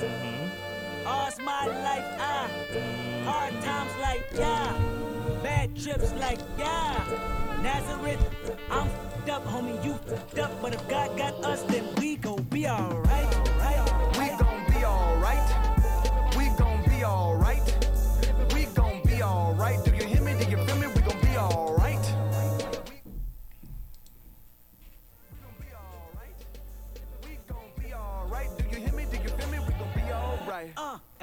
All's my life, ah. Hard times like, yeah. Bad trips like, yeah. Nazareth, I'm f***ed up, homie, you f***ed up. But if God got us, then we gon' be alright.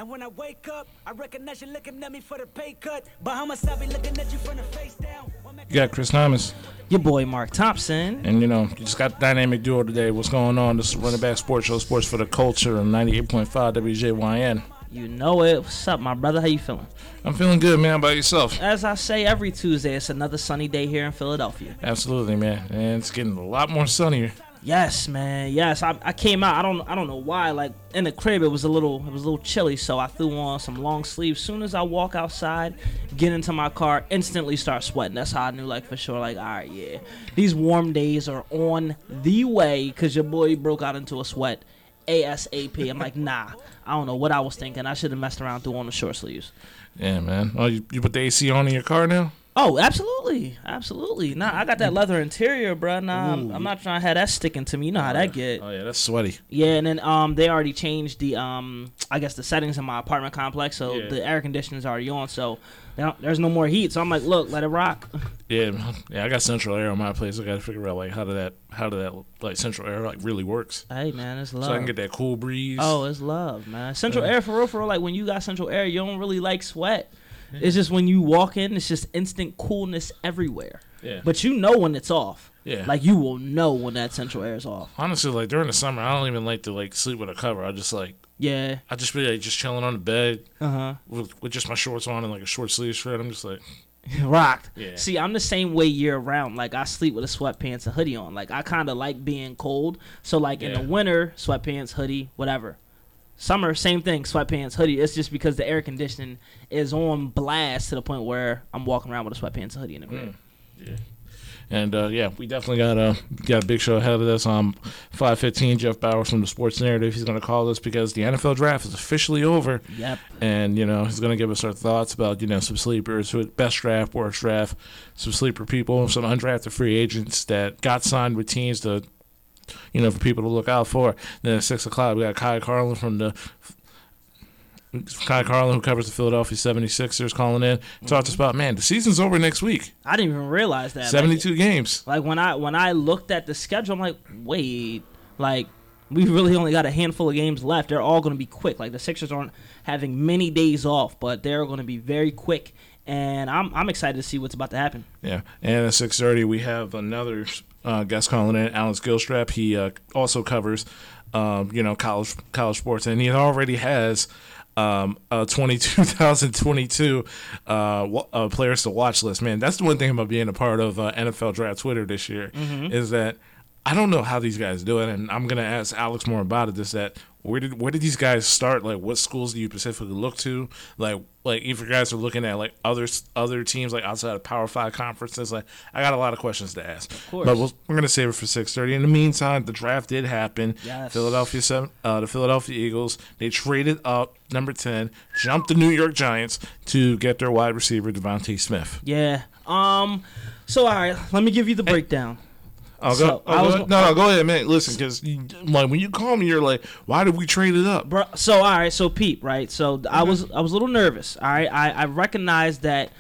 And when I wake up, I recognize you looking at me for the pay cut. Bahamas, I be looking at you from the face down. You got Kris Thomas, Your boy Mark Thompson. and you know, you just got the dynamic duo today. What's going on? This is Run It Back Sports Show, Sports for the Culture on 98.5 WJYN. You know it. What's up, my brother? How you feeling? I'm feeling good, man. How about yourself? As I say every Tuesday, it's another sunny day here in Philadelphia. Absolutely, man. And it's getting a lot more sunnier. Yes, man. Yes, I, I came out. I don't I don't know why. Like in the crib, it was a little it was a little chilly, so I threw on some long sleeves. Soon as I walk outside, get into my car, instantly start sweating. That's how I knew, like for sure, like all right, yeah, these warm days are on the way. Cause your boy broke out into a sweat, asap. I'm like, nah. I don't know what I was thinking. I should have messed around threw on the short sleeves. Yeah, man. Oh, you, you put the AC on in your car now? Oh, absolutely, absolutely. Nah, I got that leather interior, bruh. Nah, I'm, I'm not trying to have that sticking to me. You know how that get. Oh, yeah, that's sweaty. Yeah, and then um, they already changed the um, I guess the settings in my apartment complex, so Yeah. the air conditioning's already on, so there's no more heat. So I'm like, look, let it rock. Yeah, yeah. I got central air on my place. I got to figure out like how did that, how did that like central air like really works, hey, man, it's love. so I can get that cool breeze. oh, it's love, man. Central air for real, for real. Like when you got central air, you don't really like sweat. It's just when you walk in, it's just instant coolness everywhere. Yeah. But you know when it's off. Yeah. Like you will know when that central air is off. honestly, like during the summer, I don't even like to like sleep with a cover. I just like Yeah. I just be like just chilling on the bed Uh huh. with, with just my shorts on and like a short sleeve shirt. I'm just like, Rocked. Yeah. See, I'm the same way year round. Like I sleep with a sweatpants and hoodie on. Like I kind of like being cold. So like in the winter, sweatpants, hoodie, whatever. Summer, same thing, sweatpants, hoodie. It's just because the air conditioning is on blast to the point where I'm walking around with a sweatpants hoodie in the crib. and uh, yeah, we definitely got a got a big show ahead of us. Um, five fifteen, Jeff Bowers from the Sports Narrative. He's going to call us because the NFL draft is officially over. Yep. and you know he's going to give us our thoughts about you know some sleepers, who best draft, worst draft, some sleeper people, some undrafted free agents that got signed with teams to, you know, for people to look out for. Then at six o'clock we got Ky Carlin from the. Ky Carlin, who covers the Philadelphia 76ers, calling in, talked to us mm-hmm. about, man, the season's over next week. I didn't even realize that. Like, 72 games. Like when I when I looked at the schedule, I'm like, wait, like we really only got a handful of games left. They're all going to be quick. Like the Sixers aren't having many days off, but they're going to be very quick. And I'm I'm excited to see what's about to happen. Yeah, and at six thirty we have another uh, guest calling in, Alex Gilstrap. He uh, also covers, um, you know, college college sports, and he already has um, a 20, 2022 uh, wa- uh, players to watch list. Man, that's the one thing about being a part of uh, NFL Draft Twitter this year is that I don't know how these guys do it, and I'm gonna ask Alex more about it. Is that where did where did these guys start? Like, what schools do you specifically look to? Like, like if you guys are looking at like other other teams like outside of Power Five conferences, like I got a lot of questions to ask. Of course. But we'll, we're gonna save it for six thirty. In the meantime, the draft did happen. Yes. Philadelphia seven, uh, the Philadelphia Eagles they traded up number ten, jumped the New York Giants to get their wide receiver DeVonta Smith. Yeah. Um. So all right, let me give you the breakdown. I'll go. Oh, I I'll was go no, no, go ahead, man. Listen, because like when you call me, you're like, "Why did we trade it up?" Bro, so all right, so Pete, right? So I mm-hmm. was I was a little nervous. All right, I I recognized that,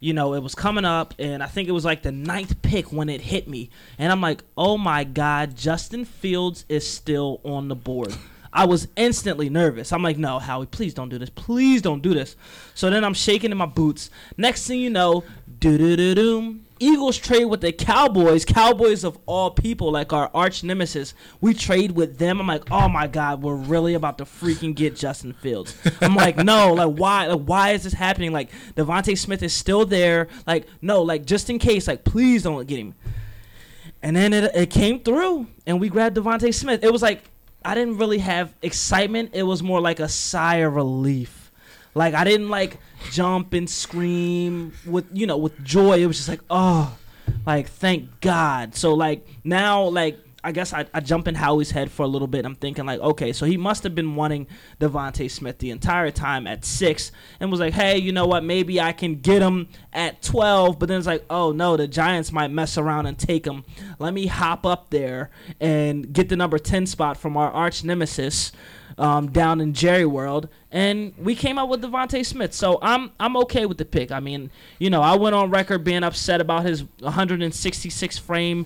you know, it was coming up, and I think it was like the ninth pick when it hit me, and I'm like, oh my god, Justin Fields is still on the board. I was instantly nervous. I'm like, no, Howie, please don't do this. Please don't do this. So then I'm shaking in my boots. Next thing you know, do do do doom. Eagles trade with the Cowboys. Cowboys of all people, like our arch nemesis. We trade with them. I'm like, oh my god, we're really about to freaking get Justin Fields. I'm like, no, like why? Like why is this happening? Like DeVonta Smith is still there. Like no, like just in case, like please don't get him. And then it, it came through, and we grabbed DeVonta Smith. It was like I didn't really have excitement. It was more like a sigh of relief. Like I didn't like jump and scream with you know with joy. It was just like oh, like thank God. So like now like I guess I, I jump in Howie's head for a little bit. I'm thinking like, okay, so he must have been wanting DeVonta Smith the entire time at six, and was like, hey, you know what? Maybe I can get him at twelve. But then it's like, oh no, the Giants might mess around and take him. Let me hop up there and get the number ten spot from our arch nemesis um, down in Jerry World, and we came up with DeVonta Smith. So I'm I'm okay with the pick. I mean, you know, I went on record being upset about his 166 frame,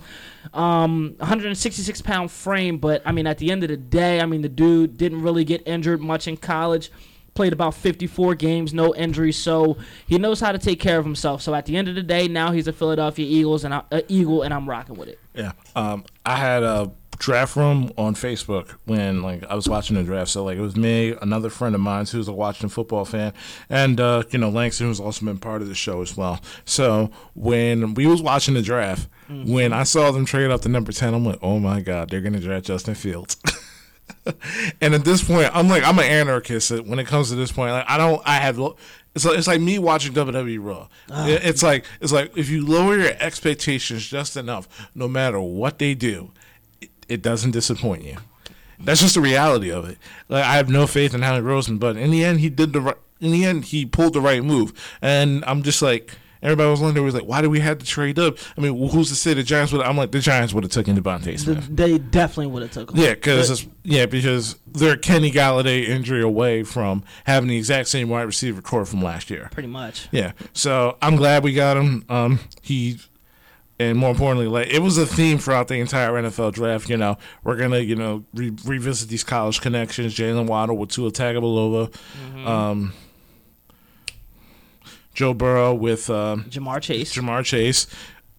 um, 166 pound frame, but I mean, at the end of the day, I mean, the dude didn't really get injured much in college. Played about 54 games, no injuries, so he knows how to take care of himself. So at the end of the day, now he's a Philadelphia Eagles and I, Eagle, and I'm rocking with it. Yeah. Um, I had a draft room on Facebook when like I was watching the draft. So like it was me, another friend of mine who's a Washington football fan, and uh, you know Langston who's also been part of the show as well. So when we was watching the draft, when I saw them trade up to number ten, I'm like, oh my god, they're gonna draft Justin Fields. and at this point, I'm like, I'm an anarchist. When it comes to this point, like I don't, I have. It's like, it's like me watching WWE Raw. It- It's like it's like if you lower your expectations just enough, no matter what they do, it, doesn't disappoint you. That's just the reality of it. Like I have no faith in Howie Roseman, but in the end, he did the right. In the end, he pulled the right move, and I'm just like. Everybody was wondering, was like, why did we have to trade up? I mean, who's to say the Giants would? I'm like, the Giants would have taken DeVonta The- Smith. they definitely would have took him. Yeah, because yeah, because they're Kenny Golladay injury away from having the exact same wide receiver core from last year. pretty much. Yeah, so I'm glad we got him. Um, he, and more importantly, like it was a theme throughout the entire NFL draft. You know, we're gonna you know re- revisit these college connections. Jaylen Waddle with Tua Tagovailoa, um, Joe Burrow with um, Ja'Marr Chase. Ja'Marr Chase.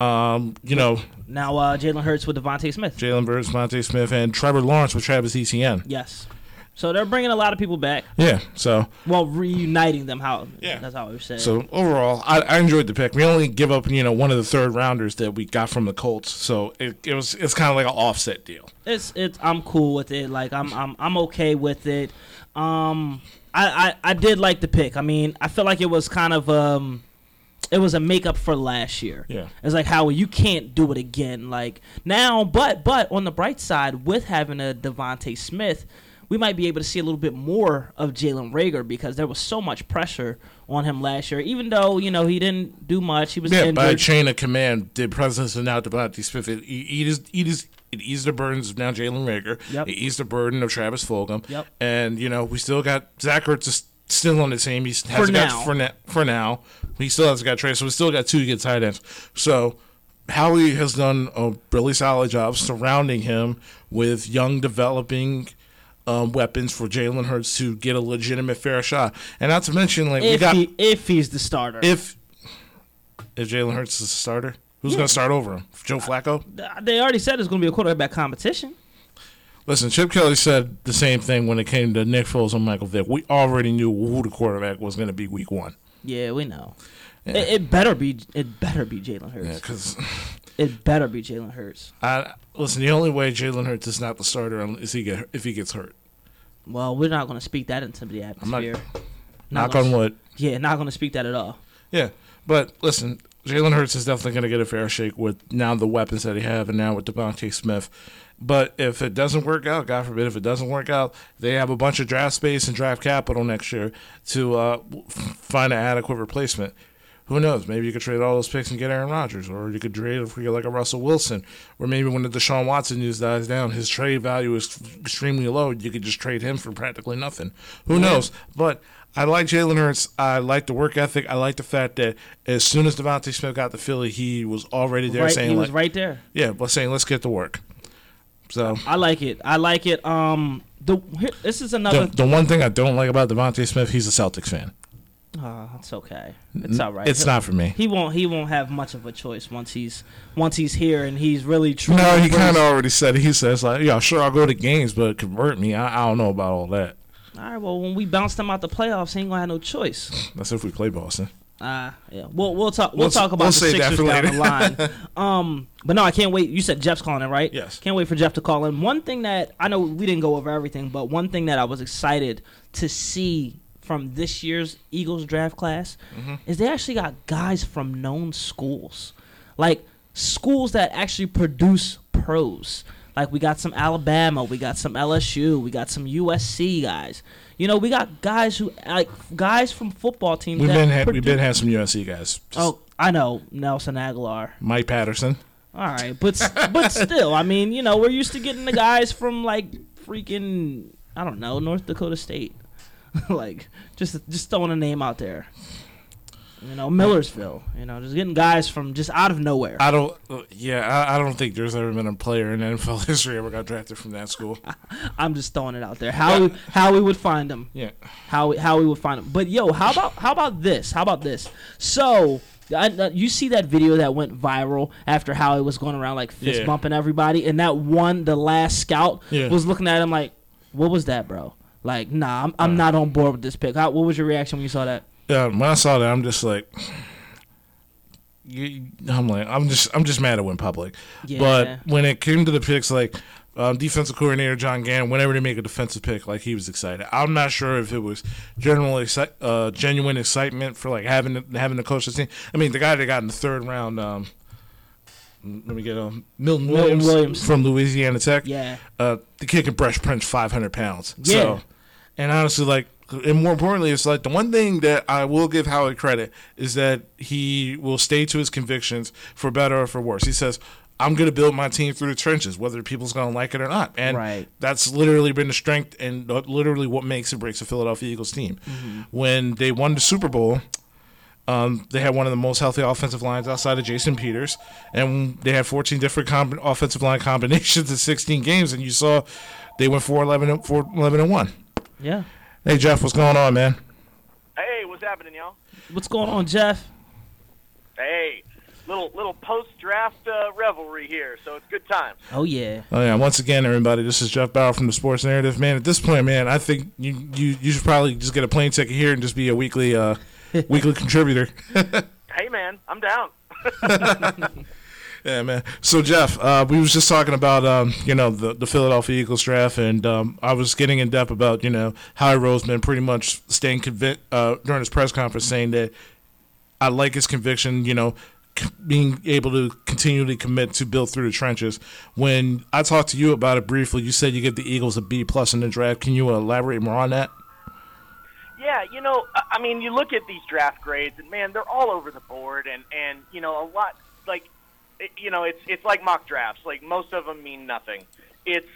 Um, you know, Now uh, Jalen Hurts with DeVonta Smith. Jalen Burns, Monte Smith, and Trevor Lawrence with Travis Etienne. yes. So they're bringing a lot of people back. Yeah, so Well, reuniting them. How? Yeah. That's how we said. So overall, I, I enjoyed the pick. We only give up, you know, one of the third rounders that we got from the Colts, so it, it was it's kind of like an offset deal. it's it's I'm cool with it. Like I'm I'm I'm okay with it. Um, I I, I did like the pick. I mean, I feel like it was kind of um. It was a makeup for last year. Yeah. It's like how you can't do it again. Like now, but but on the bright side, with having a DeVonta Smith, we might be able to see a little bit more of Jalen Reagor because there was so much pressure on him last year. Even though you know he didn't do much, he was Yeah, injured. by chain of command, did Presidents and now DeVonta Smith. It, it, eased, it, eased, it eased the burdens of now Jalen Reagor. Yep. It eased the burden of Travis Fulgham. Yep. And, you know, we still got Zach Ertz is still on the team. He hasn't For got now. for, na- for now. He still hasn't got trade, so we still got two good tight ends. So Howie has done a really solid job surrounding him with young, developing um, weapons for Jalen Hurts to get a legitimate fair shot. And not to mention, like we if got he if he's the starter. if if Jalen Hurts is a starter, who's going to start over him? Joe Flacco. they already said it's going to be a quarterback competition. Listen, Chip Kelly said the same thing when it came to Nick Foles and Michael Vick. We already knew who the quarterback was going to be Week One. Yeah, we know. It, it better be. It better be Jalen Hurts. Yeah, because It better be Jalen Hurts. I listen. The only way Jalen Hurts is not the starter is he get if he gets hurt. Well, we're not going to speak that into the not- atmosphere. Knock gonna- on wood. Yeah, not going to speak that at all. Yeah, but listen, Jalen Hurts is definitely going to get a fair shake with now the weapons that he have, and now with DeVonta Smith. But if it doesn't work out, God forbid, if it doesn't work out, they have a bunch of draft space and draft capital next year to uh, find an adequate replacement. Who knows? Maybe you could trade all those picks and get Aaron Rodgers, or you could trade if we get like a Russell Wilson, or maybe when the Deshaun Watson news dies down, his trade value is extremely low. You could just trade him for practically nothing. Who knows? But I like Jalen Hurts. I like the work ethic. I like the fact that as soon as DeVonta Smith got to Philly, he was already there Right, saying he was like, right there. yeah, but saying let's get to work. So I like it. I like it. Um, the here, this is another. the, the one thing I don't like about DeVonta Smith, he's a Celtics fan. Oh, it's okay. It's all right. It's not for me. He won't. He won't have much of a choice once he's once he's here and he's really true. No, he kind of already said it. He says like, yeah, sure, I'll go to games, but convert me. I, I don't know about all that. All right. Well, when we bounce them out the playoffs, he ain't gonna have no choice. That's if we play Boston. Uh yeah. We'll we'll talk we'll, We'll- talk about we'll the Sixers down the later. line. um, but no, I can't wait. You said Jeff's calling it, right? Yes. Can't wait for Jeff to call in. One thing that I know we didn't go over everything, but one thing that I was excited to see from this year's Eagles draft class Mm-hmm. is they actually got guys from known schools, like schools that actually produce pros. Like we got some Alabama, we got some LSU, we got some USC guys. You know, we got guys who like guys from football teams. We've been ha- we've been had some USC guys. Just Oh, I know Nelson Agholor. Mike Patterson. All right, but but still, I mean, you know, we're used to getting the guys from like freaking I don't know North Dakota State, like just just throwing a name out there. You know, Millersville. You know, just getting guys from just out of nowhere. I don't. uh, Yeah, I, I don't think there's ever been a player in NFL history ever got drafted from that school. I'm just throwing it out there. How we, how we would find them. Yeah. How we, how we would find them. But yo, how about how about this? How about this? So. I, uh, you see that video that went viral after Howie was going around like fist Yeah. bumping everybody, and that one, the last scout, Yeah. was looking at him like, "What was that, bro? Like, nah, I'm, I'm not on board with this pick." How, what was your reaction when you saw that? Yeah, when I saw that, I'm just like, you- I'm like, I'm just, I'm just mad it went public. Yeah. But when it came to the picks, like um, defensive coordinator John Gannon, whenever they make a defensive pick, like he was excited. I'm not sure if it was general, exci- uh, genuine excitement for like having having the coach the team. I mean, the guy that got in the third round. Um, let me get um, Milton, Milton Williams, Williams. from Louisiana Tech. Yeah. uh, the kid can brush punch 500 pounds. Yeah. So, and honestly, like, and more importantly, it's like the one thing that I will give Howard credit is that he will stay to his convictions for better or for worse. He says, I'm going to build my team through the trenches, whether people's going to like it or not. And Right. that's literally been the strength and literally what makes and breaks the Philadelphia Eagles team. When they won the Super Bowl, um, they had one of the most healthy offensive lines outside of Jason Peters, and they had 14 different com- offensive line combinations in 16 games, and you saw they went 4 11 and 4 11 and 1. Yeah. Hey, Jeff, what's going on, man? Hey, what's happening, y'all? What's going on, Jeff? Hey, little little post draft uh, revelry here, so it's good times. Oh yeah. Oh, yeah, once again, everybody, this is Jeff Bowers from the Sports Narrative. Man, at this point, man, I think you, you, you should probably just get a plane ticket here and just be a weekly uh, weekly contributor. Hey, man, I'm down. Yeah, man. So Jeff, uh, we was just talking about um, you know the, the Philadelphia Eagles draft, and um, I was getting in depth about you know how Roseman pretty much staying convinced uh, during his press conference, saying that I like his conviction, you know, being able to continually commit to build through the trenches. When I talked to you about it briefly, you said you give the Eagles a B plus in the draft. Can you elaborate more on that? Yeah, you know, I mean, you look at these draft grades, and man, they're all over the board, and and you know, a lot like, you know, it's it's like mock drafts. Like most of them mean nothing. It's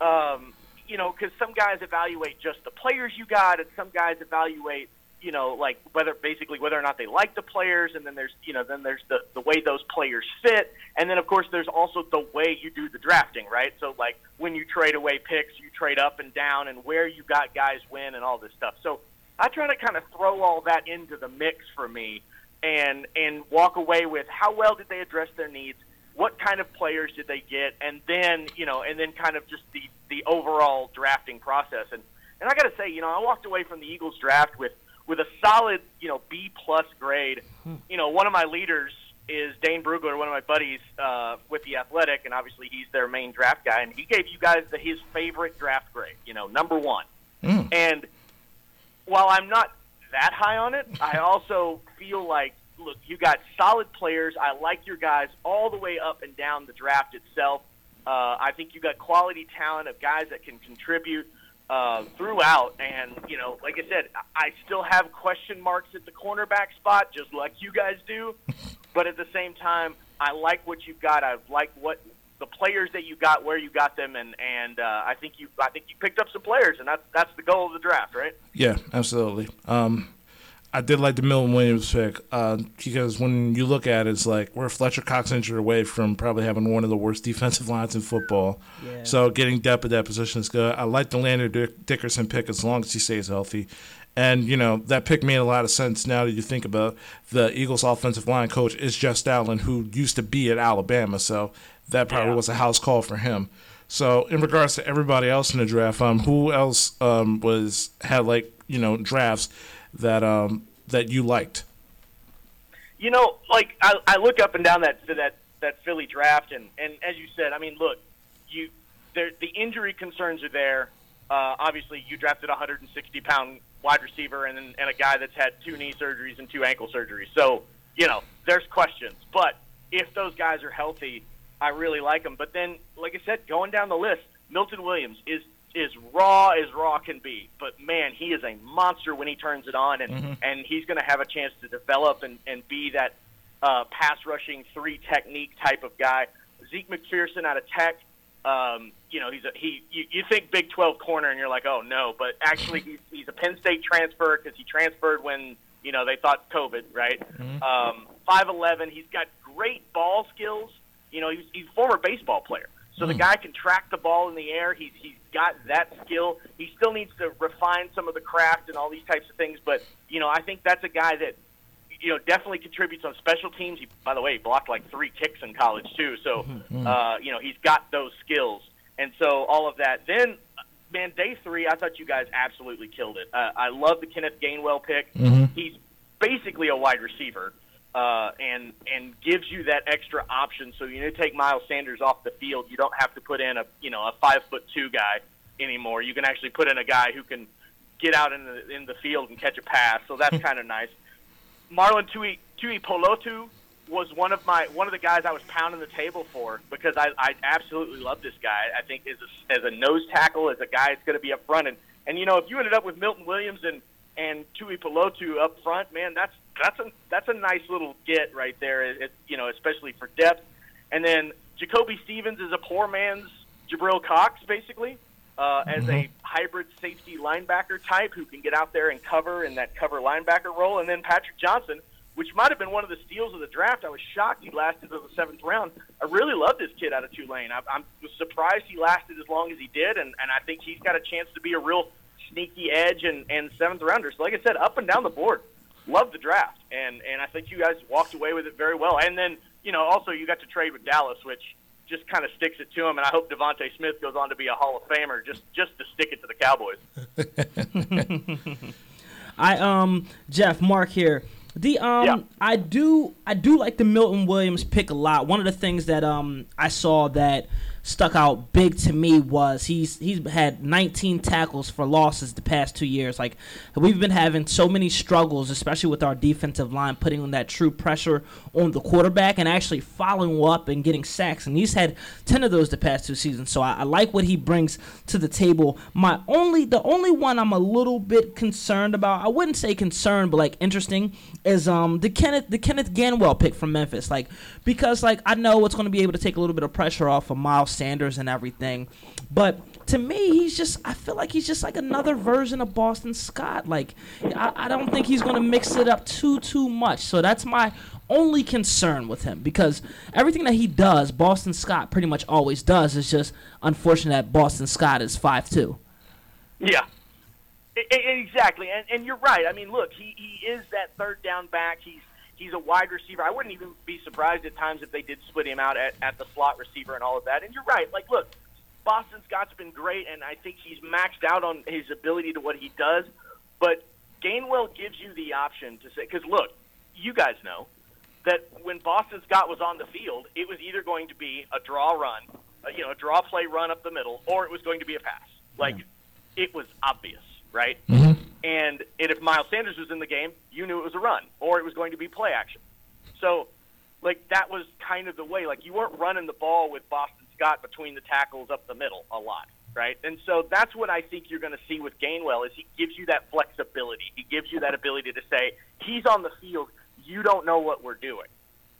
um, you know, because some guys evaluate just the players you got, and some guys evaluate, you know, like whether basically whether or not they like the players, and then there's you know, then there's the the way those players fit, and then of course there's also the way you do the drafting, right? So like when you trade away picks, you trade up and down, and where you got guys win, and all this stuff. So I try to kind of throw all that into the mix for me, and and walk away with how well did they address their needs, what kind of players did they get, and then you know, and then kind of just the the overall drafting process. And and I got to say, you know, I walked away from the Eagles draft with with a solid you know B plus grade. You know, one of my leaders is Dane Brugler, one of my buddies uh, with the Athletic, and obviously he's their main draft guy, and he gave you guys the, his favorite draft grade. You know, number one. And while I'm not that high on it, I also feel like, look, you got solid players. I like your guys all the way up and down the draft itself. Uh, I think you got quality talent of guys that can contribute uh, throughout. And, you know, like I said, I still have question marks at the cornerback spot, just like you guys do. But at the same time, I like what you've got. I like what the players that you got, where you got them, and and uh, I think you I think you picked up some players, and that's that's the goal of the draft, right? Yeah, absolutely. Um, I did like the Milton Williams pick uh, because when you look at it, it's like we're Fletcher Cox injured away from probably having one of the worst defensive lines in football. Yeah. So getting depth at that position is good. I like the Landon Dick- Dickerson pick as long as he stays healthy. And, you know, that pick made a lot of sense now that you think about the Eagles offensive line coach is Just Allen, who used to be at Alabama. So that probably Yeah. was a house call for him. So in regards to everybody else in the draft, um, who else um, was had like you know drafts that um that you liked? You know, like I, I look up and down that that that Philly draft, and and as you said, I mean, look, you there the injury concerns are there. Uh, obviously, you drafted a 160 pound wide receiver and and a guy that's had two knee surgeries and two ankle surgeries. So you know, there's questions. But if those guys are healthy, I really like him. But then, like I said, going down the list, Milton Williams is is raw as raw can be. But man, he is a monster when he turns it on, and and he's going to have a chance to develop and and be that uh, pass rushing three technique type of guy. Zech McPhearson out of Tech. Um, you know, he's a he. You, you think Big Twelve corner, and you're like, oh no, but actually he's he's a Penn State transfer because he transferred when you know they thought COVID, right? Um, Five eleven. He's got great ball skills. You know, he's he's a former baseball player, so the guy can track the ball in the air. He's he's got that skill. He still needs to refine some of the craft and all these types of things, but you know, I think that's a guy that you know definitely contributes on special teams. He, by the way, he blocked like three kicks in college too, so uh, you know he's got those skills, and so all of that. Then, man, day three, I thought you guys absolutely killed it. Uh, I love the Kenneth Gainwell pick. He's basically a wide receiver. Uh, and and gives you that extra option. So you need to take Miles Sanders off the field. You don't have to put in a you know a five foot two guy anymore. You can actually put in a guy who can get out in the in the field and catch a pass. So that's kind of nice. Marlon Tui Tuipulotu was one of my one of the guys I was pounding the table for because I, I absolutely love this guy. I think as a, as a nose tackle, as a guy that's going to be up front, and and you know if you ended up with Milton Williams and and Tuipulotu up front, man, that's that's a that's a nice little get right there. It, it, you know, especially for depth. And then Jacoby Stevens is a poor man's Jabril Cox, basically, uh, as a hybrid safety linebacker type who can get out there and cover in that cover linebacker role. And then Patrick Johnson, which might have been one of the steals of the draft. I was shocked he lasted to the seventh round. I really love this kid out of Tulane. I, I'm was surprised he lasted as long as he did, and, and I think he's got a chance to be a real sneaky edge and, and seventh rounder. So, like I said, up and down the board, love the draft, and and I think you guys walked away with it very well. And then you know also you got to trade with Dallas, which just kind of sticks it to him. And I hope DeVonta Smith goes on to be a Hall of Famer just just to stick it to the Cowboys. I um Jeff Mark here. The um Yeah. I do I do like the Milton Williams pick a lot. One of the things that um I saw that stuck out big to me was he's he's had 19 tackles for losses the past 2 years. Like we've been having so many struggles especially with our defensive line putting on that true pressure on the quarterback and actually following up and getting sacks and he's had 10 of those the past two seasons. So I, I like what he brings to the table. My only the only one I'm a little bit concerned about, I wouldn't say concerned but like interesting is um the Kenneth the Kenneth Gainwell pick from Memphis. Like because like I know it's going to be able to take a little bit of pressure off of Miles Sanders and everything, but to me he's just I feel like he's just like another version of Boston Scott. Like I, I don't think he's going to mix it up too too much. So that's my only concern with him because everything that he does, Boston Scott pretty much always does. It's just unfortunate that Boston Scott is five two. Yeah, I- I- exactly. And and you're right. I mean, look, he he is that third down back. He's he's a wide receiver. I wouldn't even be surprised at times if they did split him out at, at the slot receiver and all of that. And you're right. Like, look, Boston Scott's been great, and I think he's maxed out on his ability to what he does. But Gainwell gives you the option to say, because look, you guys know that when Boston Scott was on the field, it was either going to be a draw run, you know, a draw play run up the middle, or it was going to be a pass. Like, it was obvious, right? Mm-hmm. And, and if Miles Sanders was in the game, you knew it was a run, or it was going to be play action. So, like that was kind of the way. Like you weren't running the ball with Boston Scott between the tackles up the middle a lot, right? And so that's what I think you're going to see with Gainwell is he gives you that flexibility. He gives you that ability to say he's on the field. You don't know what we're doing.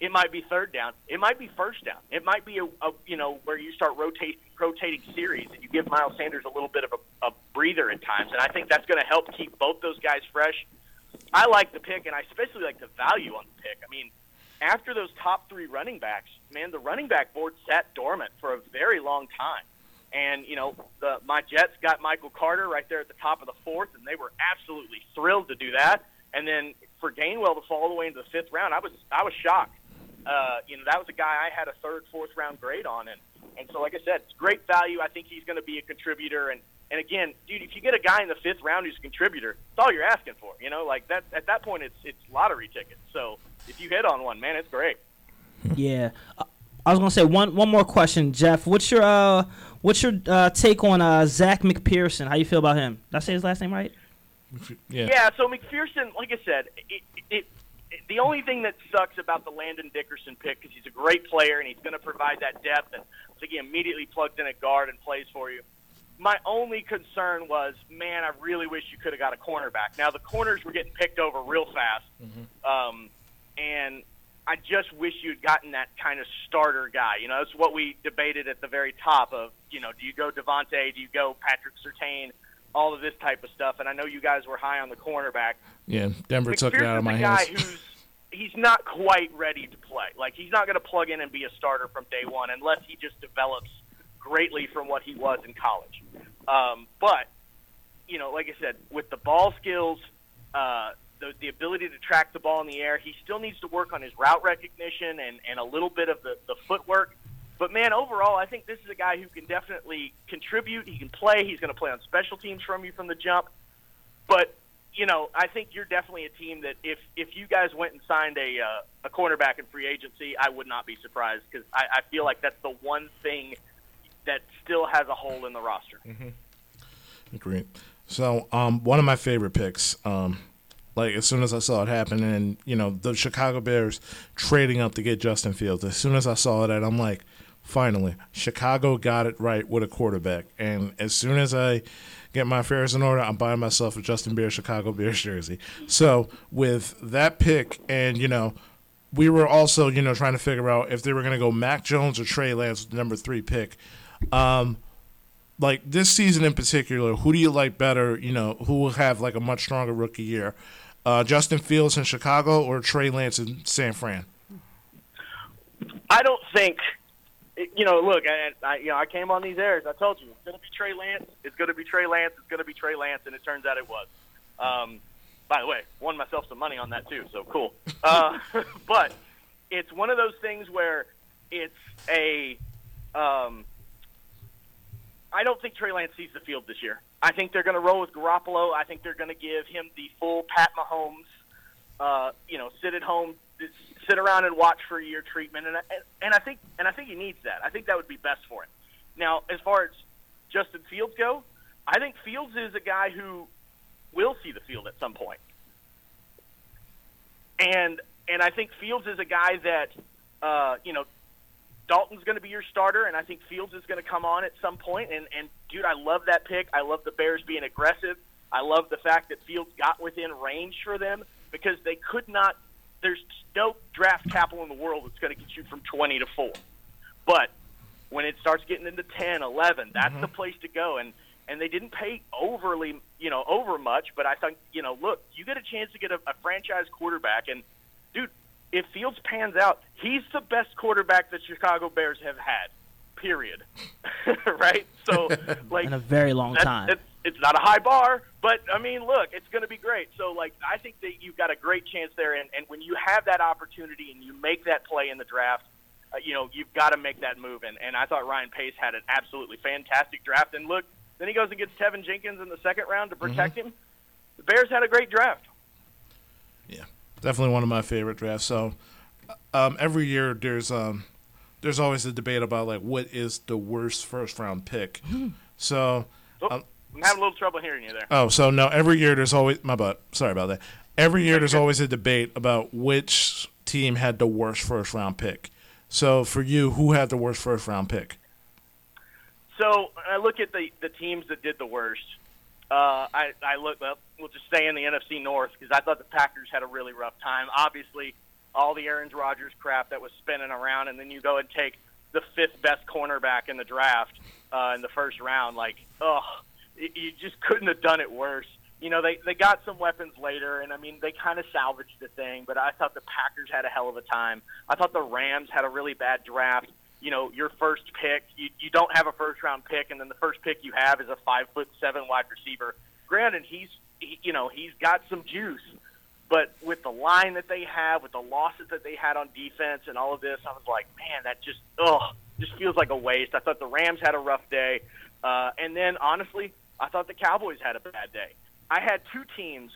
It might be third down. It might be first down. It might be a, a you know where you start rotate, rotating series and you give Miles Sanders a little bit of a, a breather at times, and I think that's going to help keep both those guys fresh. I like the pick, and I especially like the value on the pick. I mean, after those top three running backs, man, the running back board sat dormant for a very long time. And you know, the my Jets got Michael Carter right there at the top of the fourth, and they were absolutely thrilled to do that. And then for Gainwell to fall all the way into the fifth round, I was I was shocked. Uh, you know, that was a guy I had a third, fourth round grade on, and and so like I said, it's great value. I think he's going to be a contributor, and and again, dude, if you get a guy in the fifth round who's a contributor, it's all you're asking for. You know, like that at that point, it's it's lottery tickets. So if you hit on one, man, it's great. Yeah. Uh, I was gonna say one one more question, Jeff. What's your uh what's your uh, take on uh, Zach McPhearson? How you feel about him? Did I say his last name right? Yeah. Yeah, so McPhearson, like I said, it, it the only thing that sucks about the Landon Dickerson pick because he's a great player and he's going to provide that depth and so he immediately plugged in at guard and plays for you. My only concern was, man, I really wish you could have got a cornerback. Now the corners were getting picked over real fast, um, and I just wish you'd gotten that kind of starter guy. You know, that's what we debated at the very top of. You know, do you go DeVonta? Do you go Patrick Surtain? All of this type of stuff. And I know you guys were high on the cornerback. Yeah, Denver took it out of my a guy who's he's not quite ready to play. Like he's not going to plug in and be a starter from day one unless he just develops greatly from what he was in college. Um, but you know, like I said, with the ball skills, uh, the the ability to track the ball in the air, he still needs to work on his route recognition and and a little bit of the the footwork. But man, overall, I think this is a guy who can definitely contribute. He can play. He's going to play on special teams from you from the jump. But you know, I think you're definitely a team that if if you guys went and signed a uh, a cornerback in free agency, I would not be surprised because I, I feel like that's the one thing that still has a hole in the roster. Mm-hmm. Great. So, um, one of my favorite picks, um, like as soon as I saw it happen, and you know the Chicago Bears trading up to get Justin Fields. As soon as I saw that, I'm like, finally, Chicago got it right with a quarterback. And as soon as I get my affairs in order, I'm buying myself a Justin Bears Chicago Bears jersey. So with that pick, and you know. We were also, you know, trying to figure out if they were going to go Mac Jones or Trey Lance with the number three pick. Um, like this season in particular, who do you like better? You know, who will have like a much stronger rookie year? Uh, Justin Fields in Chicago or Trey Lance in San Fran? I don't think, you know. Look, I, I you know I came on these airs. I told you it's going to be Trey Lance. It's going to be Trey Lance. It's going to be Trey Lance, and it turns out it was. Um, by the way, won myself some money on that too, so cool. Uh, but it's one of those things where it's a. Um, I don't think Trey Lance sees the field this year. I think they're going to roll with Garoppolo. I think they're going to give him the full Pat Mahomes, uh, you know, sit at home, sit around and watch for a year treatment, and I, and I think and I think he needs that. I think that would be best for him. Now, as far as Justin Fields go, I think Fields is a guy who will see the field at some point, and and I think Fields is a guy that uh, you know Dalton's going to be your starter, and I think Fields is going to come on at some point. And, and dude, I love that pick. I love the Bears being aggressive. I love the fact that Fields got within range for them because they could not. There's no draft capital in the world that's going to get you from 20 to four. But when it starts getting into 10, 11, that's the mm-hmm. place to go. And and they didn't pay overly, you know, over much. But I think, you know, look, you get a chance to get a, a franchise quarterback, and dude, if Fields pans out, he's the best quarterback that Chicago Bears have had. Period. right? So, like, in a very long that's, time. It's, not a high bar, but I mean, look, it's going to be great. So, like, I think that you've got a great chance there, and, and when you have that opportunity and you make that play in the draft, uh, you know, you've got to make that move. And, and I thought Ryan Pace had an absolutely fantastic draft. And look, then he goes and gets Teven Jenkins in the second round to protect him. The Bears had a great draft. Yeah, definitely one of my favorite drafts. So um, every year there's um, there's always a debate about like what is the worst first round pick. So Oh, um, I'm having a little trouble hearing you there. oh, so no, every year there's always my butt. Sorry about that. Every year there's always a debate about which team had the worst first round pick. So for you, who had the worst first round pick? So I look at the the teams that did the worst. Uh, I I look up. We'll just stay in the NFC North because I thought the Packers had a really rough time. Obviously, all the Aaron Rodgers crap that was spinning around, and then you go and take the fifth best cornerback in the draft uh, in the first round. Like, ugh, y- you just couldn't have done it worse. You know, they they got some weapons later, and I mean, they kind of salvaged the thing. But I thought the Packers had a hell of a time. I thought the Rams had a really bad draft you know, your first pick, you, you don't have a first round pick, and then the first pick you have is a five foot seven wide receiver. Granted, he's he, you know he's got some juice, but with the line that they have, with the losses that they had on defense, and all of this, I was like, man, that just ugh, just feels like a waste. I thought the Rams had a rough day, uh, and then honestly, I thought the Cowboys had a bad day. I had two teams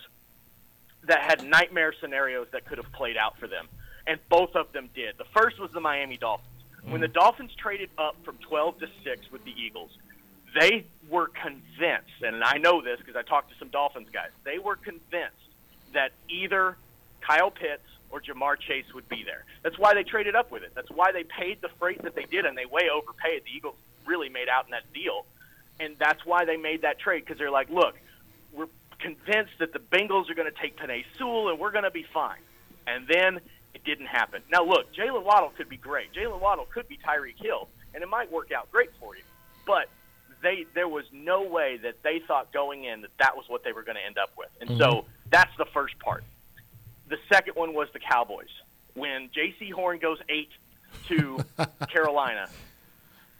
that had nightmare scenarios that could have played out for them, and both of them did. The first was the Miami Dolphins. When the mm. Dolphins traded up from 12 to 6 with the Eagles, they were convinced, and I know this because I talked to some Dolphins guys, they were convinced that either Kyle Pitts or Ja'Marr Chase would be there. That's why they traded up with it. That's why they paid the freight that they did, and they way overpaid. The Eagles really made out in that deal, and that's why they made that trade because they're like, look, we're convinced that the Bengals are going to take Penei Sewell, and we're going to be fine. And then it didn't happen. Now look, Jaylen Waddle could be great. Jaylen Waddle could be Tyreek Hill, and it might work out great for you. But they there was no way that they thought going in that that was what they were going to end up with. And so mm-hmm. that's the first part. The second one was the Cowboys. When Jaycee Horn goes eight to Carolina,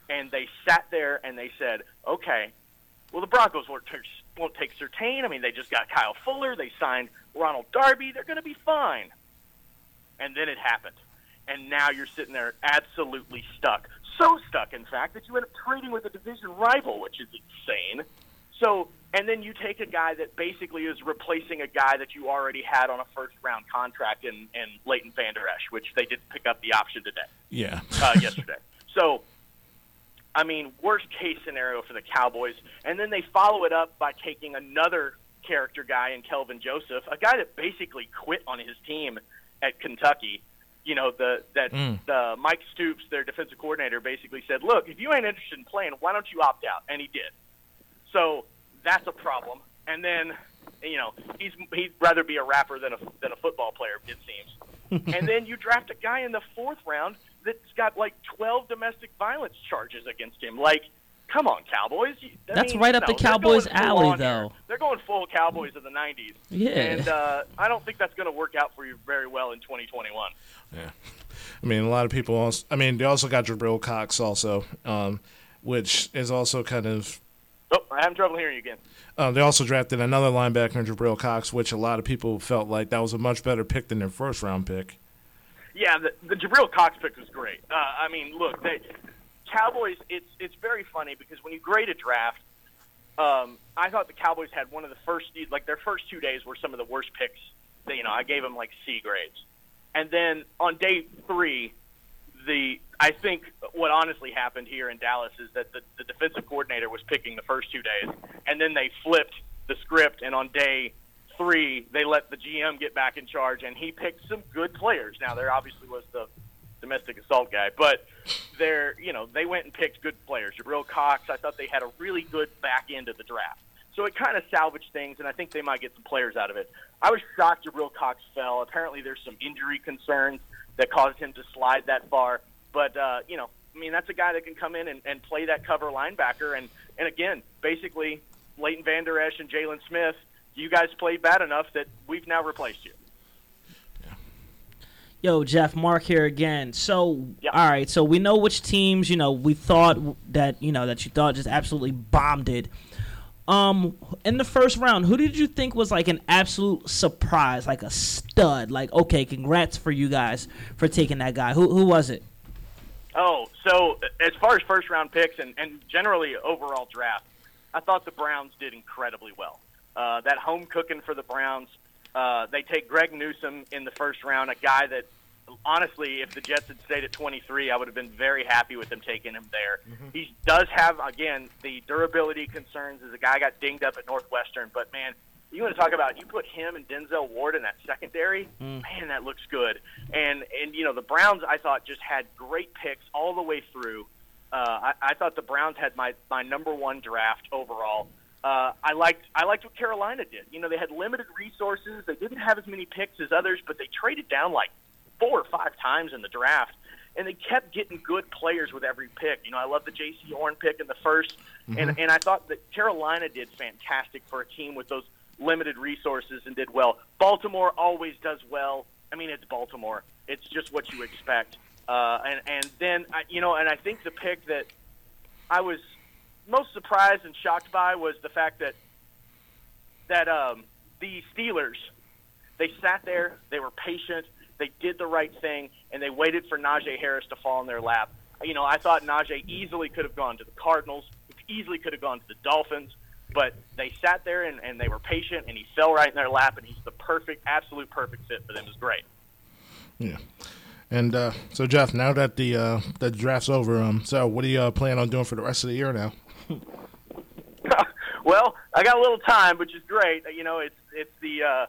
and they sat there and they said, "Okay, well the Broncos won't, take won't take Surtain. I mean, they just got Kyle Fuller. They signed Ronald Darby. They're going to be fine." And then it happened, and now you're sitting there absolutely stuck. So stuck, in fact, that you end up trading with a division rival, which is insane. So, and then you take a guy that basically is replacing a guy that you already had on a first round contract in, in Leighton Vander Esch, which they did pick up the option today, Yeah. uh, yesterday. So, I mean, worst case scenario for the Cowboys. And then they follow it up by taking another character guy in Kelvin Joseph, a guy that basically quit on his team at Kentucky. You know, the that Mm. the Mike Stoops, their defensive coordinator, basically said, "Look, if you ain't interested in playing, why don't you opt out?" And he did. So that's a problem. And then, you know, he's he'd rather be a rapper than a than a football player, it seems. and then you draft a guy in the fourth round that's got like 12 domestic violence charges against him. Like, come on, Cowboys. You- I That's mean, right up no, the Cowboys' alley, on here. though. They're going full Cowboys of the 90s. Yeah. And uh, I don't think that's going to work out for you very well in 2021. Yeah. I mean, a lot of people also. I mean, they also got Jabril Cox also, um, which is also kind of. Oh, I'm having trouble hearing you again. Uh, they also drafted another linebacker, Jabril Cox, which a lot of people felt like that was a much better pick than their first round pick. Yeah, the, the Jabril Cox pick was great. Uh, I mean, look, they, Cowboys. It's it's very funny because when you grade a draft, um, I thought the Cowboys had one of the first, like their first two days were some of the worst picks. That, you know, I gave them like C grades, and then on day three, the I think what honestly happened here in Dallas is that the, the defensive coordinator was picking the first two days, and then they flipped the script, and on day three they let the GM get back in charge, and he picked some good players. Now there obviously was the domestic assault guy, but they're you know they went and picked good players. Jabril Cox, I thought they had a really good back end of the draft. So it kind of salvaged things, and I think they might get some players out of it. I was shocked Jabril Cox fell. Apparently, there's some injury concerns that caused him to slide that far. But uh, you know, I mean, that's a guy that can come in and, and play that cover linebacker. And and again, basically, Leighton Vander Esch and Jaylon Smith, you guys played bad enough that we've now replaced you. Yo, Jeff, Mark here again. So, Yeah. all right, so we know which teams, you know, we thought that, you know, that you thought just absolutely bombed it. Um, in the first round, who did you think was like an absolute surprise, like a stud? Like, okay, congrats for you guys for taking that guy. Who who was it? Oh, so as far as first round picks and, and generally overall draft, I thought the Browns did incredibly well. Uh, that home cooking for the Browns. Uh, they take Greg Newsome in the first round, a guy that honestly, if the Jets had stayed at 23, I would have been very happy with them taking him there. He does have again the durability concerns as a guy got dinged up at Northwestern, but man, you want to talk about you put him and Denzel Ward in that secondary, man, that looks good. And and you know the Browns, I thought just had great picks all the way through. Uh, I, I thought the Browns had my my number one draft overall. Uh, I liked I liked what Carolina did. You know they had limited resources. They didn't have as many picks as others, but they traded down like four or five times in the draft, and they kept getting good players with every pick. You know, I love the Jaycee Horn pick in the 1st and and I thought that Carolina did fantastic for a team with those limited resources and did well. Baltimore always does well. I mean, it's Baltimore. It's just what you expect. Uh, and and then I- you know, and I think the pick that I was most surprised and shocked by was the fact that that um, the Steelers they sat there, they were patient, they did the right thing, and they waited for Najee Harris to fall in their lap. You know, I thought Najee easily could have gone to the Cardinals, easily could have gone to the Dolphins, but they sat there and, and they were patient, and he fell right in their lap, and he's the perfect, absolute perfect fit for them. It's great. Yeah. And uh, so, Jeff, now that the uh, the draft's over, um, so what do you uh, plan on doing for the rest of the year now? well, I got a little time, which is great. You know, it's it's the uh,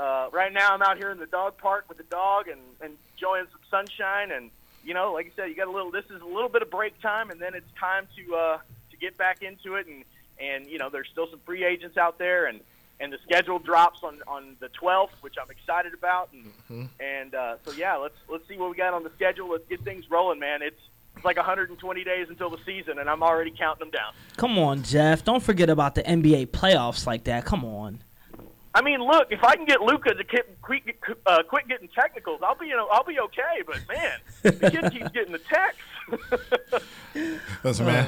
uh, right now I'm out here in the dog park with the dog and, and enjoying some sunshine. And you know, like I said, you got a little. This is a little bit of break time, and then it's time to uh, to get back into it. And and you know, there's still some free agents out there, and and the schedule drops on on the 12th, which I'm excited about. And and uh, so yeah, let's let's see what we got on the schedule. Let's get things rolling, man. It's like 120 days until the season, and I'm already counting them down. Come on, Jeff. Don't forget about the NBA playoffs like that. Come on. I mean, look, if I can get Luka to quit, quit, uh, quit getting technicals, I'll be you know, I'll be okay. But man, the kid keeps getting the texts. Listen, man.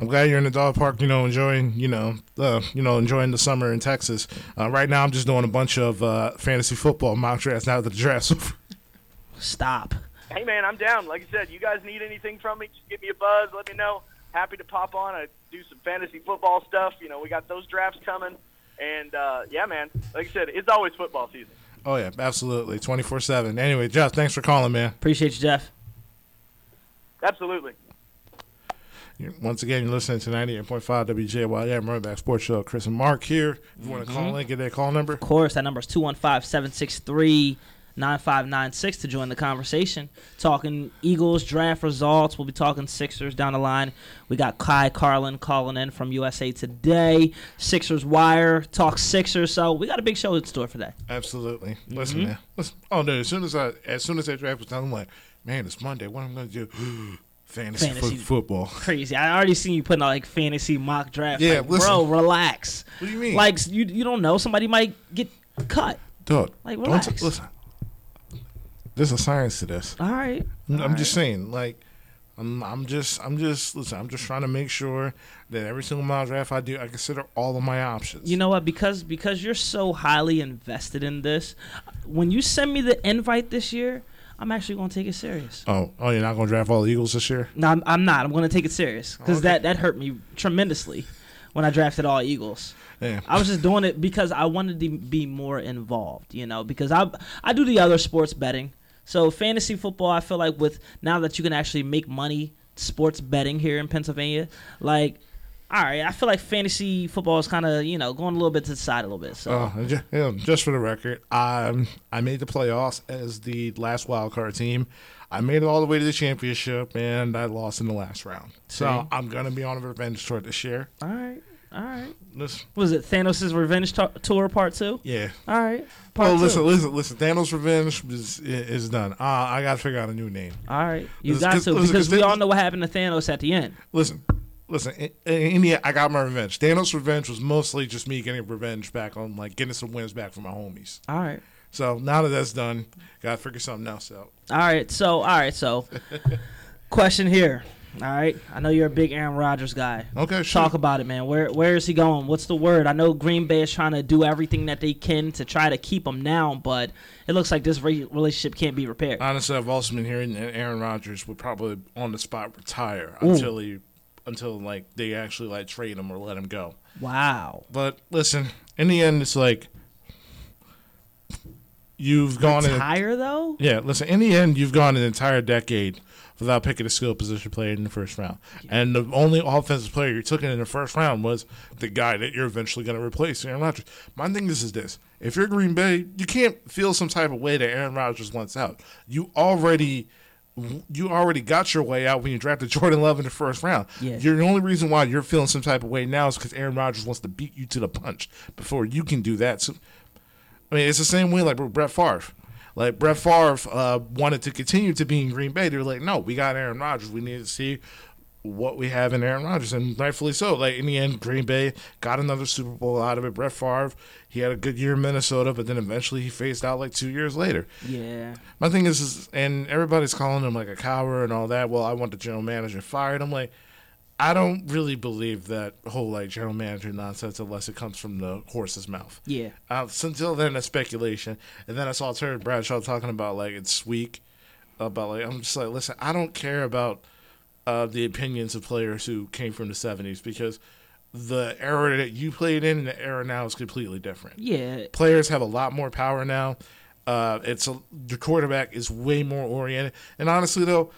I'm glad you're in the dog park. You know, enjoying. You know, uh, you know, enjoying the summer in Texas. Uh, right now, I'm just doing a bunch of uh, fantasy football mock drafts now that the draft's over. Stop. Hey man, I'm down. Like I said, you guys need anything from me, just give me a buzz. Let me know. Happy to pop on. I do some fantasy football stuff. You know, we got those drafts coming, and uh, yeah, man. Like I said, it's always football season. Oh yeah, absolutely, 24 seven. Anyway, Jeff, thanks for calling, man. Appreciate you, Jeff. Absolutely. Once again, you're listening to 98.5 WJYM Run It Back Sports Show. Kris and Mark here. If you want to call in, get that call number. Of course, that number is 215 763 9596 to join the conversation. Talking Eagles draft results. We'll be talking Sixers down the line. We got Ky Carlin calling in from USA Today. Sixers Wire. Talk Sixers. So we got a big show in store for that. Absolutely. Mm-hmm. Listen, man. Listen. Oh no, as soon as I as soon as that draft was done, I'm like, man, it's Monday. What am I gonna do? Fantasy, Fantasy. fo- football. Crazy. I already seen you putting out like fantasy mock draft. Yeah, Like, listen. bro, relax. What do you mean? Like you you don't know. Somebody might get cut. Dog. Like, don't relax. t- listen. There's a science to this. All right. I'm, just saying, like, I'm, I'm just, I'm just, listen, I'm just trying to make sure that every single mock draft I do, I consider all of my options. You know what? Because because you're so highly invested in this, when you send me the invite this year, I'm actually going to take it serious. Oh, oh, you're not gonna draft all the Eagles this year? No, I'm, I'm not. I'm going to take it serious because Okay. that that hurt me tremendously when I drafted all Eagles. Yeah. I was just doing it because I wanted to be more involved, you know, because I I do the other sports betting. So fantasy football, I feel like with now that you can actually make money sports betting here in Pennsylvania, like all right, I feel like fantasy football is kind of, you know, going a little bit to the side a little bit. So Oh, and ju- yeah, just for the record, I I made the playoffs as the last wild card team. I made it all the way to the championship, and I lost in the last round. So See? I'm gonna be on a revenge tour this year. all right. All right. Listen, Was it Thanos' Revenge to- Tour Part 2? yeah. All right. Part Oh, two. listen, listen, listen. Thanos' revenge is is done. Uh, I gotta figure out a new name. All right. You Listen, got to listen, because 'cause we all know what happened to Thanos at the end. Listen, listen. In, in the end, I got my revenge. Thanos' revenge was mostly just me getting revenge back on like getting some wins back for my homies. All right. So now that that's done, gotta figure something else out. All right. So, all right. So, question here. All right. I know you're a big Aaron Rodgers guy. Okay, sure. Talk about it, man. Where where is he going? What's the word? I know Green Bay is trying to do everything that they can to try to keep him down, but it looks like this re- relationship can't be repaired. Honestly, I've also been hearing that Aaron Rodgers would probably on the spot retire until he until like they actually like trade him or let him go. Wow. But listen, in the end, it's like you've gone. Retire though? Yeah, listen. In the end, you've gone an entire decade without picking a skill position player in the first round, and the only offensive player you took in the first round was the guy that you're eventually going to replace, Aaron Rodgers. My thing is, is this: if you're Green Bay, you can't feel some type of way that Aaron Rodgers wants out. You already. You already got your way out when you drafted Jordan Love in the first round. Yeah. You're the only reason why you're feeling some type of way now is because Aaron Rodgers wants to beat you to the punch before you can do that. So, I mean, it's the same way like with Brett Favre. Like Brett Favre uh, wanted to continue to be in Green Bay. They were like, no, we got Aaron Rodgers. We need to see what we have in Aaron Rodgers, and rightfully so. Like in the end, Green Bay got another Super Bowl out of it. Brett Favre, he had a good year in Minnesota, but then eventually he phased out like two years later. Yeah. My thing is, is and everybody's calling him like a coward and all that. Well, I want the general manager fired. I'm like, I don't really believe that whole like general manager nonsense unless it comes from the horse's mouth. Yeah. Uh, so until then, that's speculation. And then I saw Terry Bradshaw talking about like it's weak. About like I'm just like, listen, I don't care about uh, the opinions of players who came from the '70s because the era that you played in and the era now is completely different. Yeah. Players have a lot more power now. Uh, it's a, the quarterback is way more oriented. And honestly, though,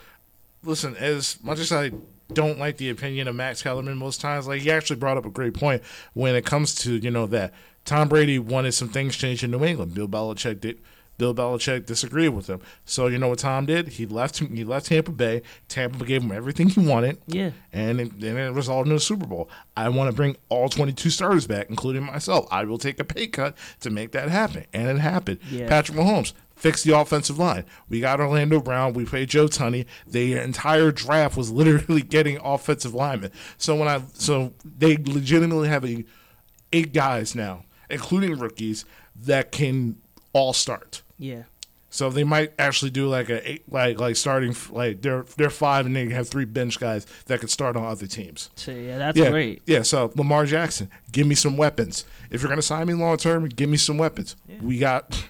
listen, as much as I don't like the opinion of Max Kellerman most times. Like he actually brought up a great point when it comes to you know that Tom Brady wanted some things changed in New England. Bill Belichick did. Bill Belichick disagreed with him. So you know what Tom did? He left. He left Tampa Bay. Tampa gave him everything he wanted. Yeah. And it, and it resulted in a Super Bowl. I want to bring all 22 starters back, including myself. I will take a pay cut to make that happen, and it happened. Yeah. Patrick Mahomes fixed the offensive line. We got Orlando Brown. We played Joe Thuney. The entire draft was literally getting offensive linemen. So when I so they legitimately have a eight guys now, including rookies, that can all start. Yeah. So they might actually do like a eight, like like starting like they're they're five and they have three bench guys that could start on other teams. So yeah, that's yeah, great. Yeah, so Lamar Jackson, give me some weapons. If you're gonna sign me long term, give me some weapons. We got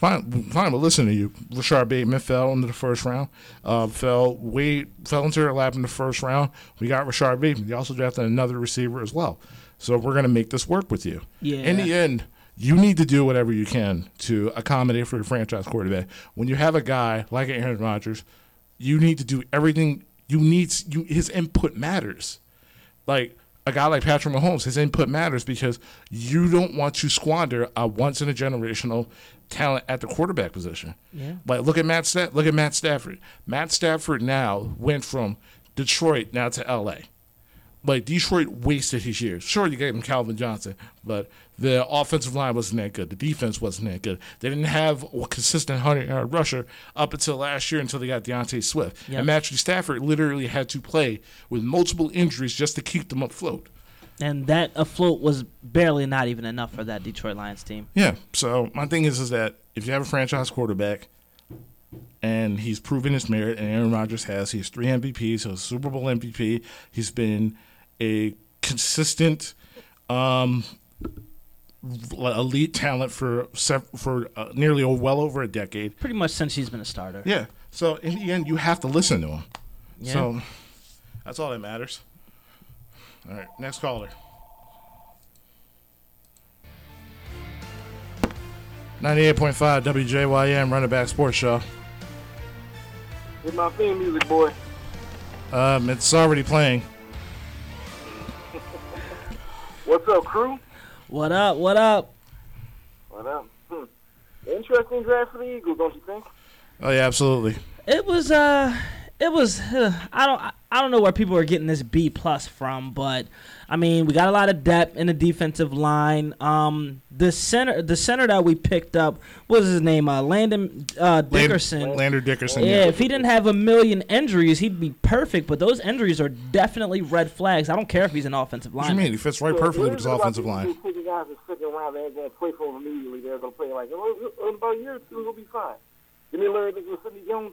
fine, fine. But listen to you. Rashod Bateman fell into the first round. Uh, fell way fell into their lap in the first round. We got Rashod Bateman. They also drafted another receiver as well. So we're gonna make this work with you. Yeah. In the end, you need to do whatever you can to accommodate for your franchise quarterback. When you have a guy like Aaron Rodgers, you need to do everything. You need you his input matters. Like a guy like Patrick Mahomes, his input matters because you don't want to squander a once in a generational talent at the quarterback position. Yeah. Like look at Matt Sta- look at Matt Stafford. Matt Stafford now went from Detroit now to L.A. Like Detroit wasted his years. Sure, you gave him Calvin Johnson, but the offensive line wasn't that good. The defense wasn't that good. They didn't have a consistent hundred yard rusher up until last year until they got D'Andre Swift. Yep. And Matthew Stafford literally had to play with multiple injuries just to keep them afloat. And that afloat was barely not even enough for that Detroit Lions team. Yeah. So my thing is, is that if you have a franchise quarterback and he's proven his merit, and Aaron Rodgers has, he has three MVPs, He's a Super Bowl MVP. He's been a consistent, um, elite talent for for uh, nearly well over a decade. Pretty much since he's been a starter. Yeah. So in the end, you have to listen to him. Yeah. So that's all that matters. All right, next caller. Ninety-eight point five WJYM Run It Back Sports Show. Hit my theme music, boy. Um, it's already playing. What's up, crew? What up? What up? What up? Hmm. Interesting draft for the Eagles, don't you think? Oh yeah, absolutely. It was uh it was uh, I don't I don't know where people are getting this B plus from, but I mean we got a lot of depth in the defensive line. Um, the center the center that we picked up what was his name? Uh, Landon uh, Dickerson. Land- Lander Dickerson. yeah, if he didn't have a million injuries, he'd be perfect. But those injuries are definitely red flags. I don't care if he's an offensive line. What do you mean? He fits right perfectly with is his offensive line. Taking guys in the second round, they ain't going to play for him immediately. They're going to play like, in about a year or two, he'll be fine. Give me Larry Nixon, Sidney Jones.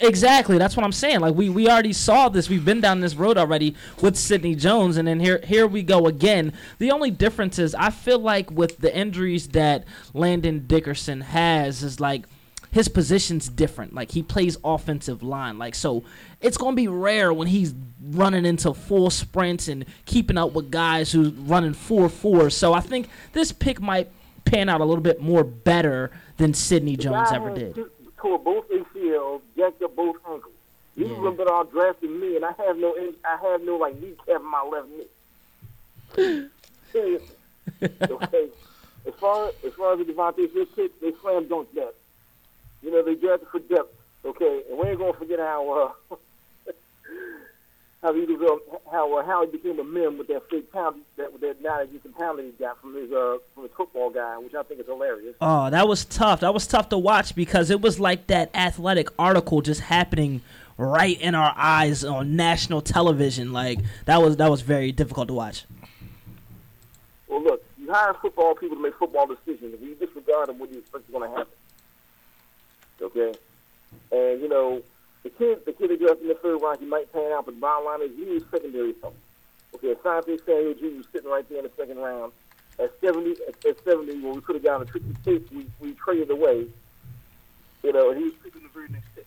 Exactly. That's what I'm saying. Like we, we already saw this. We've been down this road already with Sidney Jones, and then here here we go again. The only difference is I feel like with the injuries that Landon Dickerson has is like his position's different. Like he plays offensive line. Like so it's gonna be rare when he's running into full sprints and keeping up with guys who's running four four. So I think this pick might pan out a little bit more better than Sidney Jones ever did. Tore both ACLs, jacked up both ankles. He's Yeah. a little bit out drafted me, and I have no, I have no like kneecap in my left knee. Seriously. Okay. As far as far as the DeVonta Smith pick, they slam dunk that. You know, they drafted for depth. Okay, and we ain't gonna forget how uh, how he uh, how uh, how he became a meme with that fake pound that with that now that pound that he got from his uh from his football guy, which I think is hilarious. Oh, that was tough. That was tough to watch because it was like that athletic article just happening right in our eyes on national television. Like that was that was very difficult to watch. Well, look, you hire football people to make football decisions. If you disregard them, what do you expect is going to happen? Okay, and you know the kid, the kid that drafted in the third round, he might pan out, but the bottom line is he needs secondary help. Okay, Asante Samuel Jr. was sitting right there in the second round. At seventy, at, at seventy, when we could have gotten a tricky pick, we, we traded away. You know, and he was picking the very next pick.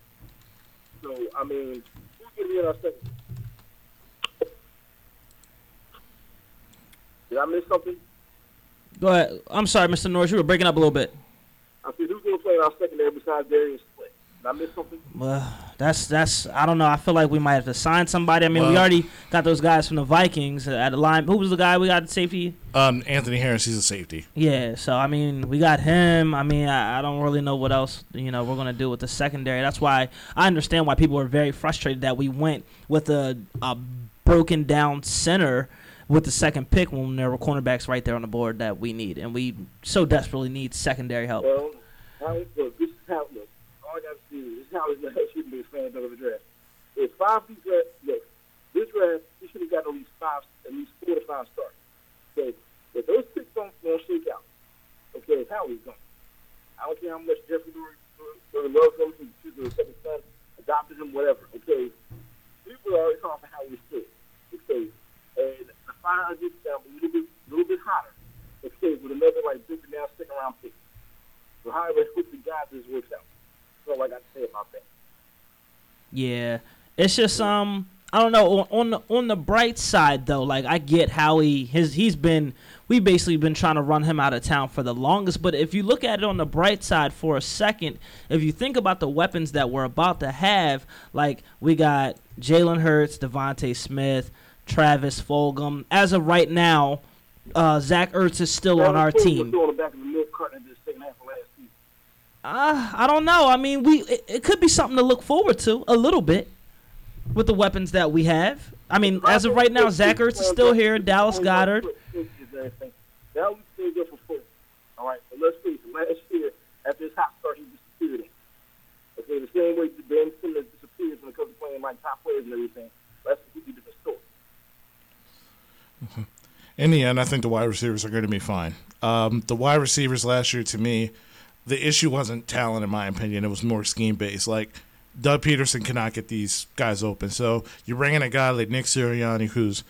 So I mean, who's going to be in our second? Did I miss something? Go ahead. I'm sorry, Mr. Norris. You were breaking up a little bit. I said, who's going to play in our secondary besides Darius Slay? Did I miss something? Well, That's that's I don't know. I feel like we might have to sign somebody. I mean, we already got those guys from the Vikings at the line. Who was the guy we got at safety? Um, Anthony Harris, he's a safety. Yeah, so I mean, we got him. I mean, I, I don't really know what else you know we're gonna do with the secondary. That's why I understand why people are very frustrated that we went with a, a broken down center with the second pick when there were cornerbacks right there on the board that we need, and we so desperately need secondary help. Well, how, look, this is how, look, all I got to see is this is how this shouldn't be fan of the draft. If five people look, this draft, you should have got at least five, at least four to five stars. Okay, if those picks don't, don't shake out, okay, it's Howie's going. I don't care how much Jeffrey Lurie loves him, he chooses a second son, adopted him, whatever, okay. People are already calling for Howie's kid, okay. And the fire gets down a little bit, little bit hotter, okay, with another, like, broken down second round pick. So however quickly God this works out. That's all I got to say about that. Yeah, it's just um, I don't know. On, on the on the bright side though, like I get how he his he's been we basically been trying to run him out of town for the longest. But if you look at it on the bright side for a second, if you think about the weapons that we're about to have, like we got Jalen Hurts, DeVonta Smith, Travis Fulgham. As of right now, uh, Zach Ertz is still on our team. Uh, I don't know. I mean, we it, it could be something to look forward to a little bit with the weapons that we have. I mean, as of right now, Zach Ertz is still here. Dallas Goedert. That was still good for foot. All right, but let's face it. Last year, after his hot start, he disappeared. In. Okay, the same way Ben Simmons disappears when it comes to playing like top players and everything. That's a completely different story. In the end, I think the wide receivers are going to be fine. Um, the wide receivers last year, to me, the issue wasn't talent, in my opinion. It was more scheme based. Like Doug Pederson cannot get these guys open. So you bring in a guy like Nick Sirianni, whose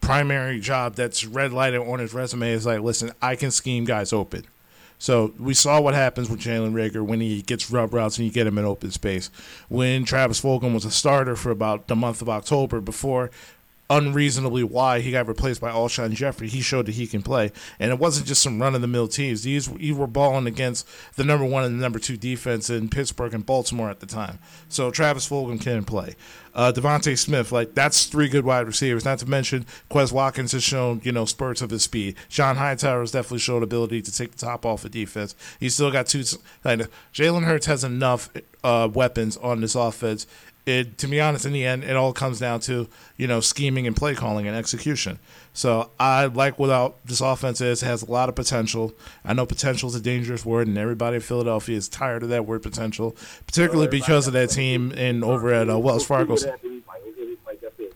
primary job that's red lighted on his resume is like, listen, I can scheme guys open. So we saw what happens with Jalen Reagor when he gets rub routes and you get him in open space. When Travis Fulgham was a starter for about the month of October before unreasonably why he got replaced by Alshon Jeffery. He showed that he can play, and it wasn't just some run of the mill teams. These you were balling against the number one and the number two defense in Pittsburgh and Baltimore at the time. So Travis Fulgham can play. Uh, DeVonta Smith, like that's three good wide receivers. Not to mention Quez Watkins has shown you know spurts of his speed. John Hightower has definitely showed ability to take the top off of defense. He's still got two. Jalen Hurts has enough uh, weapons on this offense it, to be honest, in the end, it all comes down to you know scheming and play calling and execution. So I like what this offense is. It has a lot of potential. I know potential is a dangerous word, and everybody in Philadelphia is tired of that word potential, particularly because of that team in over at uh, Wells Fargo. We'll see what happens. Like, like I said,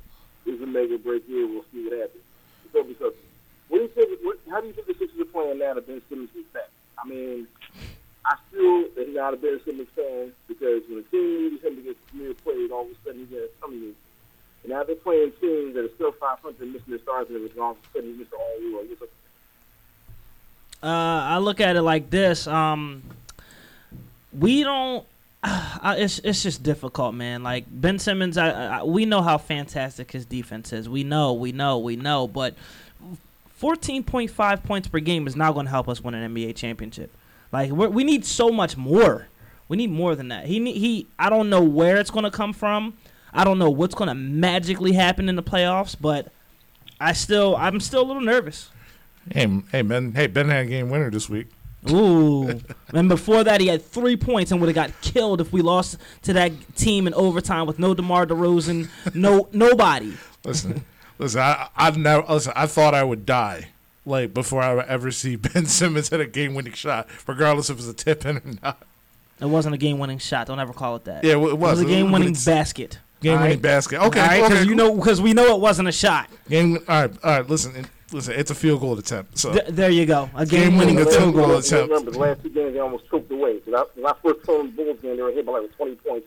this is a mega break year. We'll see what happens. So because what do you think? What, how do you think the Sixers are playing now that Ben Simmons is back? I mean, I feel that he's not a Ben Simmons fan because when a team needs him to get premier played, all of a sudden he gets some needs. And now they're playing teams that are still 500 missing their stars and everything. All of a sudden he's Mr. All World. Uh, I look at it like this. Um, we don't. Uh, it's it's just difficult, man. Like Ben Simmons, I, I we know how fantastic his defense is. We know, we know, we know. But fourteen point five points per game is not going to help us win an NBA championship. Like we're, we need so much more. We need more than that. He he. I don't know where it's going to come from. I don't know what's going to magically happen in the playoffs, but I still I'm still a little nervous. Hey, hey Ben, hey Ben had a game winner this week. Ooh. and before that, he had three points and would have got killed if we lost to that team in overtime with no DeMar DeRozan, no nobody. Listen, listen, I I never listen. I thought I would die. Like before I would ever see Ben Simmons hit a game-winning shot, regardless if it was a tip in or not. It wasn't a game-winning shot. Don't ever call it that. Yeah, well, it it was was. a game-winning basket. Game-winning Alright? basket. Okay, All right, okay. because you know, because we know it wasn't a shot. Game. All right, all right. Listen, listen. It's a field goal attempt. So Th- there you go. A Game-winning game-winning attempt. field goal. goal attempt. Remember, the last two games they almost choked away. When I, when I first saw them Bulls game, they were hit by like 20 points.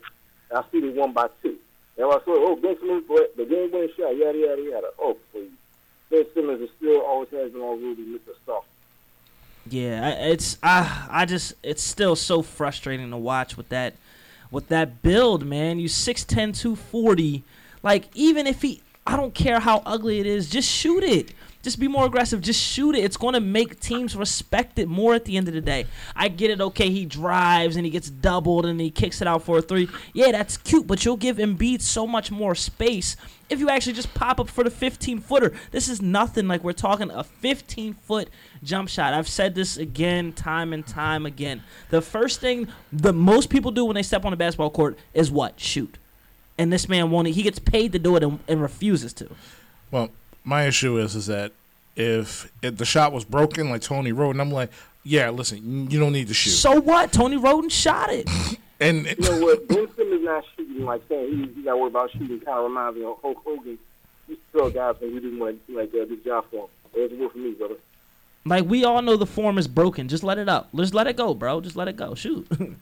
And I see they won by two. And I saw, oh, Ben Simmons, the game winning shot, yada, yada, yada. Oh, please. Ben Simmons is still always has been all really Mr. Stuff. Yeah, it's I I just it's still so frustrating to watch with that with that build, man. You 6'10", 240. Like even if he I don't care how ugly it is, just shoot it. Just be more aggressive. Just shoot it. It's going to make teams respect it more at the end of the day. I get it. Okay, he drives and he gets doubled and he kicks it out for a three. Yeah, that's cute, but you'll give Embiid so much more space if you actually just pop up for the 15 footer. This is nothing like we're talking a 15 foot jump shot. I've said this again, time and time again. The first thing the most people do when they step on a basketball court is what? Shoot. And this man won't. He gets paid to do it and, and refuses to. Well, my issue is is that if, if the shot was broken like Tony Wroten, I'm like, yeah, listen, you don't need to shoot. So what? Tony Wroten shot it. and You know what? Ben Simmons not shooting like that. he, he got to worry about shooting. Kind of reminds me of Hulk Hogan. Used to tell guys when we didn't want to like uh, this job for him. There's a word for me, brother. Like we all know the form is broken. Just let it up. Just let it go, bro. Just let it go. Shoot.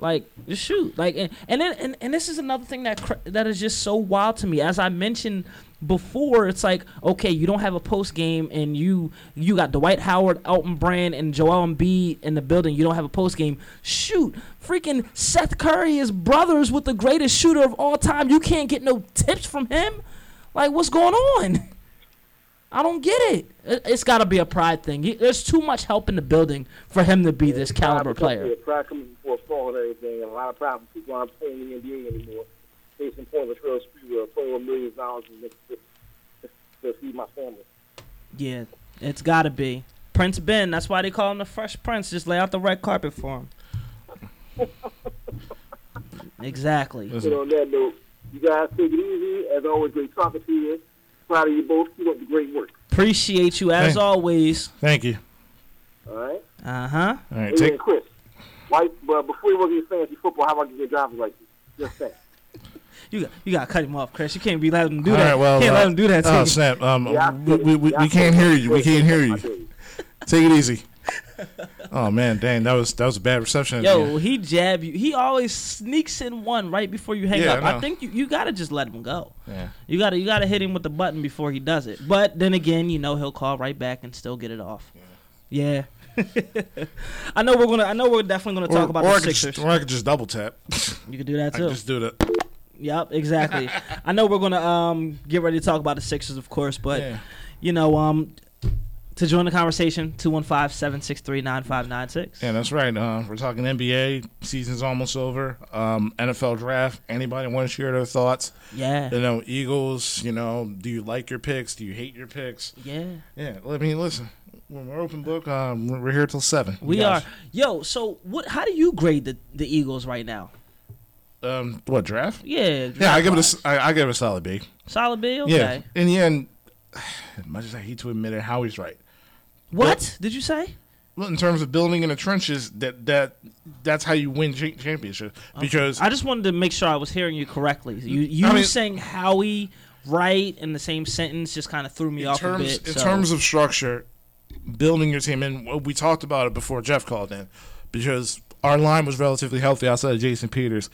like just shoot. Like and, and then and, and this is another thing that cr- that is just so wild to me. As I mentioned before, it's like okay, you don't have a post game, and you you got Dwight Howard, Elton Brand, and Joel Embiid in the building. You don't have a post game. Shoot, freaking Seth Curry is brothers with the greatest shooter of all time. You can't get no tips from him. Like what's going on? I don't get it. It- It's got to be a pride thing. He, there's too much help in the building for him to be this caliber player. comes- Yeah, pride comes before fall and everything. And a lot of pride people aren't playing in the NBA anymore. Case in point, Latrell Sprewell, twenty-one million dollars to, to, to feed my family. Yeah, it's got to be. Prince Ben, that's why they call him the Fresh Prince. Just lay out the red carpet for him. exactly. Listen, And on that note, you guys take it easy. As always, great talking to you. Proud of you both. Keep up the great work. Appreciate you as Thank- always. thank you. All right. Uh huh. All right, Hey, take and Kris, why, but before you work in fantasy football, how about you get driver's license? Just saying. You got you got to cut him off, Kris. You can't be letting him do All that. right, well, can't uh, let him do that. To Oh you. snap! Um, Yeah, I we, feel we, we, Yeah, I we feel can't hear you. We can't hear I you. feel you. Take it easy. Oh man, dang, that was that was a bad reception. Yo, he jab you. He always sneaks in one right before you hang Yeah, up. I I, think you, you gotta just let him go. yeah. You gotta you gotta hit him with the button before he does it. But then again, you know he'll call right back and still get it off. Yeah. I know we're gonna. I know we're definitely gonna talk or, about or the Sixers. just, or I could just double tap. you could do that too. just do that. Yep, exactly. I know we're gonna um get ready to talk about the Sixers, of course, but yeah. you know um to join the conversation 215-763-9596. Yeah, that's right. Uh, we're talking NBA. Season's almost over. Um, NFL draft. Anybody want to share their thoughts? Yeah. You know, Eagles. You know, do you like your picks? Do you hate your picks? Yeah. Yeah. Let me listen. When we're open book, um, we're here till seven. We guys- are. Yo, so what how do you grade the the Eagles right now? Um, what draft? Yeah. Yeah, I give it a I, I give it a solid B. solid B, okay. Yeah. In the end, as much as I hate to admit it, Howie's right. What did you say? Well, in terms of building in the trenches, that that that's how you win cha- championships. Because I just wanted to make sure I was hearing you correctly. You you I mean- saying Howie right in the same sentence just kind of threw me off terms a bit. in so- terms of structure, building your team, and we talked about it before Jeff called in, because our line was relatively healthy outside of Jason Peters,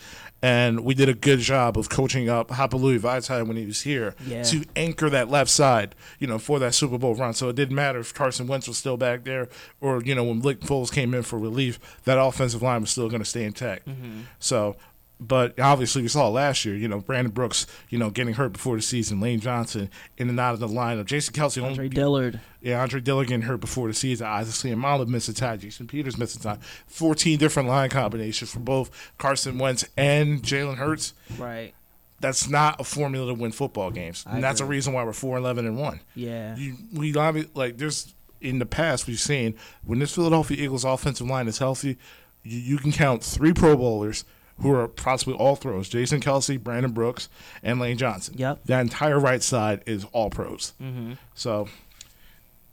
and we did a good job of coaching up Hapalui Vaitai when he was here Yeah. to anchor that left side, you know, for that Super Bowl run. So it didn't matter if Carson Wentz was still back there, or you know when Nick Foles came in for relief, that offensive line was still going to stay intact. Mm-hmm. So. But obviously, we saw last year, you know, Brandon Brooks, you know, getting hurt before the season, Lane Johnson in and out of the lineup, Jason Kelce only Andre Dillard. yeah, Andre Dillard getting hurt before the season. Isaac Seumalo missed a time. Jason Peters missed a time. 14 different line combinations for both Carson Wentz and Jalen Hurts. Right. That's not a formula to win football games. I and that's a reason why we're 4 11 and 1. Yeah. You, we like there's in the past we've seen when this Philadelphia Eagles offensive line is healthy, you, you can count three Pro Bowlers who are possibly all throws: Jason Kelce, Brandon Brooks, and Lane Johnson. Yep. That entire right side is all pros. Mm-hmm. So,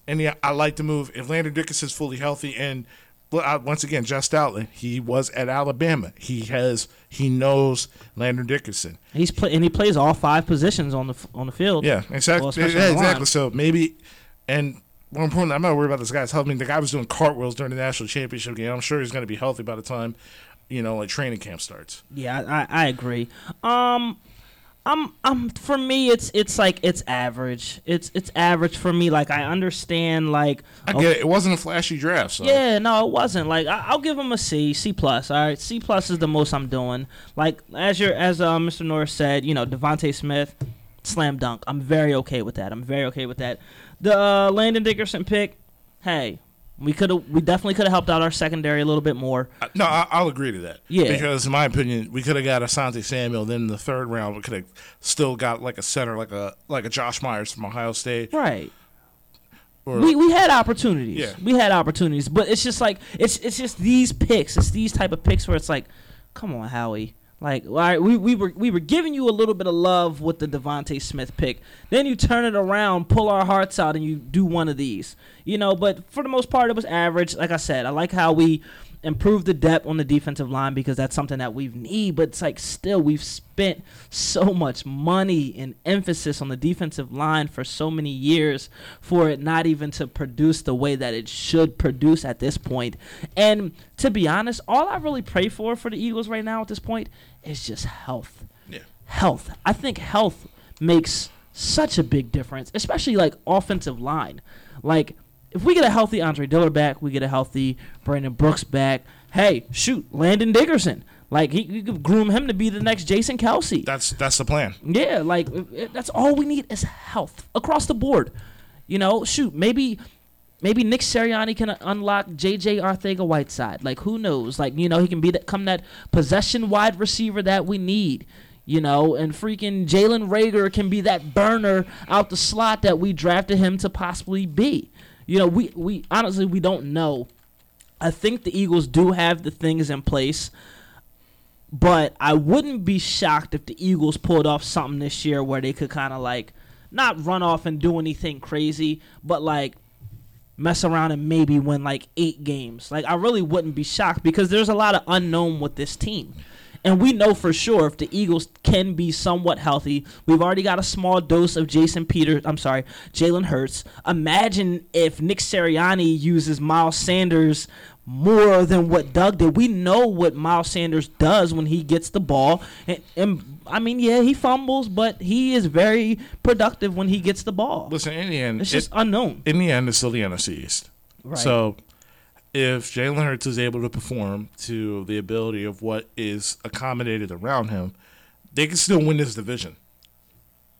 and yeah, I like the move. If Landon Dickerson's fully healthy, and once again, Jeff Stoutland, he was at Alabama. He has he knows Landon Dickerson. He's play, and he plays all five positions on the on the field. Yeah, exactly. Well, yeah, on the line. exactly. So maybe, and more importantly, I'm not worried about this guy's health. I mean, the guy was doing cartwheels during the national championship game. I'm sure he's going to be healthy by the time, you know, like training camp starts. Yeah, I, I, agree. Um, I'm I'm for me it's it's like it's average. It's it's average for me. Like I understand like I get it. It wasn't a flashy draft, so Yeah, no, it wasn't. Like I, I'll give him a C, C plus. All right, C plus is the most I'm doing. Like as your as uh, Mr. Norris said, you know DeVonta Smith, slam dunk. I'm very okay with that. I'm very okay with that. The uh, Landon Dickerson pick, hey, we could have, we definitely could have helped out our secondary a little bit more. Uh, No, I, I'll agree to that. Yeah. Because in my opinion, we could have got Asante Samuel. Then in the third round, we could have still got like a center, like a like a Josh Myers from Ohio State. Right. Or, we, we had opportunities. Yeah. We had opportunities, but it's just like it's it's just these picks. It's these type of picks where it's like, come on, Howie. Like, all right, we, we were we were giving you a little bit of love with the DeVonta Smith pick. Then you turn it around, pull our hearts out, and you do one of these. You know, but for the most part, it was average. Like I said, I like how we improved the depth on the defensive line because that's something that we've need. But it's like still we've spent so much money and emphasis on the defensive line for so many years for it not even to produce the way that it should produce at this point. And to be honest, all I really pray for for the Eagles right now at this point is just health. Yeah. Health. I think health makes such a big difference, especially like offensive line. Like if we get a healthy Andre Dillard back, we get a healthy Brandon Brooks back. Hey, shoot, Landon Dickerson. Like he, you could groom him to be the next Jason Kelce. That's that's the plan. Yeah, like that's all we need is health across the board. You know, shoot, maybe maybe Nick Sirianni can unlock JJ Arcega-Whiteside. Like who knows? Like you know, he can be that come that possession wide receiver that we need. You know, and freaking Jalen Reagor can be that burner out the slot that we drafted him to possibly be. You know, we we honestly we don't know. I think the Eagles do have the things in place but I wouldn't be shocked if the Eagles pulled off something this year where they could kind of like not run off and do anything crazy, but like mess around and maybe win like eight games. Like I really wouldn't be shocked because there's a lot of unknown with this team. And we know for sure if the Eagles can be somewhat healthy, we've already got a small dose of Jason Peters. I'm sorry, Jalen Hurts. Imagine if Nick Sirianni uses Miles Sanders more than what Doug did. We know what Miles Sanders does when he gets the ball, and, and I mean, yeah, he fumbles, but he is very productive when he gets the ball. Listen, in the end, It's it- just unknown. in the end, it's still the NFC East. Right. So, if Jalen Hurts is able to perform to the ability of what is accommodated around him, they can still win this division.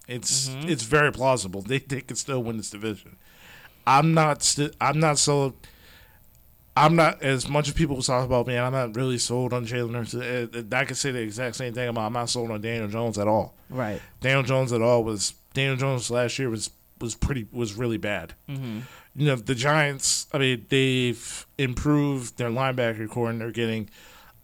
It's Mm-hmm. it's very plausible. They they can still win this division. I'm not st- I'm not so. I'm not as much as people talk about. Man, I'm not really sold on Jalen Hurts. Uh, uh, I could say the exact same thing about. I'm not sold on Daniel Jones at all. right. Daniel Jones at all was Daniel Jones last year was was pretty was really bad. Mm-hmm. You know the Giants. I mean they've improved their linebacker core and they're getting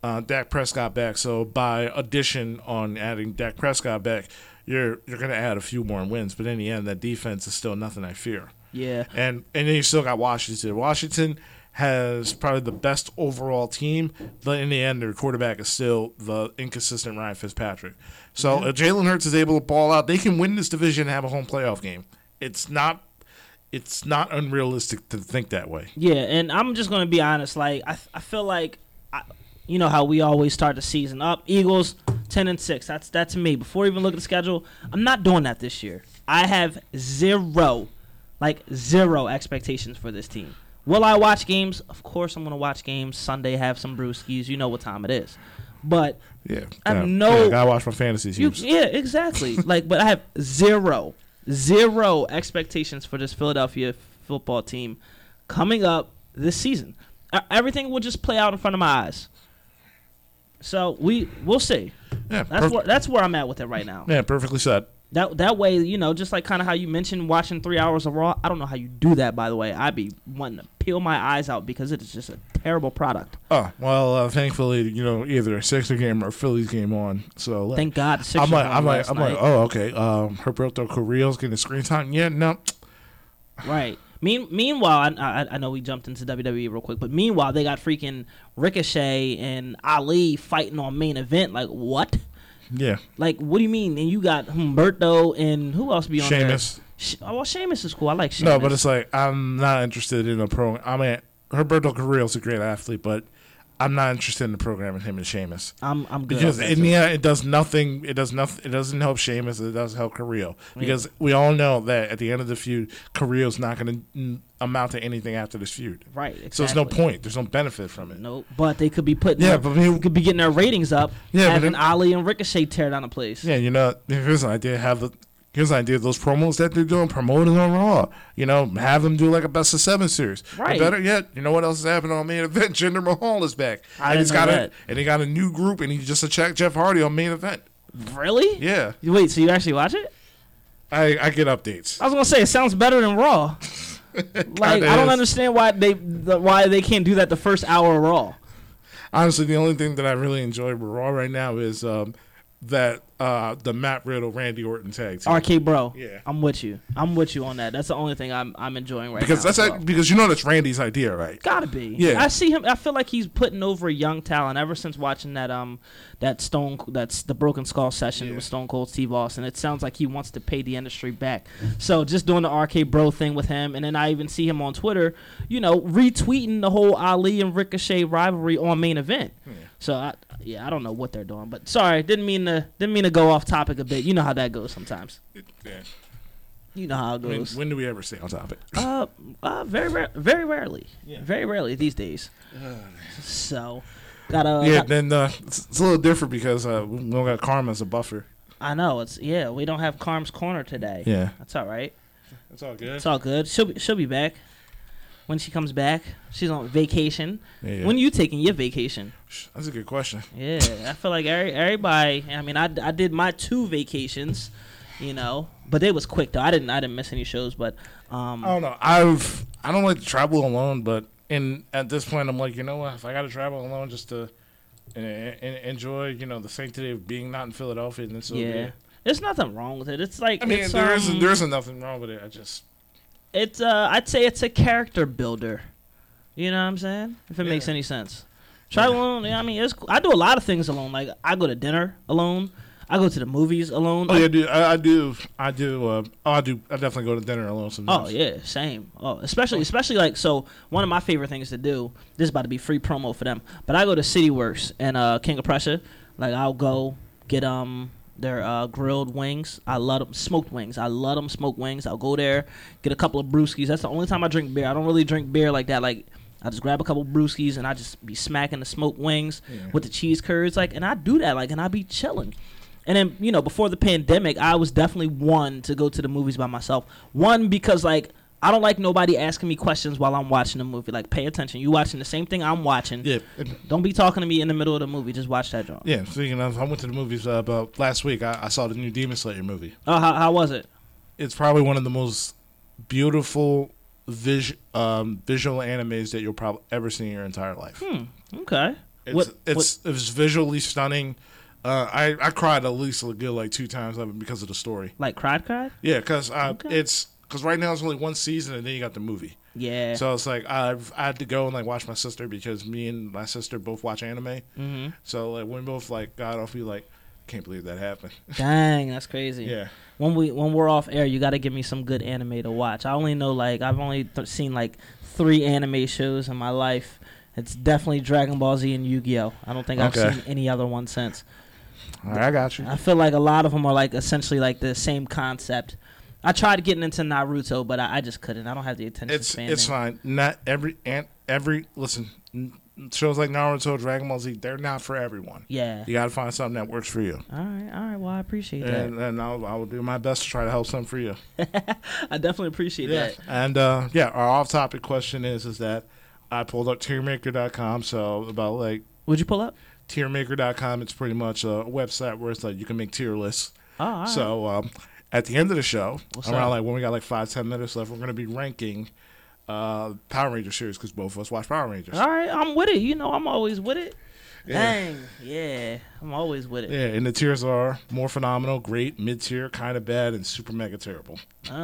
uh, Dak Prescott back. So by addition on adding Dak Prescott back, you're you're going to add a few more wins. But in the end, that defense is still nothing I fear. Yeah. And and then you still got Washington. Washington has probably the best overall team, but in the end, their quarterback is still the inconsistent Ryan Fitzpatrick. So if Jalen Hurts is able to ball out, they can win this division and have a home playoff game. It's not, it's not unrealistic to think that way. Yeah, and I'm just gonna be honest. Like I, I feel like, I, you know how we always start the season up. Eagles ten and six. That's that's me. Before even look at the schedule, I'm not doing that this year. I have zero, like zero expectations for this team. Will I watch games? Of course, I'm gonna watch games. Sunday, have some brewskis. You know what time it is. But Yeah, I have yeah, no- yeah, gotta watch my fantasy you, yeah, exactly. like, but I have zero, zero expectations for this Philadelphia football team coming up this season. Everything will just play out in front of my eyes. So we we'll see. Yeah, That's perf- where that's where I'm at with it right now. yeah, perfectly said. That that way, you know, just like kind of how you mentioned watching three hours of Raw. I don't know how you do that, by the way. I'd be wanting to peel my eyes out because it is just a terrible product. Oh well, uh, thankfully, you know, either a Sixer game or a Phillies game on. So like, Thank God. Sixers I'm like, I'm like, I'm night. like, oh okay. Um, Humberto Carrillo's getting screen time. Yeah, no, Right. Mean, meanwhile, I, I, I know we jumped into WWE real quick, but meanwhile, they got freaking Ricochet and Ali fighting on main event. Like what? Yeah. Like what do you mean? And you got Humberto and who else be on Sheamus. there? She, oh, well, Sheamus is cool. I like Sheamus. No, but it's like I'm not interested in a pro. I mean, Humberto Carrillo's a great athlete, but I'm not interested in the programming him and Sheamus I'm I'm good. because in the end, it does nothing. It does nothing. It doesn't help Sheamus. It doesn't help Carrillo because we all know that at the end of the feud, Carrillo's not going to amount to anything after this feud. right. Exactly. So there's no point. There's no benefit from it. Nope. But they could be putting. Yeah, their- but I mean- could be getting their ratings up. Yeah, but having Ali and Ricochet tear down the place. Yeah, you know, here's an idea: have the here's an idea: those promos that they're doing, promoting on Raw. You know, have them do like a best of seven series. Right. better yet, you know what else is happening on main event? Jinder Mahal is back, I and he's know got that. a and he got a new group, and he just attacked Jeff Hardy on main event. Really? Yeah, Wait, so you actually watch it? I I get updates. I was gonna say it sounds better than Raw. like I don't is. understand why they the, why they can't do that the first hour of Raw. Honestly, the only thing that I really enjoy with Raw right now is um, that uh, the Matt Riddle Randy Orton tag team. RK Bro. Yeah. I'm with you. I'm with you on that. That's the only thing I'm I'm enjoying right because now. that's as like, well. because you know that's Randy's idea, right? Gotta be. Yeah. I see him. I feel like he's putting over a young talent ever since watching that um that Stone that's the Broken Skull session Yeah. with Stone Cold Steve Austin. It sounds like he wants to pay the industry back. So just doing the RK Bro thing with him, and then I even see him on Twitter, you know, retweeting the whole Ali and Ricochet rivalry on main event. So I, yeah, I don't know what they're doing, but sorry, didn't mean to didn't mean to go off topic a bit. You know how that goes sometimes. Yeah. You know how it I mean, goes. when do we ever stay on topic? Uh, uh, very, rare, very rarely. Very rarely these days. so, gotta. yeah, got- then uh, it's, it's a little different because uh, we don't got Karma as a buffer. I know it's yeah. We don't have Carm's corner today. Yeah, That's all right. that's all good. It's all good. She'll be she'll be back when she comes back. She's on vacation. Yeah, When you taking your vacation? that's a good question. Yeah, I feel like every, everybody. I mean, I, I did my two vacations, you know, but they was quick though. I didn't I didn't miss any shows, but um, I don't know. I've I don't like to travel alone, but in at this point, I'm like, you know what? If I got to travel alone just to and, and enjoy, you know, the sanctity of being not in Philadelphia, then so yeah, there's nothing wrong with it. It's like I mean, there um, isn't there isn't nothing wrong with it. I just it's uh I'd say it's a character builder. You know what I'm saying? If it makes any sense. Travel alone, yeah, I mean, it's, I do a lot of things alone. Like I go to dinner alone. I go to the movies alone. oh yeah, dude, I, I do I do uh, oh I do I definitely go to dinner alone sometimes. Oh yeah, same. Oh, especially especially like so. One of my favorite things to do. This is about to be free promo for them, but I go to City Works and uh, King of Prussia. Like I'll go get um their uh, grilled wings. I love them smoked wings. I love them smoked wings. I'll go there get a couple of brewskis. That's the only time I drink beer. I don't really drink beer like that. Like I just grab a couple brewskis and I just be smacking the smoked wings with the cheese curds. Like and I do that. Like and I be chilling. And then, you know, before the pandemic, I was definitely one to go to the movies by myself. One because like I don't like nobody asking me questions while I'm watching the movie. Like pay attention. You watching the same thing I'm watching. yeah. Don't be talking to me in the middle of the movie. Just watch that joint. Yeah, speaking of, I went to the movies uh, about last week. I, I saw the new Demon Slayer movie. Oh, how, how was it? It's probably one of the most beautiful vis- um, visual animes that you'll probably ever see in your entire life. Okay. It's What- it's it's visually stunning. Uh, I I cried at least a good like two times of it because of the story. Like cried, cried? Yeah, because uh, Okay. it's because right now it's only one season and then you got the movie. Yeah. So it's like I've I had to go and like watch my sister because me and my sister both watch anime. hmm So like we both like got off. We like can't believe that happened. Dang, that's crazy. yeah. When we when we're off air, you got to give me some good anime to watch. I only know like I've only th- seen like three anime shows in my life. It's definitely Dragon Ball Z and Yu Gi Oh. I don't think I've seen any other one since. All right, I got you. I feel like a lot of them are like essentially like the same concept. I tried getting into Naruto, but I, I just couldn't. I don't have the attention It's span. it's fine. Not every and every listen shows like Naruto, Dragon Ball Z. They're not for everyone. Yeah. You got to find something that works for you. All right. All right. Well, I appreciate And, and I'll, I will do my best to try to help something for you. I definitely appreciate that. And uh, yeah, our off-topic question is is that I pulled up tiermaker.com. So about like Would you pull up? tiermaker.com, it's pretty much a website where it's like you can make tier lists. Oh, all right. So um, at the end of the show, What's around up? like when we got like five ten minutes left, we're gonna be ranking uh, Power Ranger series because both of us watch Power Rangers. all right. I'm with it. You know, I'm always with it. Yeah. Dang. Yeah. I'm always with it. Yeah, and the tiers are more phenomenal, great, mid tier, kind of bad, and super mega terrible. Uh, all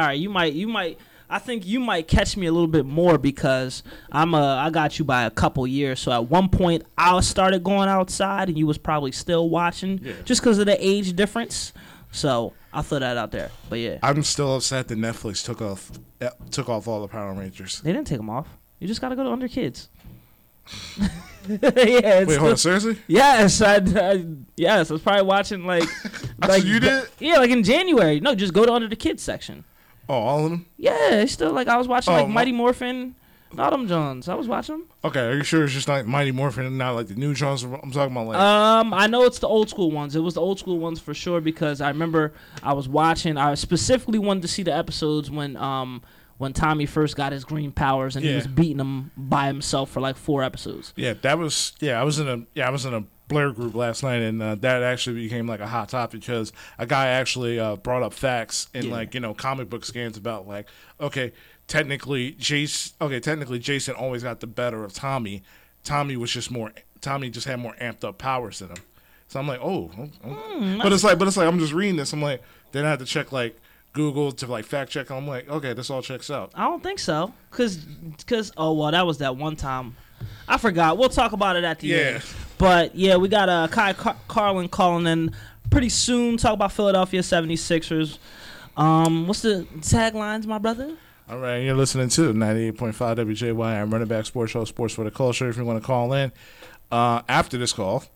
right, you might, you might. I think you might catch me a little bit more because I'm uh, I got you by a couple years. So at one point I started going outside and you was probably still watching Yeah. just because of the age difference. So I'll throw that out there. But yeah, I'm still upset that Netflix took off uh, took off all the Power Rangers. they didn't take them off. You just gotta go to Under Kids. yeah, it's Wait, hold on, seriously? Yes, I, I yes, I was probably watching like, That's like what you did? Yeah, like in January. No, just go to Under the Kids section. Oh, all of them? Yeah, it's still like I was watching Oh, like my- Mighty Morphin. Not them Jones. I was watching them. Okay, are you sure it's just like Mighty Morphin and not like the new Jones? I'm talking about like. Um, I know it's the old school ones. It was the old school ones for sure because I remember I was watching. I specifically wanted to see the episodes when um when Tommy first got his green powers and he was beating them by himself for like four episodes. Yeah, that was yeah. I was in a yeah. I was in a Blair group last night, and uh, that actually became like a hot topic because a guy actually uh, brought up facts in Yeah. like you know comic book scans about like okay, technically Jason okay technically Jason always got the better of Tommy. Tommy was just more. Tommy just had more amped up powers than him. So I'm like, oh, oh. but it's like, but it's like I'm just reading this. I'm like, then I had to check like Google to like fact check. I'm like, okay, this all checks out. I don't think so. Cause, cause oh well, that was that one time. I forgot. We'll talk about it at the Yeah. end. But yeah, we got uh, Ky Car- Carlin calling in pretty soon. Talk about Philadelphia 76ers. Um, what's the taglines, my brother? All right, you're listening to 98.5 WJY. I'm Run It Back Sports Show, sports for the culture. If you want to call in uh, after this call,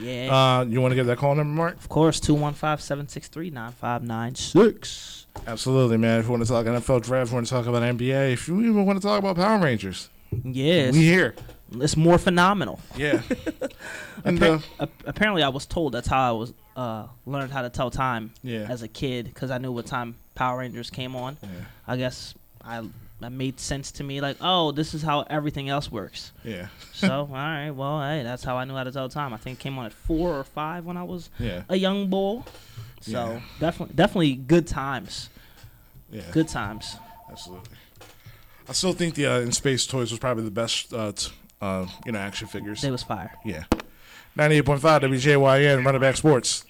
Yeah. uh, you want to give that call number, Mark? of course, 215-763-9596. Absolutely, man. If you want to talk NFL draft, if you want to talk about NBA, if you even want to talk about Power Rangers, Yes. we here. It's more phenomenal. Yeah. and uh, apparently, I was told that's how I was uh, learned how to tell time Yeah. as a kid because I knew what time Power Rangers came on. Yeah. I guess I that made sense to me. Like, oh, this is how everything else works. yeah, So, all right, well, hey, that's how I knew how to tell time. I think it came on at four or five when I was yeah, a young boy. So Yeah. definitely, definitely good times. yeah. Good times. Absolutely. I still think the uh, In Space Toys was probably the best, uh, t- uh, you know, action figures. They was fire. Yeah. 98.5 WJYN, Run It Back Sports.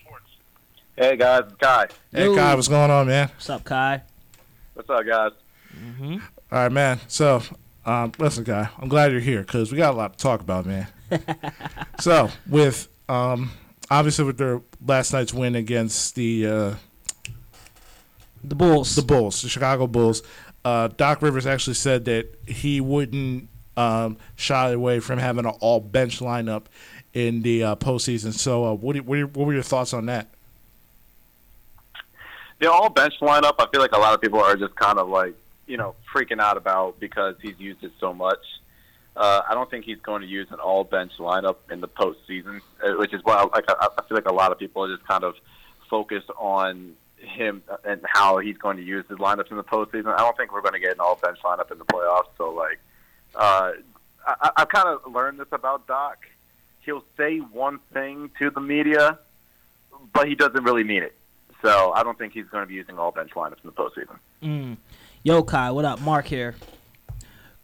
Hey guys, Ky. Hey, Yo. Ky, what's going on, man? What's up, Ky? What's up, guys? All right, man. So, um, listen, guy, I'm glad you're here because we got a lot to talk about, man. so, with um, obviously with their last night's win against the uh, The Bulls. the Bulls, the Chicago Bulls, uh, Doc Rivers actually said that he wouldn't um, shy away from having an all bench lineup in the uh, postseason. So, uh, what, do you, what, are your, what were your thoughts on that? The all bench lineup, I feel like a lot of people are just kind of like, you know, freaking out about because he's used it so much. Uh, I don't think he's going to use an all bench lineup in the postseason, uh, which is why like I, I feel like a lot of people are just kind of focused on him and how he's going to use his lineups in the postseason. I don't think we're going to get an all bench lineup in the playoffs. So like, uh, I, I've kind of learned this about Doc. He'll say one thing to the media, but he doesn't really mean it. So I don't think he's going to be using all bench lineups in the postseason. Mm. Yo, Ky, what up? Mark here.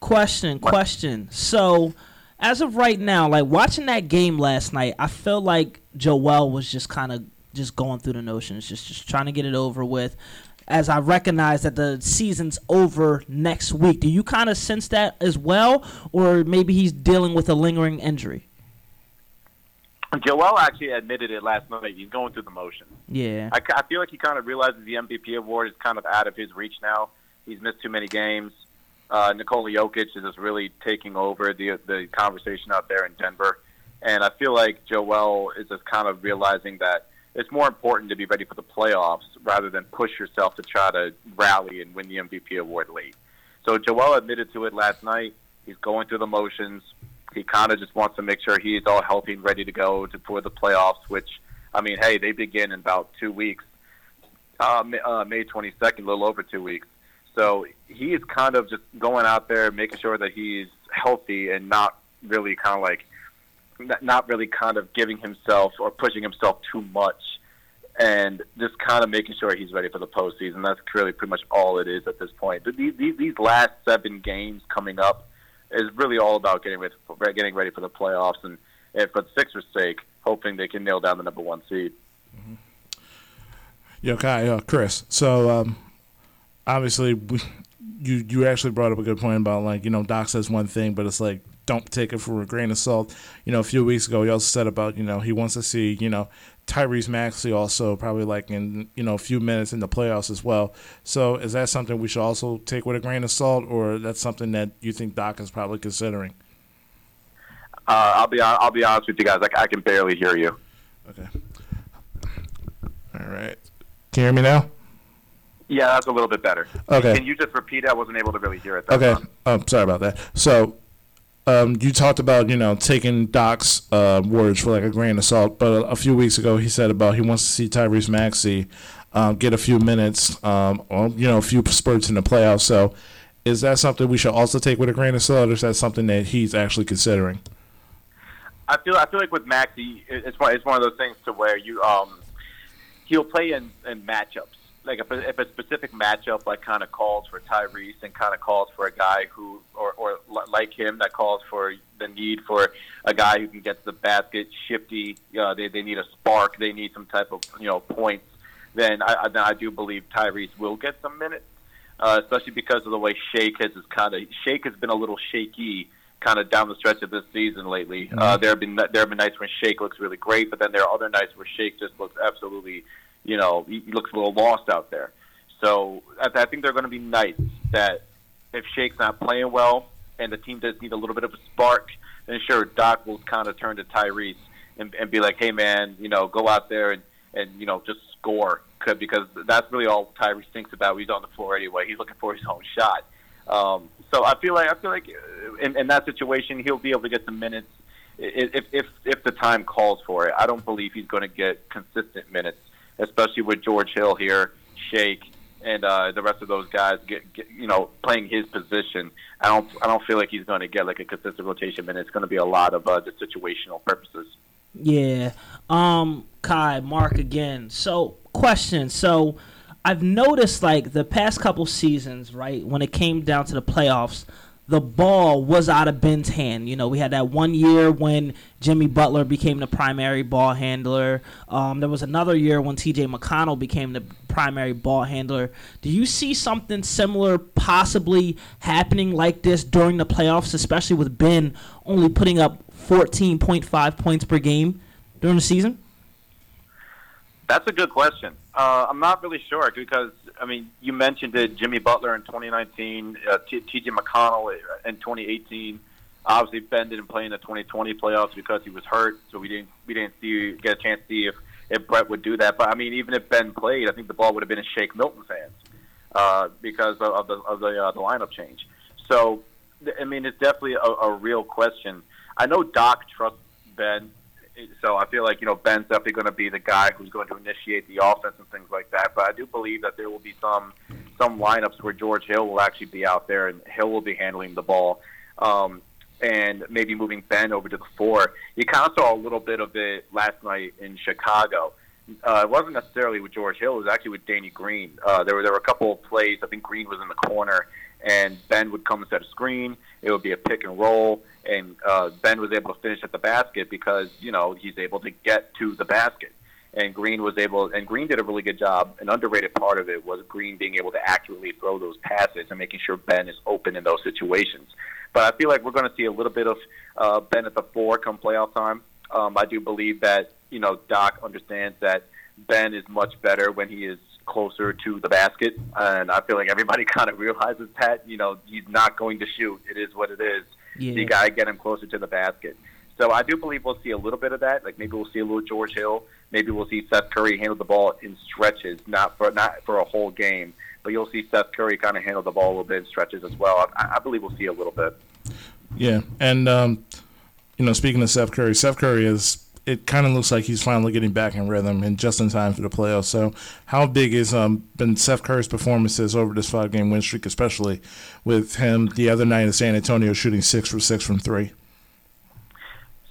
Question, question. So, as of right now, like watching that game last night, I felt like Joel was just kind of just going through the notions, just just trying to get it over with. As I recognize that the season's over next week, do you kind of sense that as well, or maybe he's dealing with a lingering injury? Joel actually admitted it last night. He's going through the motions. Yeah, I, I feel like he kind of realizes the MVP award is kind of out of his reach now. He's missed too many games. Uh, Nikola Jokic is just really taking over the the conversation out there in Denver, and I feel like Joel is just kind of realizing that it's more important to be ready for the playoffs rather than push yourself to try to rally and win the MVP award late. So Joel admitted to it last night. He's going through the motions. He kind of just wants to make sure he's all healthy and ready to go to for the playoffs. Which, I mean, hey, they begin in about two weeks, uh, May, uh, May 22nd, a little over two weeks. So he is kind of just going out there, making sure that he's healthy and not really kind of like, not- really kind of giving himself or pushing himself too much, and just kind of making sure he's ready for the postseason. That's really pretty much all it is at this point. But these, these, these last seven games coming up is really all about getting ready, for, getting ready for the playoffs, and, and for the Sixers' sake, hoping they can nail down the number one seed. Yo, Ky, uh, Kris. So, um, obviously, we, you you actually brought up a good point about like you know Doc says one thing, but it's like don't take it for a grain of salt. You know, a few weeks ago, he also said about you know he wants to see you know Tyrese Maxey also probably like in you know a few minutes in the playoffs as well. So, is that something we should also take with a grain of salt, or that's something that you think Doc is probably considering? Uh, I'll be I'll be honest with you guys. I, I can barely hear you. Okay. All right. Can you hear me now? Yeah, that's a little bit better. Okay. Can you just repeat? I wasn't able to really hear it. That Okay. time. Um, sorry about that. So, um, you talked about you know taking Doc's uh, words for like a grain of salt, but a, few weeks ago he said about he wants to see Tyrese Maxey um, get a few minutes, um, or you know a few spurts in the playoffs. So, is that something we should also take with a grain of salt, or is that something that he's actually considering? I feel I feel like with Maxey, it- it's one it's one of those things to where you um he'll play in, in matchups. Like if a, if a specific matchup like kind of calls for Tyrese and kind of calls for a guy who or or like him that calls for the need for a guy who can get to the basket, shifty. Uh, they they need a spark. They need some type of you know points. Then I I, then I do believe Tyrese will get some minutes. Uh, especially because of the way Shake has is kind of Shake has been a little shaky kind of down the stretch of this season lately. Uh, there have been there have been nights when Shake looks really great, but then there are other nights where Shake just looks absolutely, you know, he, looks a little lost out there. So I, think they're going to be nights that if Shake's not playing well and the team does need a little bit of a spark, then sure Doc will kind of turn to Tyrese and, and be like, hey man, you know, go out there and and you know just score 'Cause- because that's really all Tyrese thinks about. He's on the floor anyway. He's looking for his own shot. Um, so I feel like I feel like uh, in, in that situation he'll be able to get some minutes if if if the time calls for it. I don't believe he's going to get consistent minutes, especially with George Hill here, Shake, and uh, the rest of those guys get, get you know playing his position. I don't I don't feel like he's going to get like a consistent rotation minute. It's going to be a lot of uh, just situational purposes. Yeah. Um, Ky, Mark again. So, question. So, I've noticed like the past couple seasons, right, when it came down to the playoffs, the ball was out of Ben's hand. You know, we had that one year when Jimmy Butler became the primary ball handler. Um, there was another year when T.J. McConnell became the primary ball handler. Do you see something similar possibly happening like this during the playoffs, especially with Ben only putting up 14.5 points per game during the season? That's a good question. Uh, I'm not really sure because I mean, you mentioned it, Jimmy Butler in 2019, uh, T.J. McConnell in 2018. Obviously, Ben didn't play in the 2020 playoffs because he was hurt, so we didn't we didn't see get a chance to see if if Brett would do that. But I mean, even if Ben played, I think the ball would have been in Shake Milton's hands uh, because of, of the of the uh, the lineup change. So, I mean, it's definitely a, a real question. I know Doc trusts Ben, so I feel like you know Ben's definitely going to be the guy who's going to initiate the offense and things like that. But I do believe that there will be some some lineups where George Hill will actually be out there and Hill will be handling the ball. Um, and maybe moving Ben over to the four. You kind of saw a little bit of it last night in Chicago. Uh, it wasn't necessarily with George Hill; it was actually with Danny Green. Uh, there were there were a couple of plays. I think Green was in the corner, and Ben would come and set a screen. It would be a pick and roll, and uh, Ben was able to finish at the basket because you know he's able to get to the basket. And Green was able, and Green did a really good job. An underrated part of it was Green being able to accurately throw those passes and making sure Ben is open in those situations. But I feel like we're going to see a little bit of uh, Ben at the four come playoff time. Um, I do believe that you know Doc understands that Ben is much better when he is closer to the basket, and I feel like everybody kind of realizes that. You know, he's not going to shoot. It is what it is. Yeah. You got to get him closer to the basket. So I do believe we'll see a little bit of that. Like maybe we'll see a little George Hill. Maybe we'll see Seth Curry handle the ball in stretches, not for not for a whole game, but you'll see Seth Curry kind of handle the ball a little bit in stretches as well. I, I believe we'll see a little bit. Yeah, and um, you know, speaking of Seth Curry, Seth Curry is. It kind of looks like he's finally getting back in rhythm and just in time for the playoffs. So, how big has um, been Seth Curry's performances over this five-game win streak, especially with him the other night in San Antonio shooting six for six from three?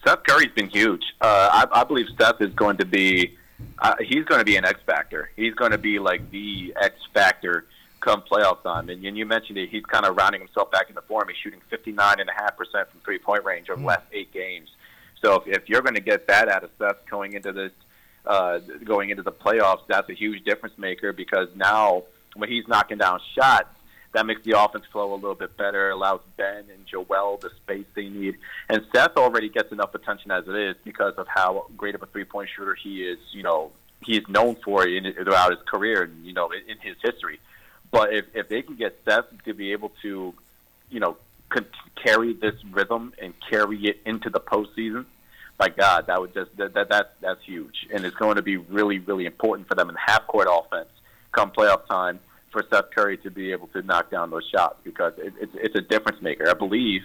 Seth Curry's been huge. Uh, I, I believe Seth is going to be. Uh, he's going to be an X factor. He's going to be like the X factor come playoff time. And, and you mentioned it. He's kind of rounding himself back into form. He's shooting 59.5% from three point range over the last eight games. So if, if you're going to get that out of Seth going into this, uh, going into the playoffs, that's a huge difference maker because now when he's knocking down shots, that makes the offense flow a little bit better, allows Ben and Joel the space they need. And Seth already gets enough attention as it is because of how great of a three point shooter he is, you know, he is known for in, throughout his career and, you know, in, in his history. But if, if they can get Seth to be able to, you know, con- carry this rhythm and carry it into the postseason, my God, that would just that, that that that's huge, and it's going to be really really important for them in half court offense come playoff time for Seth Curry to be able to knock down those shots because it, it's it's a difference maker. I believe,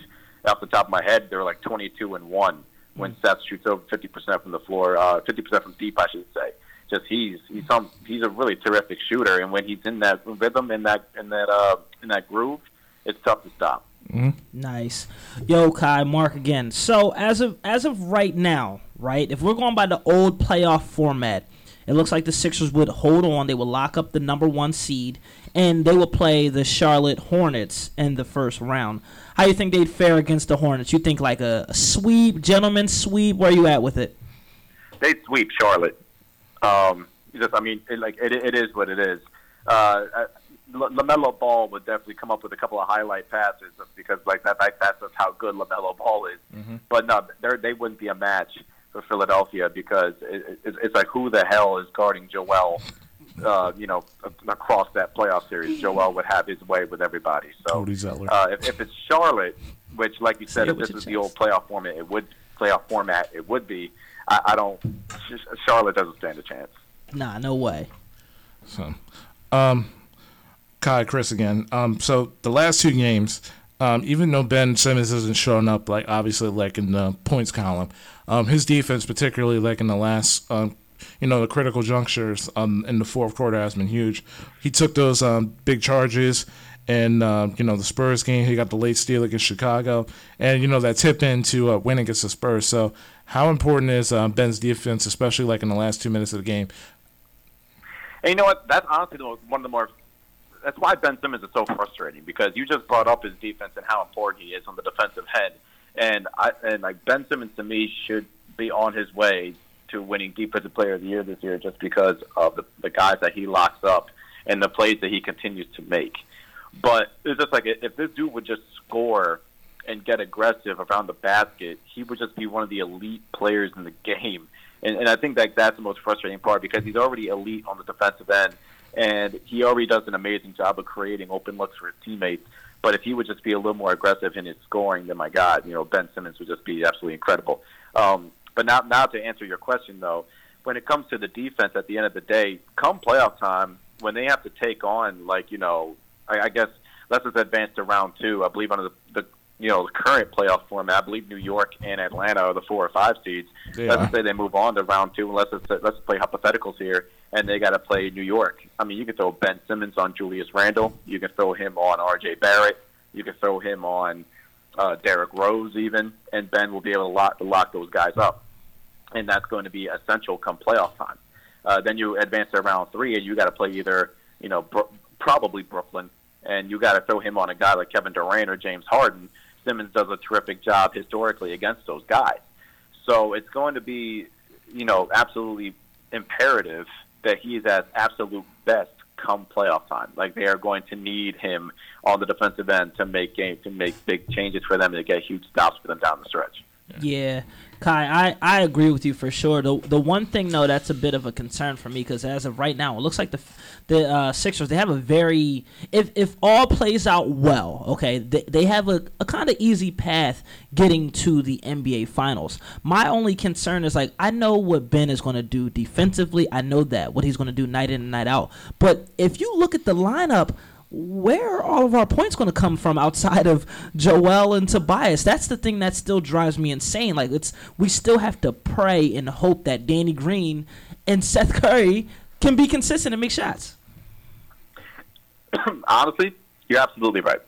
off the top of my head, they're like 22 and one when Seth shoots over 50% from the floor, uh, 50% from deep, I should say. Just he's he's some he's a really terrific shooter, and when he's in that rhythm in that in that uh, in that groove, it's tough to stop. Nice. Yo, Ky, Mark again. So as of as of right now, right, if we're going by the old playoff format, it looks like the Sixers would hold on. They would lock up the number one seed, and they will play the Charlotte Hornets in the first round. How you think they'd fare against the Hornets? You think like a, a sweep, gentleman sweep? Where are you at with it? they sweep Charlotte. Um, just, I mean, it, like it, it is what it is. Uh, L- LaMelo Ball would definitely come up with a couple of highlight passes because, like that, that that's just how good LaMelo Ball is. But no, they they wouldn't be a match for Philadelphia because it, it, it's like who the hell is guarding Joel? Uh, you know, across that playoff series, Joel would have his way with everybody. So, Cody Zeller. uh, if, if it's Charlotte, which, like you said, if this your is the old playoff format, it would playoff format, it would be. I, I don't. Charlotte doesn't stand a chance. Nah, no way. So, um, Ky, Kris again. Um, so the last two games, um, even though Ben Simmons isn't showing up, like obviously like in the points column, um, his defense, particularly like in the last, um, you know, the critical junctures, um, in the fourth quarter has been huge. He took those um big charges. And uh, you know the Spurs game, he got the late steal against Chicago, and you know that tipped into uh, win against the Spurs. So, how important is uh, Ben's defense, especially like in the last two minutes of the game? And you know what? That's honestly one of the more. That's why Ben Simmons is so frustrating because you just brought up his defense and how important he is on the defensive end, and I and like Ben Simmons to me should be on his way to winning Defensive Player of the Year this year just because of the the guys that he locks up and the plays that he continues to make. But it's just like if this dude would just score and get aggressive around the basket, he would just be one of the elite players in the game. And, and I think that that's the most frustrating part because he's already elite on the defensive end, and he already does an amazing job of creating open looks for his teammates. But if he would just be a little more aggressive in his scoring, then my God, you know, Ben Simmons would just be absolutely incredible. Um, but now, now to answer your question though, when it comes to the defense, at the end of the day, come playoff time, when they have to take on like you know, I, I guess let's just advance to round two. I believe under the, the you know the current playoff format, I believe New York and Atlanta are the four or five seeds. They let's say they move on to round two. and Let's just, let's play hypotheticals here, and they got to play New York. I mean, you can throw Ben Simmons on Julius Randle. You can throw him on R.J. Barrett. You can throw him on uh, Derrick Rose even, and Ben will be able to lock, lock those guys up, and that's going to be essential come playoff time. Uh, then you advance to round three, and you got to play either you know Bro- probably Brooklyn, and you got to throw him on a guy like Kevin Durant or James Harden. Simmons does a terrific job historically against those guys, so it's going to be you know absolutely imperative that he's at absolute best come playoff time. Like they are going to need him on the defensive end to make game to make big changes for them to get huge stops for them down the stretch. Yeah, Ky, I, I agree with you for sure. The the one thing though that's a bit of a concern for me because as of right now, it looks like the the uh, Sixers they have a very if if all plays out well, okay, they, they have a, a kind of easy path getting to the NBA Finals. My only concern is like I know what Ben is going to do defensively. I know that what he's going to do night in and night out. But if you look at the lineup where are all of our points going to come from outside of Joel and Tobias? That's the thing that still drives me insane. Like it's we still have to pray and hope that Danny Green and Seth Curry can be consistent and make shots. Honestly, you're absolutely right.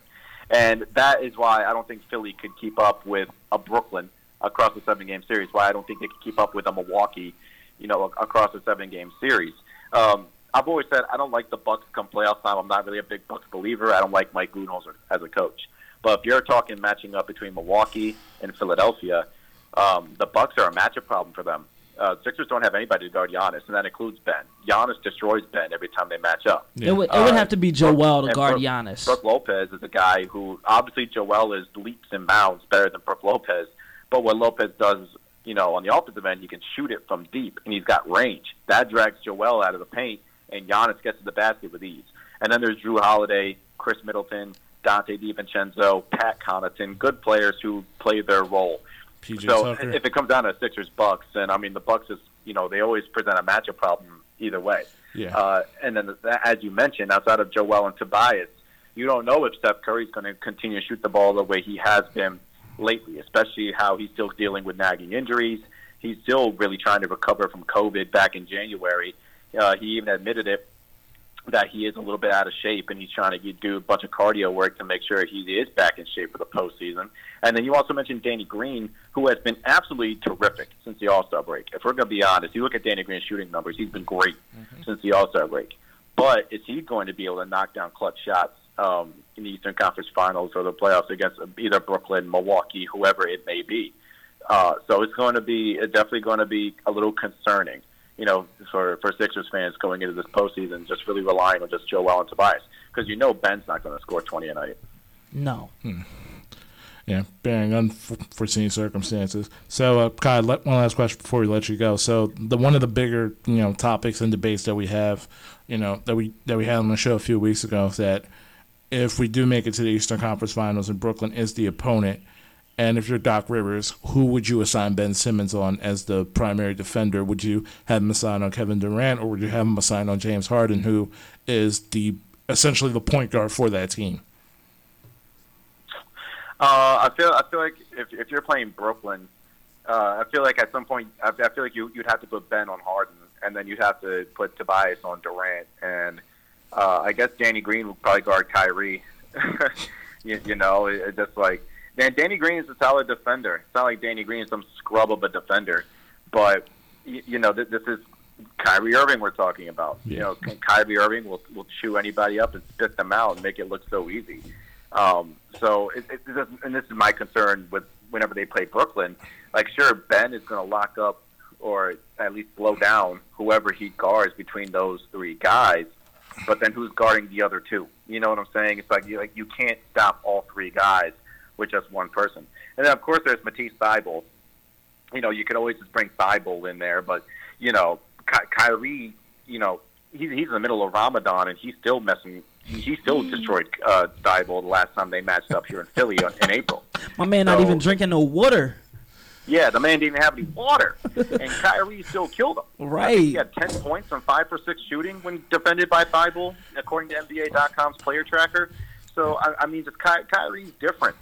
And that is why I don't think Philly could keep up with a Brooklyn across the seven game series. Why I don't think they could keep up with a Milwaukee, you know, across the seven game series. Um, I've always said I don't like the Bucks come playoff time. I'm not really a big Bucks believer. I don't like Mike Budenholzer as a coach. But if you're talking matching up between Milwaukee and Philadelphia, um, the Bucks are a matchup problem for them. Uh, Sixers don't have anybody to guard Giannis, and that includes Ben. Giannis destroys Ben every time they match up. It would it would Uh, have to be Joel to guard Brook- Giannis. Brook Lopez is a guy who obviously Joel is leaps and bounds better than Brook Lopez, but what Lopez does, you know, on the offensive end, he can shoot it from deep and he's got range. That drags Joel out of the paint, and Giannis gets to the basket with ease. And then there's Jrue Holiday, Khris Middleton, Donte DiVincenzo, Pat Connaughton, good players who play their role. PJ so Tucker. if it comes down to Sixers Bucks, then I mean the Bucks is you know they always present a matchup problem either way. Yeah. Uh, and then, as you mentioned, outside of Joel and Tobias, you don't know if Steph Curry's going to continue to shoot the ball the way he has been lately, especially how he's still dealing with nagging injuries. He's still really trying to recover from COVID back in January. Uh, he even admitted it that he is a little bit out of shape and he's trying to do a bunch of cardio work to make sure he is back in shape for the postseason. And then you also mentioned Danny Green, who has been absolutely terrific since the All Star break. If we're going to be honest, you look at Danny Green's shooting numbers, he's been great since the All Star break. But is he going to be able to knock down clutch shots um, in the Eastern Conference Finals or the playoffs against either Brooklyn, Milwaukee, whoever it may be? Uh, so it's going to be it's definitely going to be a little concerning you know, for for Sixers fans going into this postseason, just really relying on just Joel and Tobias because you know Ben's not going to score twenty a night. No. Yeah, bearing unforeseen circumstances. So, uh, Ky, let, one last question before we let you go. So, the one of the bigger you know topics and debates that we have, you know, that we that we had on the show a few weeks ago is that if we do make it to the Eastern Conference Finals and Brooklyn is the opponent, and if you're Doc Rivers, who would you assign Ben Simmons on as the primary defender? Would you have him assign on Kevin Durant, or would you have him assign on James Harden, who is the essentially the point guard for that team? Uh, I feel I feel like if if you're playing Brooklyn, uh, I feel like at some point I, I feel like you you'd have to put Ben on Harden, and then you'd have to put Tobias on Durant, and uh, I guess Danny Green would probably guard Kyrie. you, you know, it, just like man, Danny Green is a solid defender. It's not like Danny Green is some scrub of a defender, but you, you know th- this is Kyrie Irving we're talking about. You know, Kyrie Irving will will chew anybody up and spit them out and make it look so easy. Um, so, it, it, doesn't, and this is my concern with whenever they play Brooklyn. Like, sure, Ben is going to lock up or at least slow down whoever he guards between those three guys. But then who's guarding the other two? You know what I'm saying? It's like you like you can't stop all three guys with just one person. And then of course there's Matisse Thybulle. You know, you could always just bring Thybulle in there, but you know, Ky- Kyrie, you know, he's he's in the middle of Ramadan and he's still messing. He still destroyed uh, Thybulle the last time they matched up here in Philly in in April. My man not So- even drinking no water. Yeah, the man didn't even have any water, and Kyrie still killed him. Right. He had 10 points on 5 for 6 shooting when defended by Thybulle, according to NBA.com's player tracker. So, I, I mean, just Ky- Kyrie's different.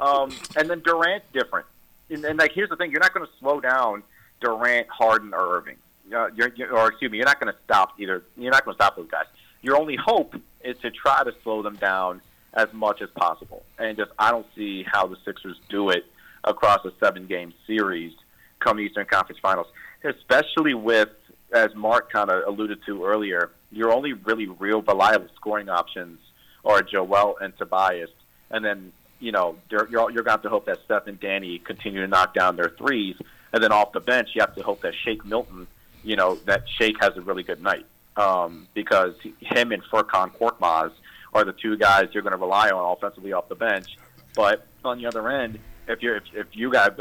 Um, and then Durant's different. And, and, like, here's the thing you're not going to slow down Durant, Harden, or Irving. Uh, you're, you're, or, excuse me, you're not going to stop either. You're not going to stop those guys. Your only hope is to try to slow them down as much as possible. And just, I don't see how the Sixers do it across a seven game series come Eastern Conference Finals, especially with, as Mark kind of alluded to earlier, your only really real reliable scoring options are Joel and Tobias. And then, you know, you're, you're, going to have to hope that Steph and Danny continue to knock down their threes. And then off the bench, you have to hope that Shake Milton, you know, that Shake has a really good night. Um, because him and Furkan Korkmaz are the two guys you're going to rely on offensively off the bench. But on the other end, if you're if, if you got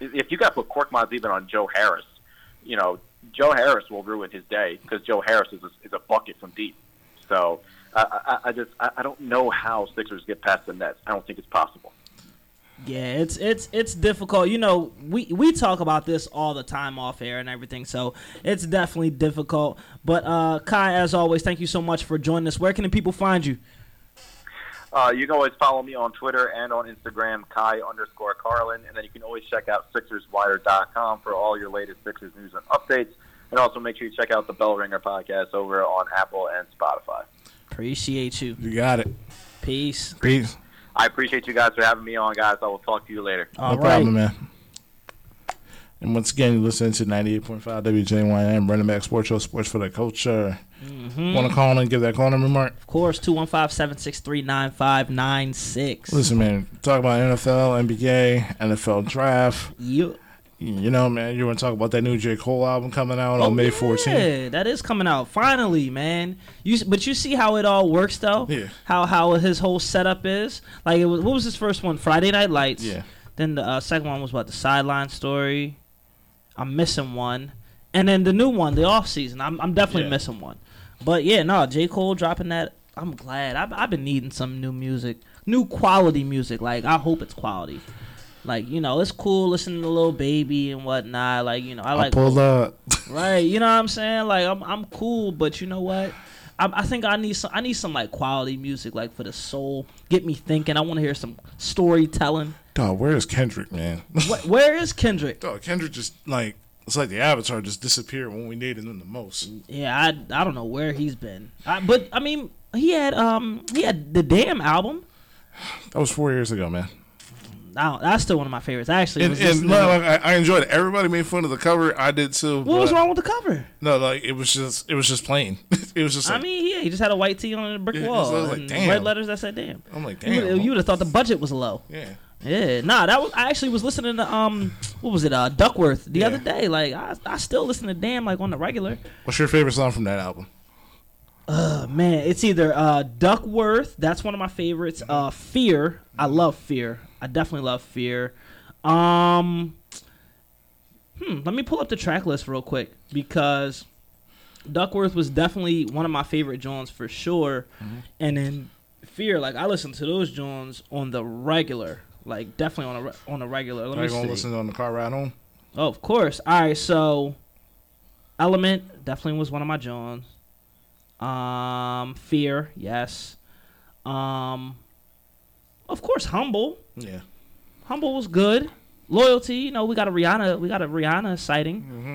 if you got put Korkmaz even on Joe Harris, you know Joe Harris will ruin his day because Joe Harris is a, is a bucket from deep. So I, I, I just I, I don't know how Sixers get past the Nets. I don't think it's possible. Yeah, it's it's it's difficult. You know, we we talk about this all the time off air and everything, so it's definitely difficult. But uh Ky, as always, thank you so much for joining us. Where can the people find you? Uh, you can always follow me on Twitter and on Instagram, Ky underscore Carlin, and then you can always check out SixersWire.com for all your latest Sixers news and updates. And also make sure you check out the Bell Ringer podcast over on Apple and Spotify. Appreciate you. You got it. Peace. Peace. I appreciate you guys for having me on, guys. I will talk to you later. No All right. problem, man. And once again, you listen to 98.5 WJYM, Run It Back Sports Show, Sports for the Culture. Mm-hmm. Want to call in and give that call number, Mark? Of course, 215-763-9596. Listen, man, talk about NFL, NBA, NFL draft. You, You know, man, you want to talk about that new J. Cole album coming out Oh, on May 14th? Yeah, that is coming out finally, man. You but you see how it all works though. Yeah. How how his whole setup is. Like it was. What was his first one? Friday Night Lights. Yeah. Then the uh, second one was what? The Sideline Story. I'm missing one, and then the new one, the off season. I'm I'm definitely Yeah. missing one. But yeah, no, J Cole dropping that. I'm glad. I've I've been needing some new music, new quality music. Like I hope it's quality. Like you know, it's cool listening to Lil Baby and whatnot. Like you know, I I like pulled up. right. You know what I'm saying? Like I'm I'm cool, but you know what? I, I think I need some I need some like quality music, like for the soul, get me thinking. I want to hear some storytelling. Dog, where is Kendrick, man? Wh- where is Kendrick? Dog, Kendrick just like it's like the Avatar just disappeared when we needed him the most. Yeah, I I don't know where he's been. I, but I mean, he had um he had the damn album. That was four years ago, man. That's still one of my favorites. Actually And, and no, like, I, I enjoyed it. Everybody made fun of the cover. I did too. what was wrong with the cover? No, like it was just it was just plain. it was just. Like, I mean, yeah, he just had a white tee on a brick Yeah, wall so I was like, damn. red letters that said "damn." I'm like, damn. You damn. would have thought the budget was low. yeah. Yeah, nah, that was I actually was listening to um what was it uh Duckworth the Yeah. other day. Like I I still listen to Damn like on the regular. What's your favorite song from that album? Uh, man, it's either uh Duckworth, that's one of my favorites. Uh Fear, I love Fear. I definitely love Fear. Um Hmm, let me pull up the track list real quick because Duckworth was definitely one of my favorite Johns for sure. And then Fear, like I listen to those Johns on the regular. Like definitely on a re- on a regular. Let Are you gonna see. listen on the car ride home? Oh, of course. All right, so Element definitely was one of my Johns. Um, Fear, yes. Um, of course, Humble. Yeah. Humble was good. Loyalty, you know, we got a Rihanna, we got a Rihanna sighting. Mm-hmm.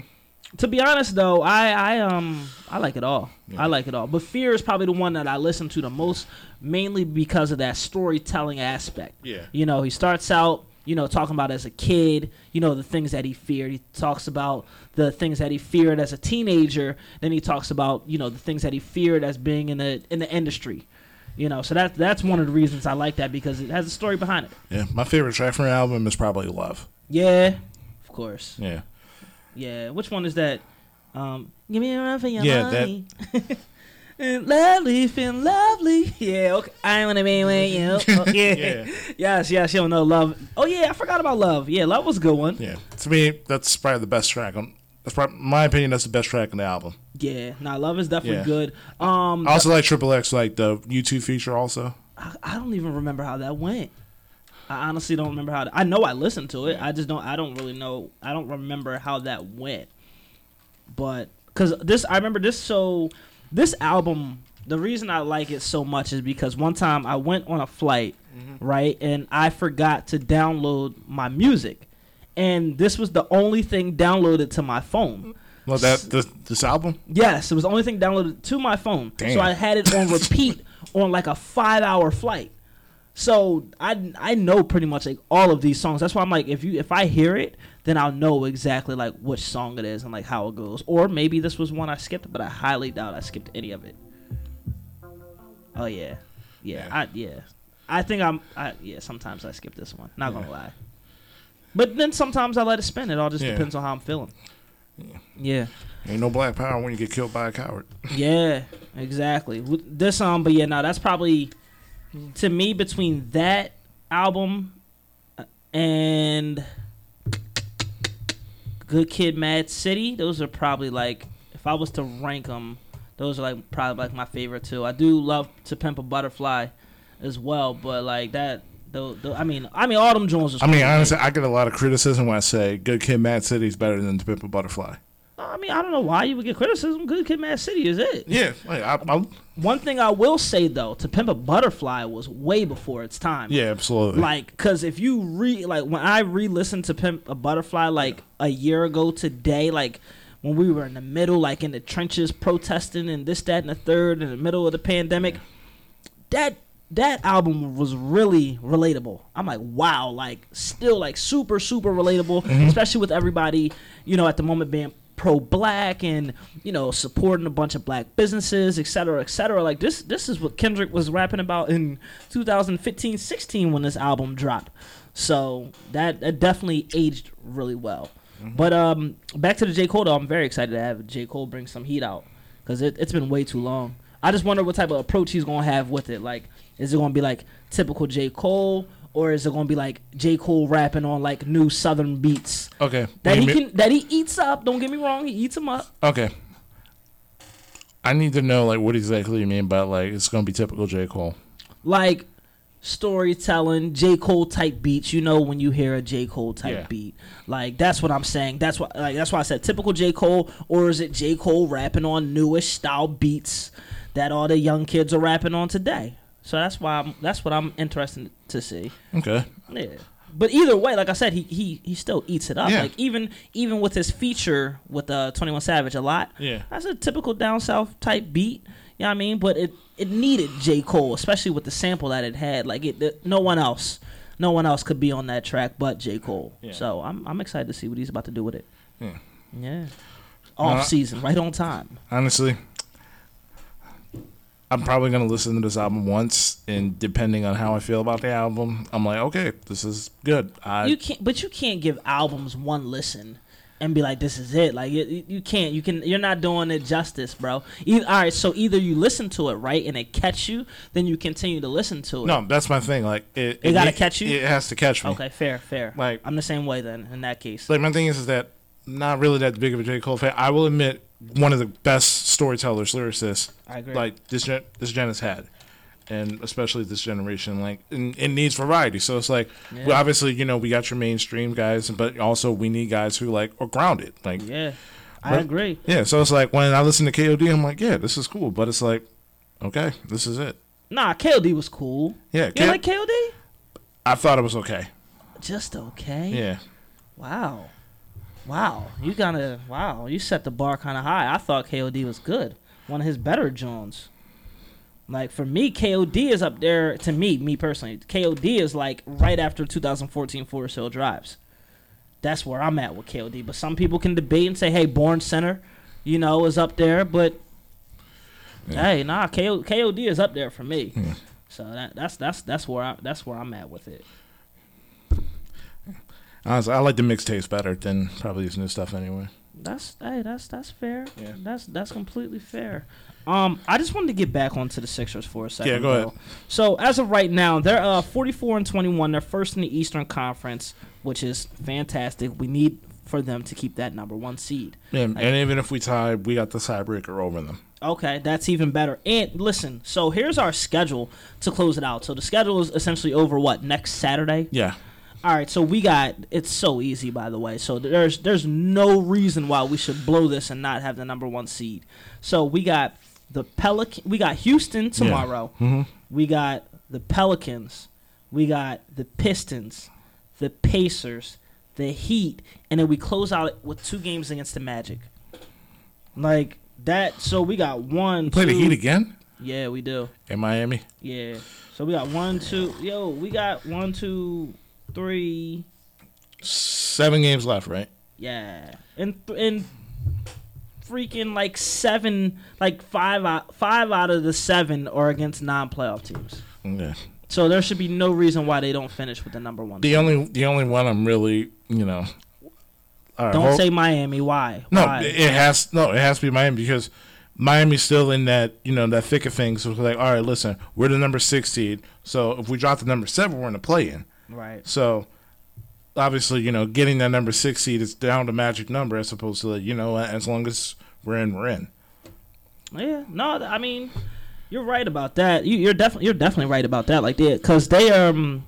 To be honest, though, I, I um, I like it all. Yeah. I like it all. But Fear is probably the one that I listen to the most, mainly because of that storytelling aspect. Yeah. You know, he starts out, you know, talking about as a kid, you know, the things that he feared. He talks about the things that he feared as a teenager. Then he talks about, you know, the things that he feared as being in the in the industry. You know, so that that's one of the reasons I like that because it has a story behind it. Yeah. My favorite track from the album is probably Love. Yeah, of course. Yeah. Yeah, which one is that? Um, give me a run for your Yeah, that- money. and lovely, feel lovely. Yeah, okay. I wanna be with you. Oh, yeah. Yeah. Yes, yes, you know love. Oh yeah, I forgot about love. Yeah, love was a good one. Yeah. To me, that's probably the best track on. That's probably, in my opinion, that's the best track on the album. Yeah, nah, love is definitely Yeah. good. Um, I also like Triple X, like the U2 feature, also. I, I don't even remember how that went. I honestly don't remember how. I know I listened to it. I just don't. I don't really know. I don't remember how that went. But because this, I remember this. So this album, the reason I like it so much is because one time I went on a flight, right, and I forgot to download my music, and this was the only thing downloaded to my phone. Well, that this, this album. Yes, it was the only thing downloaded to my phone. Damn. So I had it on repeat on like a five hour flight. So I I know pretty much like all of these songs. That's why I'm like, if you if I hear it, then I'll know exactly like which song it is and like how it goes. Or maybe this was one I skipped, but I highly doubt I skipped any of it. Oh yeah, yeah, Yeah. I yeah. I think I'm I yeah. Sometimes I skip this one. Not gonna lie. But then sometimes I let it spin. It all just Yeah. depends on how I'm feeling. Yeah. Ain't no black power when you get killed by a coward. Yeah, exactly. This um, but yeah, no, that's probably to me between that album uh, and Good Kid, Mad City. Those are probably like if I was to rank them, those are like probably like my favorite too. I do love To Pimp a Butterfly as well, but like that. Though, though, I mean, I mean, Autumn Jones. Was I mean, honestly, I get a lot of criticism when I say "Good Kid, Mad City" is better than "To Pimp a Butterfly." I mean, I don't know why you would get criticism. Good Kid, Mad City is it? Yeah, like, I, I, One thing I will say though, To Pimp a Butterfly was way before its time. yeah, absolutely. Like, cause if you re like when I re-listened to Pimp a Butterfly like a year ago today, like when we were in the middle, like in the trenches protesting and this, that, and the third, in the middle of the pandemic, that that album was really relatable. I'm like, wow, like still like super, super relatable, especially with everybody, you know, at the moment being pro black and you know supporting a bunch of black businesses et cetera et cetera. Like this this is what kendrick was rapping about in 2015 16 when this album dropped. So that, that definitely aged really well. But um back to the j. Cole though i'm very excited to have j. Cole bring some heat out because it, it's been way too long. I just wonder what type of approach he's gonna have with it. Like is it gonna be like typical j cole or is it gonna be like j cole rapping on like new southern beats okay, that he can that he eats up. Don't get me wrong, he eats them up. Okay. I need to know like what exactly you mean by like it's gonna be typical J Cole. Like storytelling, J. Cole type beats. You know when you hear a J. Cole type Yeah. beat. Like that's what I'm saying. That's what like that's why I said typical J. Cole, or is it J. Cole rapping on newish style beats that all the young kids are rapping on today? So that's why I'm that's what I'm interested to see. Okay. Yeah. But either way, like I said, he he, he still eats it up. Yeah. Like even even with his feature with uh, Twenty One Savage a lot. Yeah. That's a typical down south type beat. You know what I mean? But it it needed J. Cole, especially with the sample that it had. Like it, it- no one else, no one else could be on that track but J. Cole. Yeah. So I'm I'm excited to see what he's about to do with it. Yeah. Yeah. Off season, right on time. Honestly, I'm probably gonna listen to this album once, and depending on how I feel about the album, I'm like, okay, this is good. I you can't, but you can't give albums one listen and be like, "This is it." Like you, you can't. You can. You're not doing it justice, bro. All right. So either you listen to it right and it catch you, then you continue to listen to it. no, that's my thing. Like it, It gotta it- catch you? It has to catch me. Okay. Fair. Fair. Like- I'm the same way then. In that case. Like my thing is, is that not really that big of a J Cole fan. I will admit, one of the best storytellers, lyricists, I agree. like this gen, this gen has had, and especially this generation. Like it needs variety. So it's like, Yeah. well, obviously, you know, we got your mainstream guys, but also we need guys who like are grounded. Like yeah. I Right. agree. Yeah, so it's like when I listen to KOD, I'm like, yeah, this is cool, but it's like, okay, this is it. Nah, KOD was cool. Yeah, You K- like KOD? I thought it was okay. Just okay. Yeah, Wow. Wow. You gotta wow, you set the bar kinda high. I thought KOD was good. One of his better Jones. Like for me, KOD is up there to me, me personally. KOD is like right after 2014 Forest Hill Drives. That's where I'm at with KOD. But some people can debate and say, hey, Born Sinner, you know, is up there, but hey, nah, KO, KOD is up there for me. Hmm. So that, that's that's that's where I that's where I'm at with it. Honestly, I like the mixtapes better than probably his new stuff anyway. That's hey, that's that's fair. Yeah. That's that's completely fair. Um, I just wanted to get back onto the Sixers for a second. Yeah, go ahead. though. So as of right now, they're uh 44 and 21. They're first in the Eastern Conference, which is fantastic. We need for them to keep that number one seed. Yeah, and even if we tie, we got the tiebreaker over them. Okay, that's even better. And listen, so here's our schedule to close it out. So the schedule is essentially over what next Saturday. Yeah, All right, so we got it's so easy by the way. So there's there's no reason why we should blow this and not have the number 1 seed. So we got the Pelican we got Houston tomorrow. Mm-hmm. We got the Pelicans. We got the Pistons, the Pacers, the Heat, and then we close out with two games against the Magic. Like that so we got one play the Heat again Yeah, we do. in Miami. Yeah. So we got one, two. Yo, we got one, two, three. Seven games left, right? Yeah, and th- and freaking like seven, like five out, five out of the seven are against non-playoff teams. Yeah. So there should be no reason why they don't finish with the number one. The only the only one I'm really you know. right, don't say Miami. Why? no. Why? It has no. It has to be Miami because Miami's still in that you know that thick of things. So it's like, all right, listen, we're the number six seed. So if we drop the number seven, we're in the play-in. Right. So obviously, you know, getting that number six seed is down to magic number as opposed to like, you know, as long as we're in, we're in. Yeah, no, I mean, you're right about that. You, you're definitely you're definitely right about that. Like they, because they um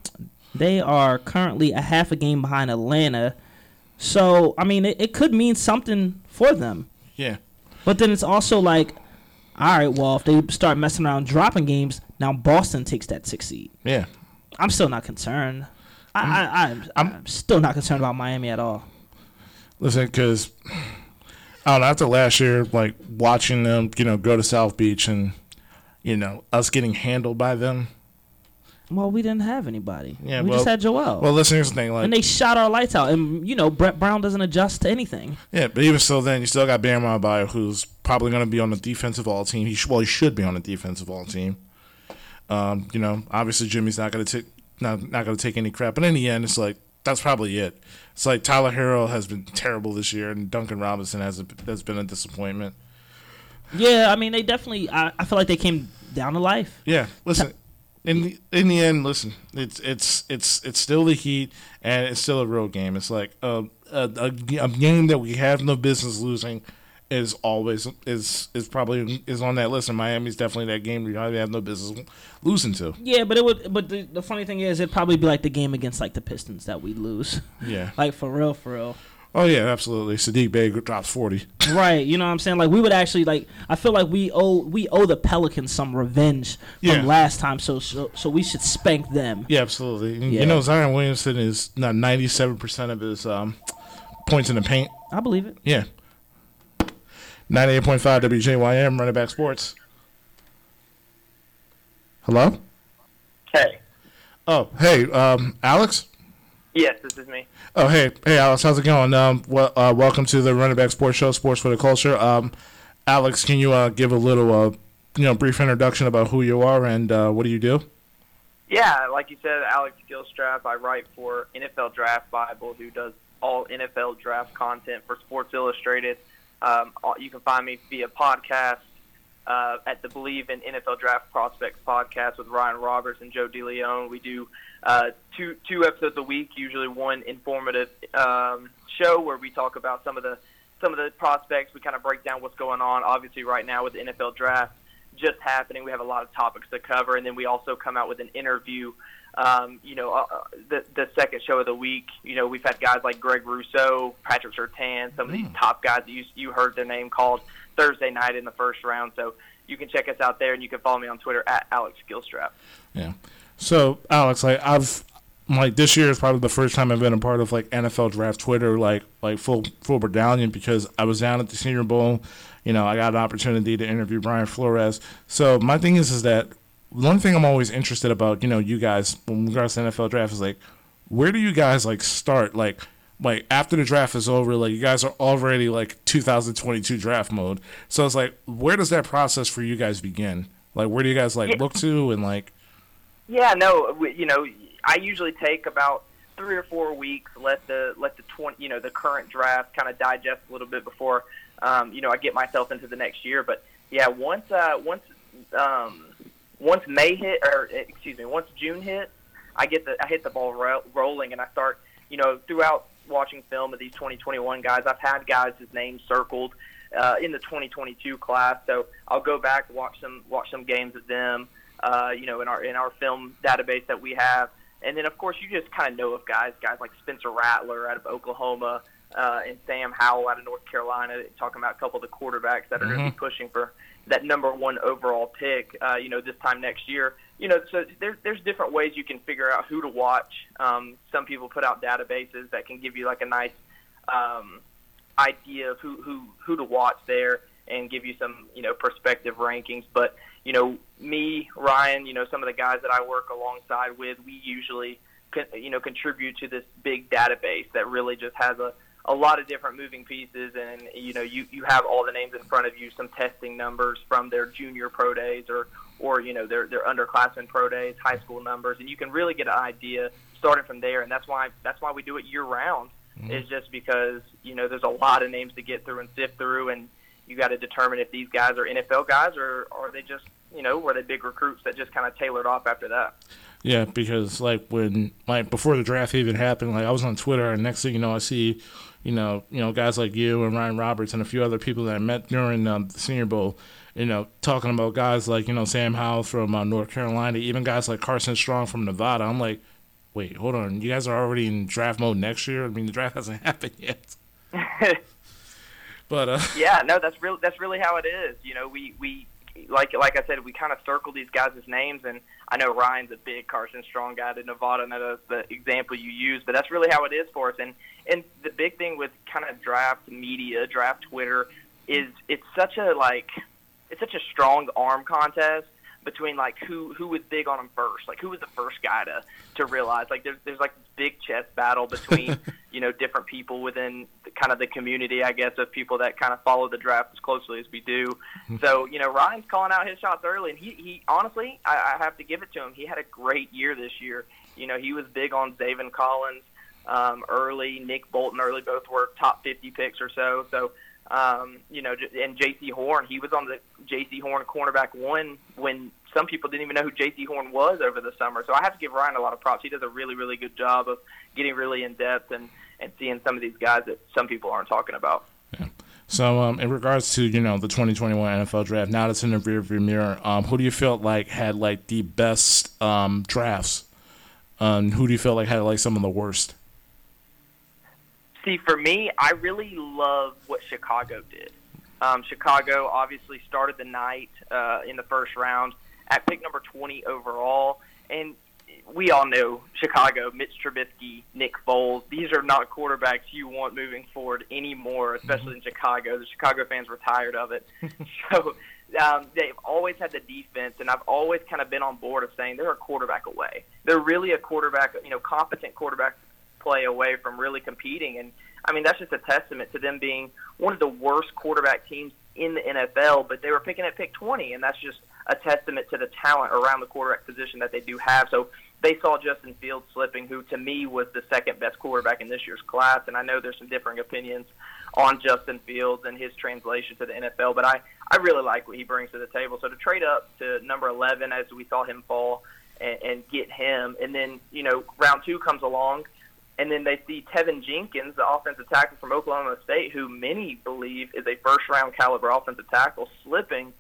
they are currently a half a game behind Atlanta. So I mean, it, it could mean something for them. Yeah. But then it's also like, all right, well, if they start messing around dropping games, now Boston takes that six seed. Yeah. I'm still not concerned. I, I, I'm, I'm still not concerned about Miami at all. Listen, because I don't know. After last year, like watching them, you know, go to South Beach and you know us getting handled by them. Well, we didn't have anybody. Yeah, we well- just had Joel. Well, listen, here's the thing. Like, and they shot our lights out. And, you know, Brett Brown doesn't adjust to anything. yeah, but even still, then you still got Bam Adebayo, who's probably going to be on the defensive all team. He sh- well, he should be on the defensive all team. Um, you know, obviously Jimmy's not going to take not not to take any crap, but in the end, it's like that's probably it. It's like Tyler Herro has been terrible this year, and Duncan Robinson has has been a disappointment. Yeah, I mean, they definitely, I, I feel like they came down to life. Yeah, listen. In the in the end, listen. It's it's it's it's still the Heat, and it's still a road game. It's like a a, a, a game that we have no business losing is always is is probably is on that list, and Miami's definitely that game you probably have no business losing to. Yeah, but it would. But the, the funny thing is, it'd probably be like the game against like the Pistons that we lose. Yeah. like for real, for real. Oh yeah, absolutely. Saddiq Bey drops forty. Right, you know what I'm saying? Like we would actually like I feel like we owe we owe the Pelicans some revenge from Yeah. last time, so so, so we should spank them. Yeah, absolutely. Yeah. You know, Zion Williamson is not ninety seven percent of his um, points in the paint. I believe it. Yeah. Ninety eight point five WJYM Run It Back Sports. Hello. Hey. Oh, hey, um, Alex. Yes, this is me. Oh, hey, hey, Alex, how's it going? Um, well, uh, welcome to the Run It Back Sports Show, Sports for the Culture. Um, Alex, can you uh, give a little, uh, you know, brief introduction about who you are and uh, what do you do? Yeah, like you said, Alex Gilstrap. I write for NFL Draft Bible, who does all NFL draft content for Sports Illustrated. Um, you can find me via podcast uh, at the Bleav in NFL Draft Prospects podcast with Ryan Roberts and Joe DeLeon. We do uh, two two episodes a week, usually one informative um, show where we talk about some of the some of the prospects. We kind of break down what's going on. Obviously, right now with the NFL draft just happening, we have a lot of topics to cover, and then we also come out with an interview. Um, you know, uh, uh, the the second show of the week. You know, we've had guys like Greg Rousseau, Patrick Surtain, some of these top guys that you you heard their name called Thursday night in the first round. So you can check us out there, and you can follow me on Twitter at Alex Gilstrap. Yeah. So, Alex, like I've like this year is probably the first time I've been a part of like NFL draft Twitter, like like full full medallion because I was down at the Senior Bowl. You know, I got an opportunity to interview Brian Flores. So my thing is, is that one thing I'm always interested about, you know, you guys when regards to NFL draft is like, where do you guys like start? Like, like after the draft is over, like you guys are already like 2022 draft mode. So it's like, where does that process for you guys begin? Like, where do you guys like look to and like? Yeah, no, you know, I usually take about three or four weeks, let the let the twenty, you know, the current draft kind of digest a little bit before, um, you know, I get myself into the next year. But yeah, once uh, once um, once May hit, or excuse me, once June hit, I get the I hit the ball ro- rolling, and I start, you know, throughout watching film of these 2021 guys. I've had guys' whose names circled uh, in the 2022 class, so I'll go back watch some watch some games of them. Uh, you know, in our in our film database that we have, and then of course you just kind of know of guys, guys like Spencer Rattler out of Oklahoma, uh, and Sam Howell out of North Carolina. Talking about a couple of the quarterbacks that are going to be pushing for that number one overall pick. Uh, you know, this time next year. You know, so there's there's different ways you can figure out who to watch. Um, some people put out databases that can give you like a nice um, idea of who, who who to watch there and give you some you know perspective rankings. But you know me, Ryan, you know some of the guys that I work alongside with, we usually con- you know contribute to this big database that really just has a a lot of different moving pieces and you know you you have all the names in front of you some testing numbers from their junior pro days or or you know their their underclassmen pro days high school numbers and you can really get an idea starting from there and that's why that's why we do it year round mm-hmm. is just because you know there's a lot of names to get through and sift through, and you got to determine if these guys are NFL guys or are they just you know were they big recruits that just kind of tailored off after that. Yeah, because like when like before the draft even happened, like I was on Twitter, and next thing you know, I see, you know, you know, guys like you and Ryan Roberts and a few other people that I met during um, the Senior Bowl, you know, talking about guys like you know Sam Howell from uh, North Carolina, even guys like Carson Strong from Nevada. I'm like, wait, hold on, you guys are already in draft mode next year. I mean, the draft hasn't happened yet. But uh, yeah, no, that's real. That's really how it is. You know, we we like like I said, we kind of circle these guys' names, and I know Ryan's a big Carson Strong guy to Nevada, and that's the example you use. But that's really how it is for us. And and the big thing with kind of draft media, draft Twitter, is it's such a like it's such a strong arm contest between like who who was big on him first, like who was the first guy to to realize like there's there's like big chess battle between you know different people within the, kind of the community, I guess, of people that kind of follow the draft as closely as we do. So you know Ryan's calling out his shots early, and he he honestly I, I have to give it to him. He had a great year this year. You know he was big on Zaven Collins um, early, Nick Bolton early, both were top 50 picks or so. So um, you know, and Jaycee Horn, he was on the Jaycee Horn cornerback one when some people didn't even know who Jaycee Horn was over the summer. So I have to give Ryan a lot of props. He does a really, really good job of getting really in depth and and seeing some of these guys that some people aren't talking about. So, um, in regards to you know the 2021 NFL draft, now that's in the rearview mirror, um, who do you feel like had like the best um, drafts? Um, who do you feel like had like some of the worst? See, for me, I really love what Chicago did. Um, Chicago obviously started the night uh, in the first round at pick number 20 overall, and we all know Chicago, Mitch Trubisky, Nick Foles. These are not quarterbacks you want moving forward anymore, especially in Chicago. The Chicago fans were tired of it. so um, they've always had the defense, and I've always kind of been on board of saying they're a quarterback away. They're really a quarterback, you know, competent quarterback play away from really competing. And I mean, that's just a testament to them being one of the worst quarterback teams in the NFL, but they were picking at pick 20, and that's just a testament to the talent around the quarterback position that they do have. So they saw Justin Fields slipping, who to me was the second best quarterback in this year's class. And I know there's some differing opinions on Justin Fields and his translation to the NFL, but I, I really like what he brings to the table. So to trade up to number 11 as we saw him fall and, and get him, and then, you know, round two comes along and then they see Teven Jenkins, the offensive tackle from Oklahoma State, who many believe is a first round caliber offensive tackle, slipping,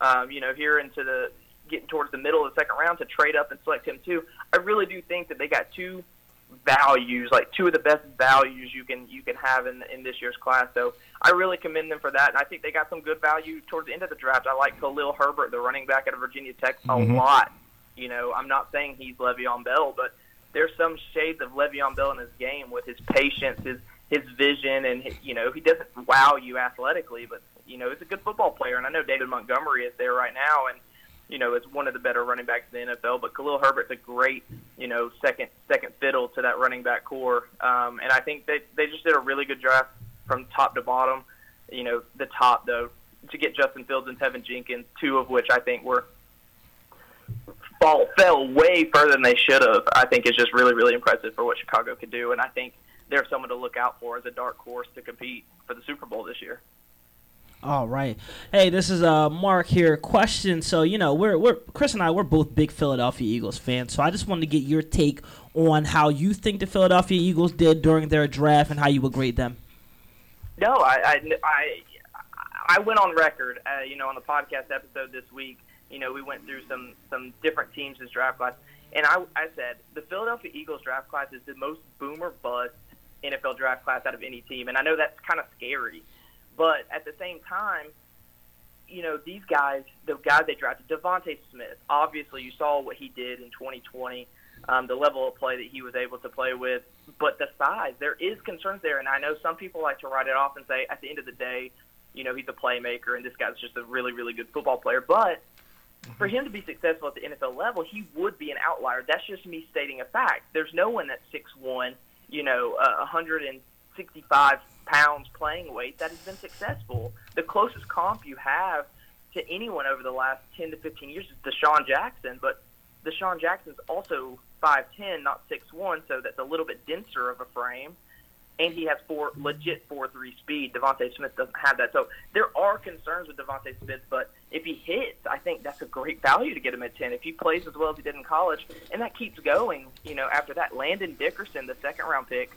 um, you know, here into the getting towards the middle of the second round to trade up and select him too. I really do think that they got two values, like two of the best values you can you can have in in this year's class. So I really commend them for that, and I think they got some good value towards the end of the draft. I like Khalil Herbert, the running back out of Virginia Tech, a Mhm. lot. You know, I'm not saying he's Le'Veon Bell, but there's some shades of Le'Veon Bell in his game with his patience, his his vision, and his, you know he doesn't wow you athletically, but you know he's a good football player. And I know David Montgomery is there right now, and you know is one of the better running backs in the NFL. But Khalil Herbert's a great you know second second fiddle to that running back core, um, and I think they they just did a really good draft from top to bottom. You know the top though to get Justin Fields and Teven Jenkins, two of which I think were fall fell way further than they should have. I think is just really really impressive for what Chicago could do, and I think they're someone to look out for as a dark horse to compete for the Super Bowl this year. All right. Hey, this is uh Mark here. Question. So you know we're we're Chris and I we're both big Philadelphia Eagles fans. So I just wanted to get your take on how you think the Philadelphia Eagles did during their draft and how you would grade them. No, I I I, I went on record, uh, you know, on the podcast episode this week. You know, we went through some some different teams' this draft class, and I I said the Philadelphia Eagles draft class is the most boomer bust NFL draft class out of any team, and I know that's kind of scary, but at the same time, you know, these guys, the guys they drafted, DeVonta Smith. Obviously, you saw what he did in 2020, um, the level of play that he was able to play with, but the size. There is concerns there, and I know some people like to write it off and say, at the end of the day, you know, he's a playmaker, and this guy's just a really, really good football player. But for him to be successful at the NFL level, he would be an outlier. That's just me stating a fact. There's no one that's six one, you know, uh, 165 pounds playing weight that has been successful. The closest comp you have to anyone over the last 10 to 15 years is DeSean Jackson, but DeSean Jackson's also 5'10", not 6'1", so that's a little bit denser of a frame. And he has four legit four three speed. DeVonta Smith doesn't have that, so there are concerns with DeVonta Smith. But if he hits, I think that's a great value to get him at ten. If he plays as well as he did in college, and that keeps going, you know, after that, Landon Dickerson, the second round pick,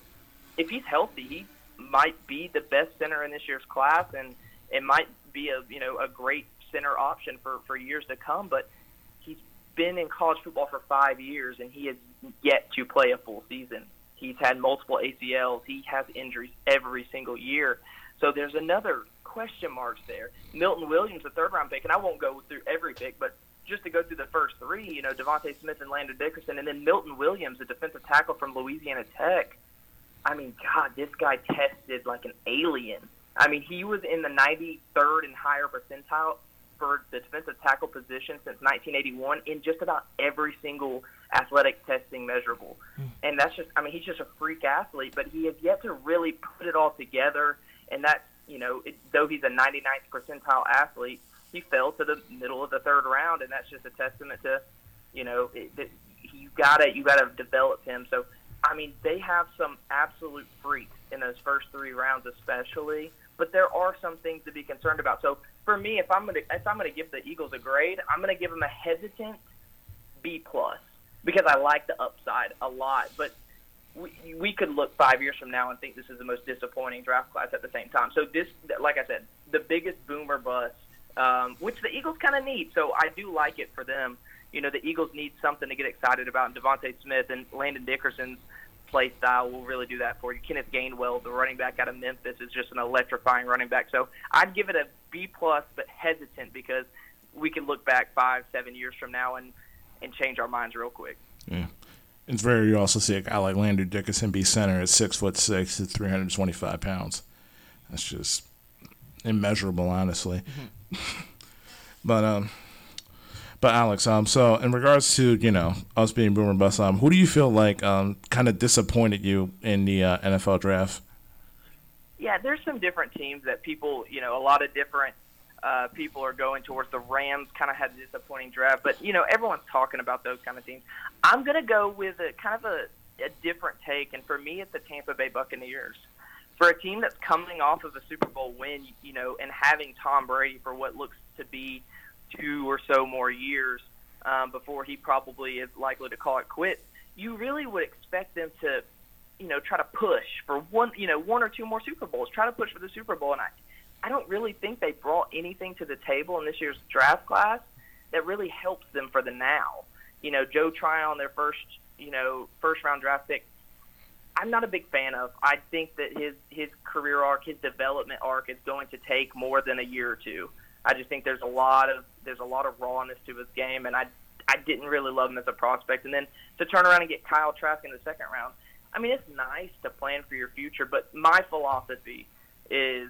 if he's healthy, he might be the best center in this year's class, and it might be a you know a great center option for for years to come. But he's been in college football for five years, and he has yet to play a full season. He's had multiple ACLs. He has injuries every single year. So there's another question marks there. Milton Williams, the third round pick, and I won't go through every pick, but just to go through the first three, you know, DeVonta Smith and Landon Dickerson, and then Milton Williams, a defensive tackle from Louisiana Tech. I mean, God, this guy tested like an alien. I mean, he was in the 93rd and higher percentile for the defensive tackle position since 1981 in just about every single athletic testing measurable. Hmm. And that's just, I mean, he's just a freak athlete, but he has yet to really put it all together. And that's, you know, it, though he's a 99th percentile athlete, he fell to the middle of the third round, and that's just a testament to, you know, it, that you gotta you gotta develop him. So, I mean, they have some absolute freaks in those first three rounds, especially. But there are some things to be concerned about. So, for me, if I'm gonna if I'm gonna give the Eagles a grade, I'm gonna give them a hesitant B plus because I like the upside a lot. But we, we could look five years from now and think this is the most disappointing draft class at the same time. So this, like I said, the biggest boomer bust, um, which the Eagles kind of need. So I do like it for them. You know, the Eagles need something to get excited about, and DeVonta Smith and Landon Dickerson's play style will really do that for you. Kenneth Gainwell, the running back out of Memphis, is just an electrifying running back. So I'd give it a B plus, but hesitant because we can look back five, seven years from now and and change our minds real quick. Yeah. It's rare you also see a guy like Landon Dickerson be center at six foot six to three hundred twenty five pounds. That's just immeasurable, honestly. but um, but Alex, um, so in regards to you know us being boomer bust, um, who do you feel like um kind of disappointed you in the uh, NFL draft? Yeah, there's some different teams that people, you know, a lot of different uh, people are going towards. The Rams kind of had a disappointing draft, but you know, everyone's talking about those kind of teams. I'm to go with a kind of a, a different take, and for me, it's the Tampa Bay Buccaneers. For a team that's coming off of a Super Bowl win, you know, and having Tom Brady for what looks to be two or so more years um, before he probably is likely to call it quits, you really would expect them to, you know, try to push for one, you know, one or two more Super Bowls. Try to push for the Super Bowl, and I, I don't really think they brought anything to the table in this year's draft class that really helps them for the now. You know, Joe Tryon, their first, you know, first round draft pick. I'm not a big fan of. I think that his his career arc, his development arc, is going to take more than a year or two. I just think there's a lot of there's a lot of rawness to his game, and I I didn't really love him as a prospect. And then to turn around and get Kyle Trask in the second round, I mean, it's nice to plan for your future, but my philosophy is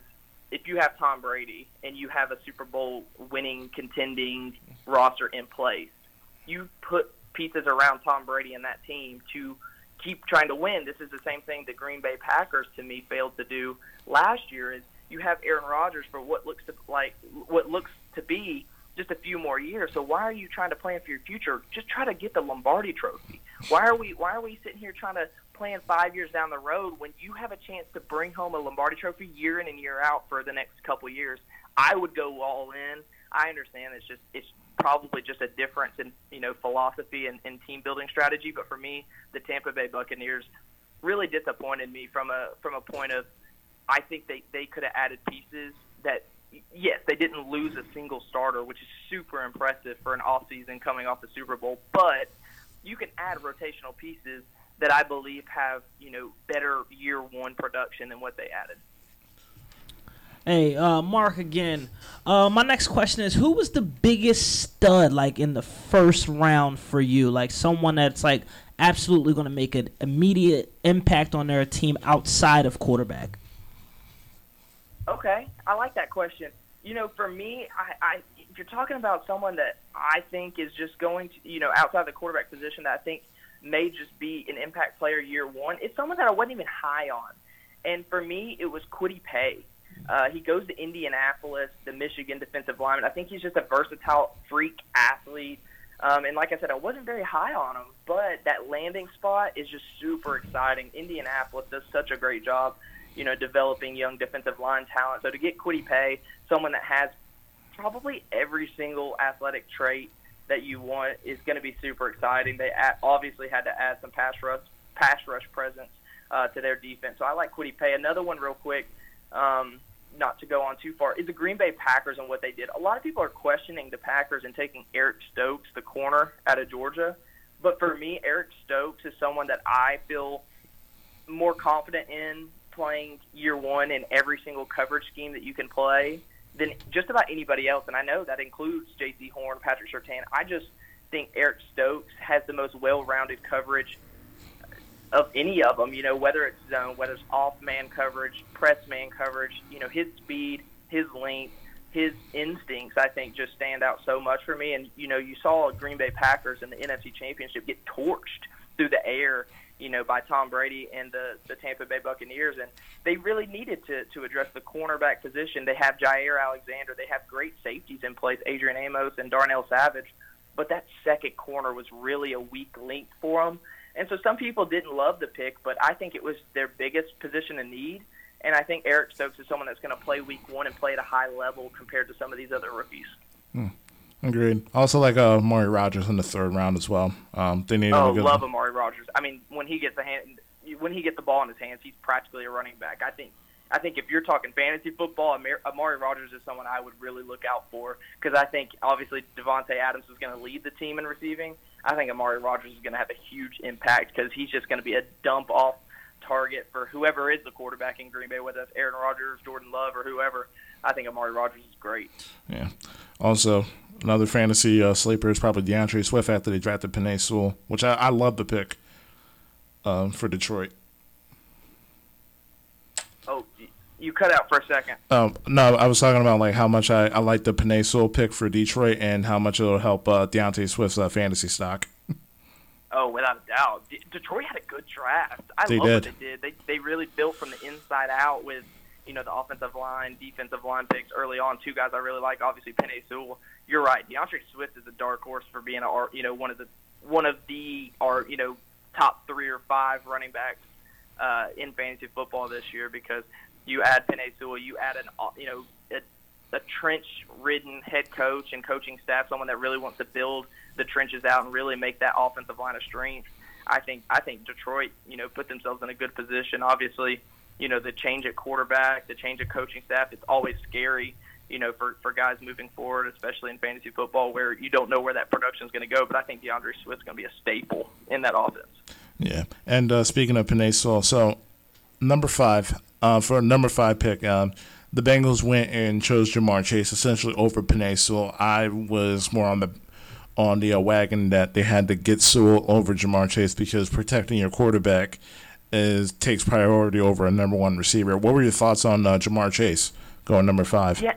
if you have Tom Brady and you have a Super Bowl winning contending roster in place, you put pieces around Tom Brady and that team to keep trying to win. This is the same thing the Green Bay Packers to me failed to do last year is you have Aaron Rodgers for what looks to like what looks to be just a few more years. So why are you trying to plan for your future? Just try to get the Lombardi trophy. Why are we why are we sitting here trying to plan 5 years down the road when you have a chance to bring home a Lombardi trophy year in and year out for the next couple years? I would go all in. I understand it's just it's probably just a difference in you know philosophy and, and team building strategy. But for me, the Tampa Bay Buccaneers really disappointed me from a from a point of I think they they could have added pieces that yes they didn't lose a single starter, which is super impressive for an off season coming off the Super Bowl. But you can add rotational pieces that I believe have you know better year one production than what they added. Hey, uh, Mark again. Uh, my next question is: Who was the biggest stud like in the first round for you? Like someone that's like absolutely going to make an immediate impact on their team outside of quarterback. Okay, I like that question. You know, for me, I, I if you're talking about someone that I think is just going to, you know, outside the quarterback position that I think may just be an impact player year one, it's someone that I wasn't even high on. And for me, it was Kwity Paye. Uh, he goes to Indianapolis, the Michigan defensive lineman. I think he's just a versatile freak athlete. Um, and like I said, I wasn't very high on him, but that landing spot is just super exciting. Indianapolis does such a great job, you know, developing young defensive line talent. So to get Kwity Paye, someone that has probably every single athletic trait that you want, is going to be super exciting. They obviously had to add some pass rush, pass rush presence uh, to their defense. So I like Kwity Paye. Another one, real quick. Um, not to go on too far, is the Green Bay Packers and what they did. A lot of people are questioning the Packers and taking Eric Stokes, the corner out of Georgia. But for me, Eric Stokes is someone that I feel more confident in playing year one in every single coverage scheme that you can play than just about anybody else. And I know that includes Jaycee Horn, Patrick Surtain. I just think Eric Stokes has the most well-rounded coverage of any of them, you know, whether it's zone, whether it's off man coverage, press man coverage, you know, his speed, his length, his instincts, I think, just stand out so much for me. And, you know, you saw Green Bay Packers in the NFC Championship get torched through the air, you know, by Tom Brady and the, the Tampa Bay Buccaneers. And they really needed to, to address the cornerback position. They have Jaire Alexander. They have great safeties in place, Adrian Amos and Darnell Savage. But that second corner was really a weak link for them and so some people didn't love the pick, but I think it was their biggest position in need. And I think Eric Stokes is someone that's going to play week one and play at a high level compared to some of these other rookies. Hmm. Agreed. Also, like uh, Maury Rogers in the third round as well. Um, they need Oh, a good love Amari Rodgers. I mean, when he gets the hand, when he gets the ball in his hands, he's practically a running back. I think. I think if you're talking fantasy football, Amar- Amari Rodgers is someone I would really look out for because I think obviously Davante Adams is going to lead the team in receiving. I think Amari Rodgers is going to have a huge impact because he's just going to be a dump off target for whoever is the quarterback in Green Bay, whether that's Aaron Rodgers, Jordan Love, or whoever. I think Amari Rodgers is great. Yeah. Also, another fantasy uh, sleeper is probably D'Andre Swift after they drafted Penei Sewell, which I, I love the pick um, for Detroit. Oh, you cut out for a second. Um, no, I was talking about like how much I, I like the Penei Sewell pick for Detroit and how much it'll help uh, D'Andre Swift's uh, fantasy stock. Oh, without a doubt. D- Detroit had a good draft. I They love did. what they did. They they really built from the inside out with you know the offensive line, defensive line picks early on. Two guys I really like. Obviously, Penei Sewell. You're right. D'Andre Swift is a dark horse for being a you know one of the one of the or you know top three or five running backs uh, in fantasy football this year because you add Penei Sewell, you add an you know a, a trench-ridden head coach and coaching staff, someone that really wants to build the trenches out and really make that offensive line a strength. I think I think Detroit, you know, put themselves in a good position. Obviously, you know, the change at quarterback, the change at coaching staff, it's always scary, you know, for for guys moving forward, especially in fantasy football where you don't know where that production is going to go. But I think D'Andre Swift's going to be a staple in that offense. Yeah. And uh, speaking of Penei Sewell, so number five, uh, for a number five pick, um, the Bengals went and chose Ja'Marr Chase essentially over Penei Sewell. I was more on the on the uh, wagon that they had to get Sewell over Ja'Marr Chase because protecting your quarterback is takes priority over a number one receiver. What were your thoughts on uh, Ja'Marr Chase going number five? Yeah,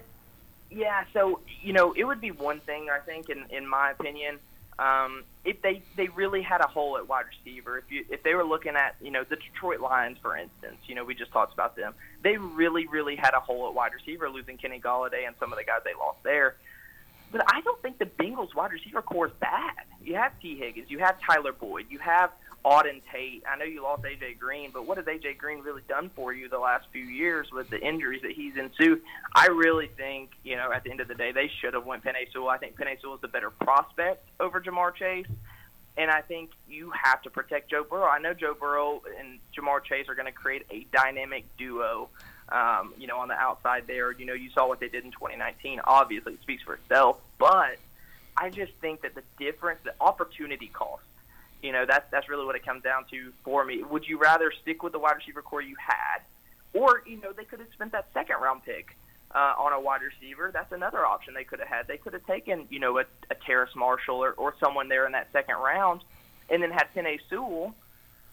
yeah. So you know, it would be one thing I think, in in my opinion, um, if they they really had a hole at wide receiver. If you if they were looking at you know the Detroit Lions, for instance, you know we just talked about them. They really really had a hole at wide receiver, losing Kenny Golladay and some of the guys they lost there. But I don't think the Bengals wide receiver core is bad. You have Tee Higgins, you have Tyler Boyd, you have Auden Tate. I know you lost AJ Green, but what has AJ Green really done for you the last few years with the injuries that he's ensued? I really think, you know, at the end of the day, they should have went Penei Sewell. I think Penei Sewell is the better prospect over Ja'Marr Chase. And I think you have to protect Joe Burrow. I know Joe Burrow and Ja'Marr Chase are going to create a dynamic duo um, you know, on the outside there. You know, you saw what they did in 2019. Obviously, it speaks for itself. But I just think that the difference, the opportunity cost, you know, that's that's really what it comes down to for me. Would you rather stick with the wide receiver core you had, or you know, they could have spent that second round pick uh, on a wide receiver? That's another option they could have had. They could have taken, you know, a, a Terrace Marshall or, or someone there in that second round, and then had Penei Sewell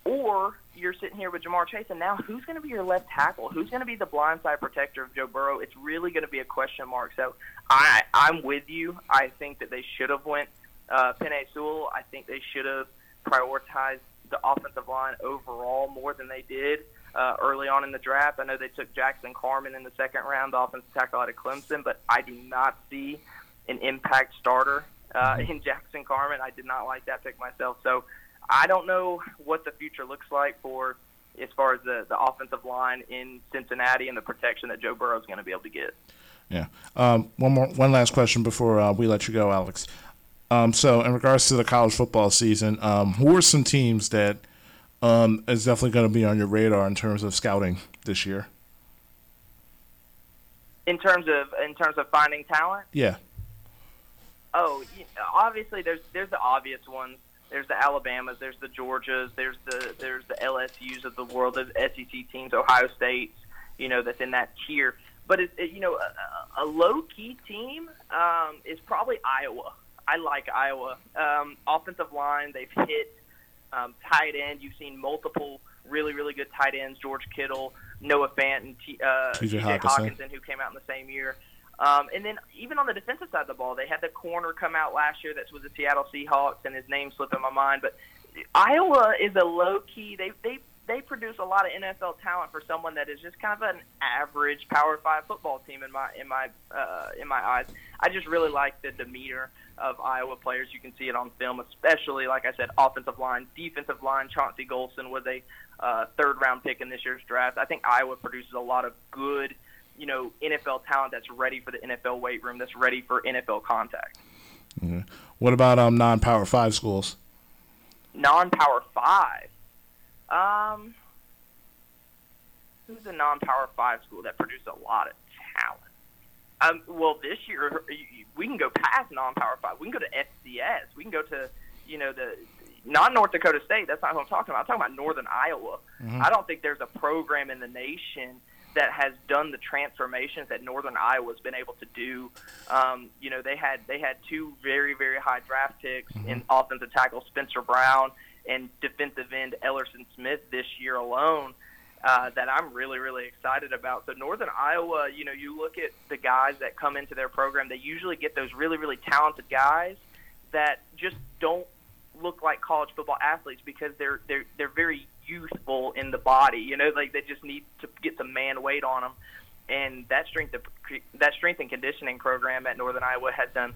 or you're sitting here with Ja'Marr Chase, and now who's going to be your left tackle? Who's going to be the blindside protector of Joe Burrow? It's really going to be a question mark. So I, I'm with you. I think that they should have went uh, Penei Sewell. I think they should have prioritized the offensive line overall more than they did uh, early on in the draft. I know they took Jackson Carman in the second round, the offensive tackle out of Clemson, but I do not see an impact starter uh, in Jackson Carman. I did not like that pick myself. So I don't know what the future looks like for as far as the, the offensive line in Cincinnati and the protection that Joe Burrow is going to be able to get. Yeah. Um, one more, one last question before uh, we let you go, Alex. Um, so, in regards to the college football season, um, who are some teams that um, is definitely going to be on your radar in terms of scouting this year? In terms of in terms of finding talent, Yeah. oh, obviously there's there's the obvious ones. There's the Alabamas, there's the Georgias, there's the there's the LSU's of the world, there's SEC teams, Ohio State's, you know, that's in that tier. But it, it, you know, a, a low key team um, is probably Iowa. I like Iowa. Um, offensive line, they've hit um, tight end. You've seen multiple really really good tight ends: George Kittle, Noah Fant, and T, uh, T.J. Hockenson. Hockenson, who came out in the same year. Um, and then even on the defensive side of the ball, they had the corner come out last year that's with the Seattle Seahawks, and his name slipping my mind. But Iowa is a low key. They they they produce a lot of NFL talent for someone that is just kind of an average Power Five football team in my in my uh, in my eyes. I just really like the demeanor of Iowa players. You can see it on film, especially like I said, offensive line, defensive line. Chauncey Golston was a uh, third round pick in this year's draft. I think Iowa produces a lot of good, you know, NFL talent that's ready for the NFL weight room, that's ready for NFL contact. Yeah. What about um non-power five schools? Non-power five. Um, who's a non-power five school that produced a lot of talent? Um, well, this year we can go past non-power five. We can go to FCS. We can go to, you know, the not North Dakota State. That's not what I'm talking about. I'm talking about Northern Iowa. I don't think there's a program in the nation that has done the transformations that Northern Iowa's been able to do. Um, you know, they had they had two very very high draft picks in offensive tackle Spencer Brown and defensive end Elerson Smith this year alone. Uh, that I'm really, really excited about. So Northern Iowa, you know, you look at the guys that come into their program, they usually get those really, really talented guys that just don't look like college football athletes because they're they're they're very youthful in the body. You know, like they just need to get some man weight on them. And that strength that strength and conditioning program at Northern Iowa has done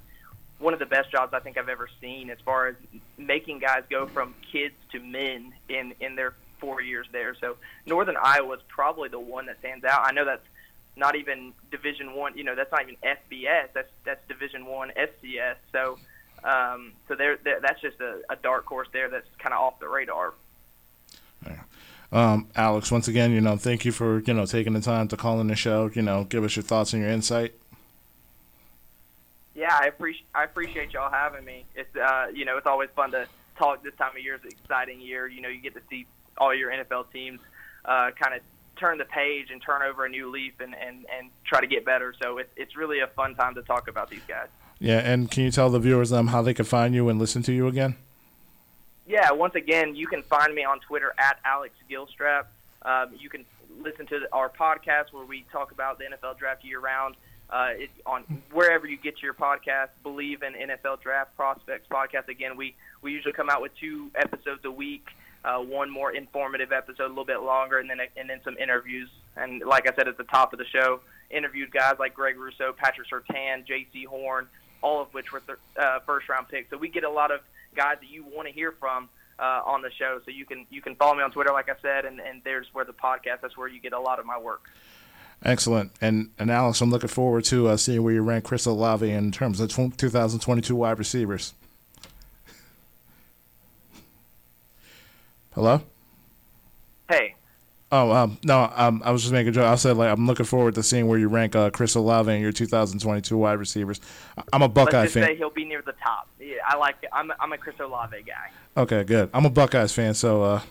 one of the best jobs I think I've ever seen as far as making guys go from kids to men in in their four years there. So Northern Iowa is probably the one that stands out. I know that's not even Division One. You know, that's not even FBS. That's that's Division One FCS. So um, so there, that's just a, a dark horse there that's kind of off the radar. Um, Alex, once again, you know, thank you for you know taking the time to call in the show. You know, give us your thoughts and your insight. Yeah, I appreciate I appreciate y'all having me. It's uh, you know it's always fun to talk this time of year. It's an exciting year. You know, you get to see all your NFL teams uh, kind of turn the page and turn over a new leaf and, and, and try to get better. So it's it's really a fun time to talk about these guys. Yeah, and can you tell the viewers um how they can find you and listen to you again? Yeah, once again, you can find me on Twitter at Alex Gilstrap. Um, you can listen to our podcast where we talk about the NFL draft year round. Uh, it, on wherever you get your podcast, Bleav in NFL draft prospects podcast. Again, we we usually come out with two episodes a week. Uh, one more informative episode, a little bit longer, and then and then some interviews. And like I said at the top of the show, interviewed guys like Greg Rousseau, Patrick Surtain, Jaycee Horn, all of which were th- uh, first round picks. So we get a lot of guys that you want to hear from uh, on the show. So you can you can follow me on Twitter, like I said, and, and there's where the podcast. That's where you get a lot of my work. Excellent. And and Alex, I'm looking forward to uh, seeing where you rank Chris Olave in terms of tw- 2022 wide receivers. Hello. Hey, Oh um, no, um, I was just making a joke. I said like I'm looking forward to seeing where you rank uh, Chris Olave in your 2022 wide receivers. I'm a Buckeye let's just fan. say he'll be near the top. Yeah, I like it. I'm a, I'm a Chris Olave guy. Okay, good. I'm a Buckeyes fan, so uh,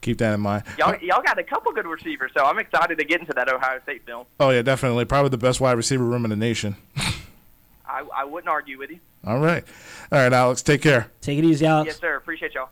keep that in mind. Y'all y'all got a couple good receivers, so I'm excited to get into that Ohio State film. Oh yeah, definitely. Probably the best wide receiver room in the nation. I I wouldn't argue with you. All right, all right, Alex. Take care. Take it easy, Alex. Yes, sir. Appreciate y'all.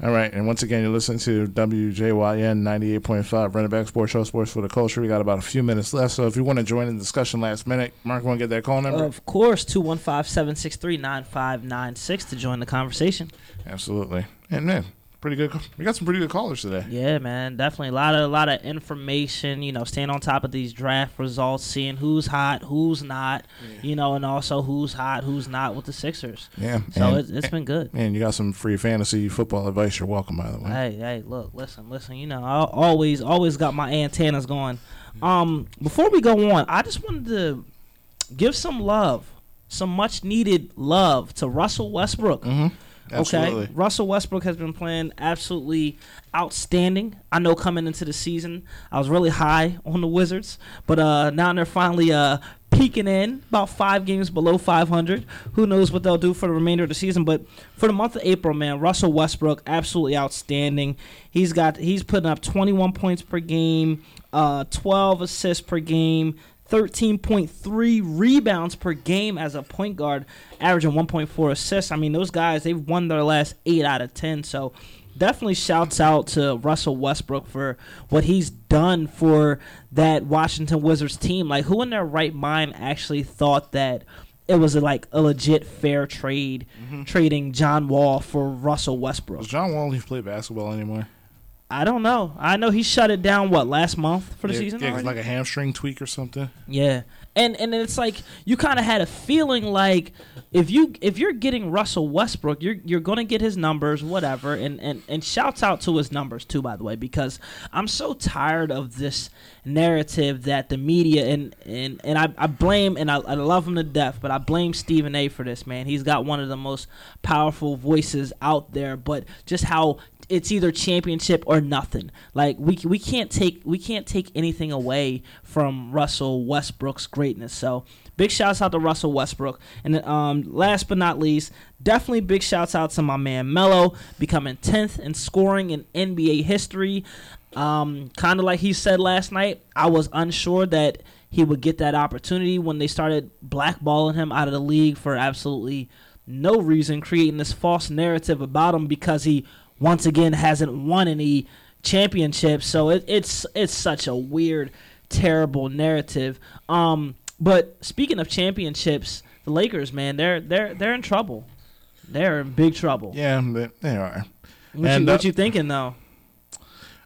All right, and once again, you're listening to WJYN 98.5 Run It Back Sports Show, Sports for the Culture. We got about a few minutes left, so if you want to join in the discussion last minute, Mark, want to get that call number? Of course, 215-763-9596 to join the conversation. Absolutely. And man, pretty good. We got some pretty good callers today. Yeah, man, definitely a lot of a lot of information. You know, staying on top of these draft results, seeing who's hot, who's not. You know, and also who's hot, who's not with the Sixers. Yeah. So and, it, it's been good. and you got some free fantasy football advice. You're welcome, by the way. Hey, hey, look, listen, listen. You know, I always, always got my antennas going. Um, before we go on, I just wanted to give some love, some much needed love to Russell Westbrook. Absolutely. Okay, Russell Westbrook has been playing absolutely outstanding. I know coming into the season, I was really high on the Wizards, but uh, now they're finally uh, peaking in about five games below 500. Who knows what they'll do for the remainder of the season? But for the month of April, man, Russell Westbrook absolutely outstanding. He's got he's putting up 21 points per game, uh, 12 assists per game. 13.3 rebounds per game as a point guard, averaging 1.4 assists. I mean, those guys, they've won their last 8 out of 10. So definitely shouts out to Russell Westbrook for what he's done for that Washington Wizards team. Like, who in their right mind actually thought that it was a, like a legit fair trade mm-hmm. trading John Wall for Russell Westbrook? Does John Wall even play basketball anymore? I don't know. I know he shut it down what last month for the yeah, season. yeah, already? like a hamstring tweak or something. Yeah, and and it's like you kind of had a feeling like if you if you're getting Russell Westbrook, you're you're gonna get his numbers, whatever. And and and shouts out to his numbers too, by the way, because I'm so tired of this narrative that the media and and and I, I blame and I, I love him to death, but I blame Stephen A. for this man. He's got one of the most powerful voices out there, but just how it's either championship or nothing. Like we we can't take we can't take anything away from Russell Westbrook's greatness. So big shouts out to Russell Westbrook. And um, last but not least, definitely big shouts out to my man Melo becoming 10th in scoring in NBA history. Um, kind of like he said last night, I was unsure that he would get that opportunity when they started blackballing him out of the league for absolutely no reason, creating this false narrative about him because he once again hasn't won any championships. So it, it's it's such a weird, terrible narrative. Um, but speaking of championships, the Lakers, man, they're they're they're in trouble. They're in big trouble. Yeah, they, they are. What, And, you, what uh, you thinking though?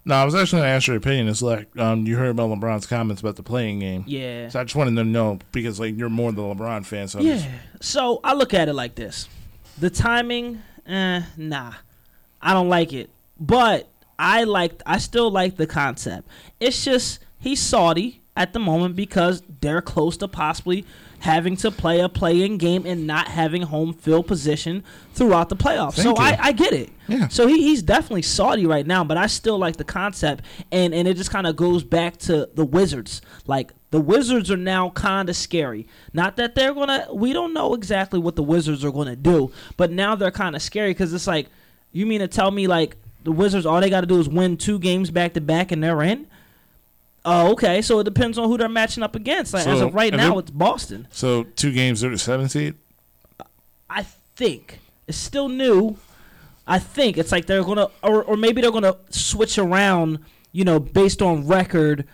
No, I was actually going to ask your opinion. It's like um, you heard about LeBron's comments about the play-in game. Yeah. So I just wanted to know because like you're more the LeBron fan. So I'm just- Yeah. So I look at it like this: the timing, eh, nah, I don't like it. But I like, I still like the concept. It's just he's salty at the moment because they're close to possibly having to play a play-in game and not having home field position throughout the playoffs. so Thank you. I, I get it. Yeah. So he, he's definitely salty right now, but I still like the concept, and and it just kind of goes back to the Wizards. Like the Wizards are now kind of scary. Not that they're gonna, we don't know exactly what the Wizards are gonna do, but now they're kind of scary because it's like, you mean to tell me like the Wizards all they got to do is win two games back to back and they're in? Oh, okay. So it depends on who they're matching up against. Like as of right now, it's Boston. So two games, they're the seven seed. I think it's still new. I think it's like they're gonna, or, or maybe they're gonna switch around, you know, based on record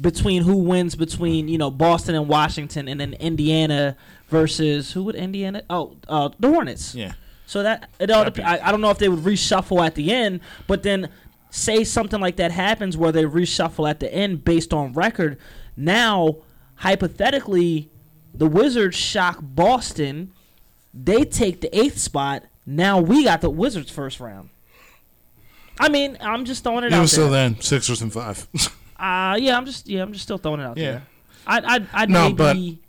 between who wins between you know Boston and Washington, and then Indiana versus who would Indiana? Oh, uh, the Hornets. Yeah. So that it all. Dep- I, I don't know if they would reshuffle at the end, but then say something like that happens where they reshuffle at the end based on record. Now, hypothetically, the Wizards shock Boston. They take the eighth spot. Now we got the Wizards first round. I mean, I'm just throwing it out there. still then Sixers and five. Uh, yeah, I'm just yeah, I'm just still throwing it out Yeah. there. I'd I'd, I'd No, maybe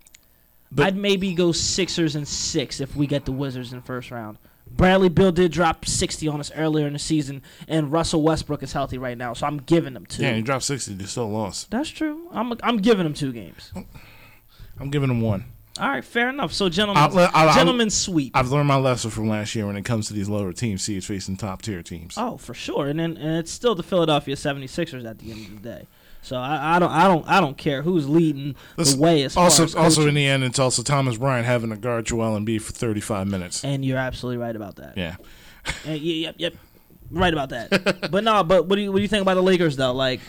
but- but- I'd maybe go Sixers and six if we get the Wizards in first round. Bradley Beal did drop 60 on us earlier in the season, and Russell Westbrook is healthy right now, so I'm giving them two. yeah, he dropped sixty. They still lost. That's true. I'm I'm giving them two games. I'm giving them one. All right, fair enough. So gentlemen, I'll- I'll- I'll- gentlemen sweep. I've learned my lesson from last year when it comes to these lower teams. See, it's facing top tier teams. Oh, for sure. And then and it's still the Philadelphia 76ers at the end of the day. So I, I don't I don't I don't care who's leading Listen, the way as far also, as also in the end, it's also Thomas Bryant having to guard Joel Embiid for 35 minutes. and you're absolutely right about that. Yeah. And yep, yep, right about that. but no, but what do you what do you think about the Lakers though? Like,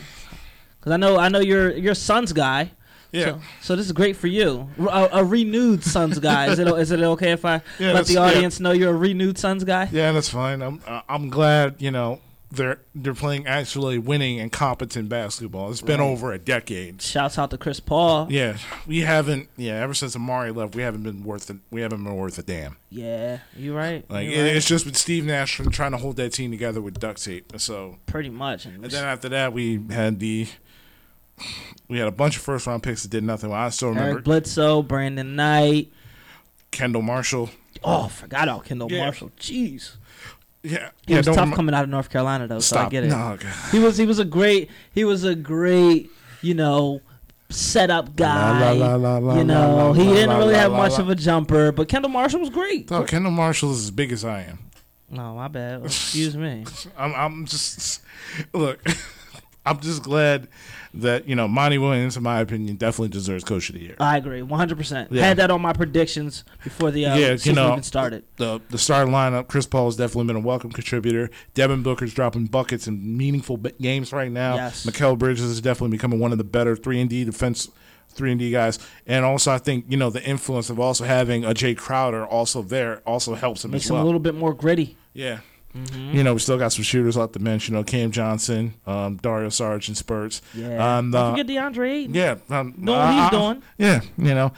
because I know I know you're you're a Suns guy. Yeah. So, so this is great for you, a, a renewed Suns guy. Is it is it okay if I Yeah, let the yeah. audience know you're a renewed Suns guy? Yeah, that's fine. I'm uh, I'm glad you know they're they're playing actually winning and competent basketball. It's been Right. over a decade. Shouts out to Chris Paul. Yeah, we haven't. Yeah, ever since Amar'e left, we haven't been worth. A, we haven't been worth a damn. Yeah, you're right. Like you're right. it's just with Steve Nash trying to hold that team together with duct tape. So pretty much. And then after that, we had the we had a bunch of first round picks that did nothing. Well, I still remember Eric Bledsoe, Brandon Knight. Kendall Marshall. Oh, forgot about Kendall Yeah. Marshall. Jeez. Yeah, He yeah. was tough remi- coming out of North Carolina though, so I Stop. get it. No, God. He was he was a great he was a great, you know, setup guy. La, la, la, you know, he didn't really have much of a jumper, but Kendall Marshall was great. No, Kendall Marshall is as big as I am. No, my bad. Excuse me. I'm, I'm just look. I'm just glad that you know Monty Williams, in my opinion, definitely deserves Coach of the Year. I agree, 100%. Had that on my predictions before the uh, yeah, you season know, even started. the the starting lineup. Chris Paul has definitely been a welcome contributor. Devin Booker's dropping buckets in meaningful b- games right now. Yes. Mikal Bridges is definitely becoming one of the better three and D defense. Three and D guys, and also I think you know the influence of also having a Jae Crowder also there also helps him Makes as him a little bit more gritty. Yeah. You know, we still got some shooters left to mention. You know, Cam Johnson, um, Dario Sargent, Spurts. Yeah. Um, Don't uh, forget DeAndre Ayton. yeah, um, Doing what he's I- I- doing. Yeah, you know,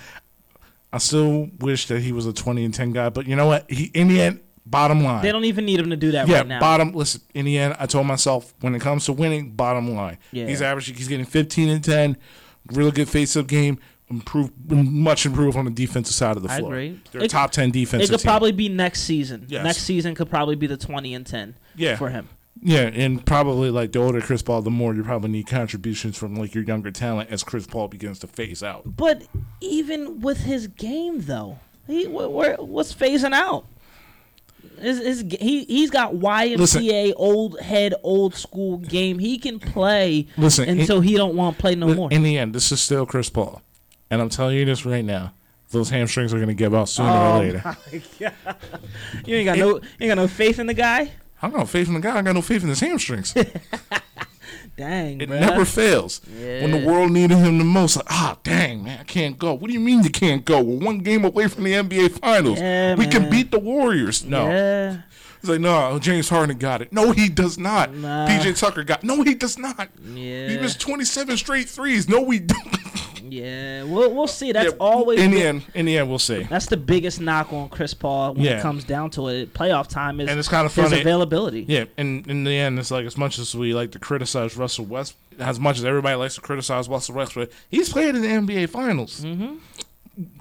I still wish that he was a twenty and ten guy, but you know what? He in the end, bottom line, They don't even need him to do that yeah, right now. bottom. Listen, in the end, I told myself when it comes to winning, bottom line, Yeah. he's averaging, he's getting fifteen and ten, really good face-up game, improve, much improve on the defensive side of the I floor. agree. They're It- top ten defense. it could team. probably be next season. Yes. Next season could probably be the 20 and 10 Yeah. for him. Yeah, and probably like the older Chris Paul, the more you probably need contributions from like your younger talent as Chris Paul begins to phase out. But even with his game, though, he where, what's phasing out? His, g- he he's got YMCA old head old school game. He can play Listen, until he don't want to play no more. In the end, this is still Chris Paul, and I'm telling you this right now: those hamstrings are going to give out sooner Oh, or later. You ain't got no you ain't got no faith in the guy. I got no faith in the guy. I got no faith in his hamstrings. Dang, It bruh. never fails. When the world needed him the most, like, ah, dang, man, I can't go. What do you mean you can't go? We're one game away from the NBA Finals. Yeah, we can beat the Warriors. No. Yeah. It's like, no, James Harden got it. No, he does not. Nah. PJ Tucker got No, he does not. Yeah. He missed 27 straight threes. No, we don't. Yeah, we'll we'll see. That's Yeah, always in the- end. In the end, we'll see. That's the biggest knock on Chris Paul when Yeah. it comes down to it. Playoff time is And it's kinda his funny- availability. Yeah, and in the end, it's like as much as we like to criticize Russell West, as much as everybody likes to criticize Russell Westbrook, he's played in the NBA Finals. Mm-hmm.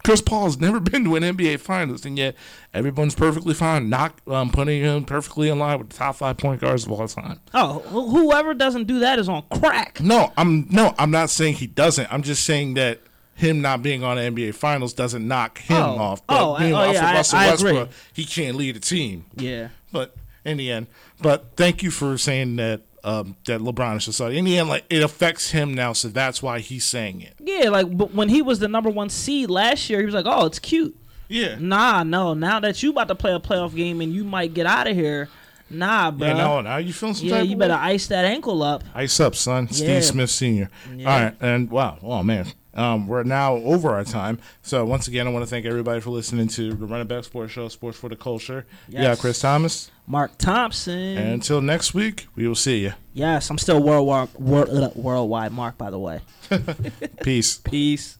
Chris Paul's never been to an NBA Finals, and yet everyone's perfectly fine, not um, putting him perfectly in line with the top five point guards of all time. Oh, wh- whoever doesn't do that is on crack. No, I'm no, I'm not saying he doesn't. I'm just saying that him not being on the NBA Finals doesn't knock him Oh. off. Oh, But being I- oh, off yeah, I- Russell I agree. Westbrook, he can't lead a team. Yeah. But in the end, but thank you for saying that um, that LeBron is society. In the end, like it affects him now, so that's why he's saying it. Yeah, like but when he was the number one seed last year, he was like, "Oh, it's cute." Yeah. Nah, no. Now that you about to play a playoff game and you might get out of here, nah, bro. Yeah, no, now you feeling some Yeah, you better way? ice that ankle up. Ice up, son. Steve Smith Sr. Yeah. All right, and wow, oh man, um, we're now over our time. So once again, I want to thank everybody for listening to the Run It Back Sports Show, Sports for the Culture. Yeah, Kris Thomas. Mark Thompson. And until next week, we will see you. yes, I'm still worldwide, world, worldwide. Mark, by the way. Peace. Peace.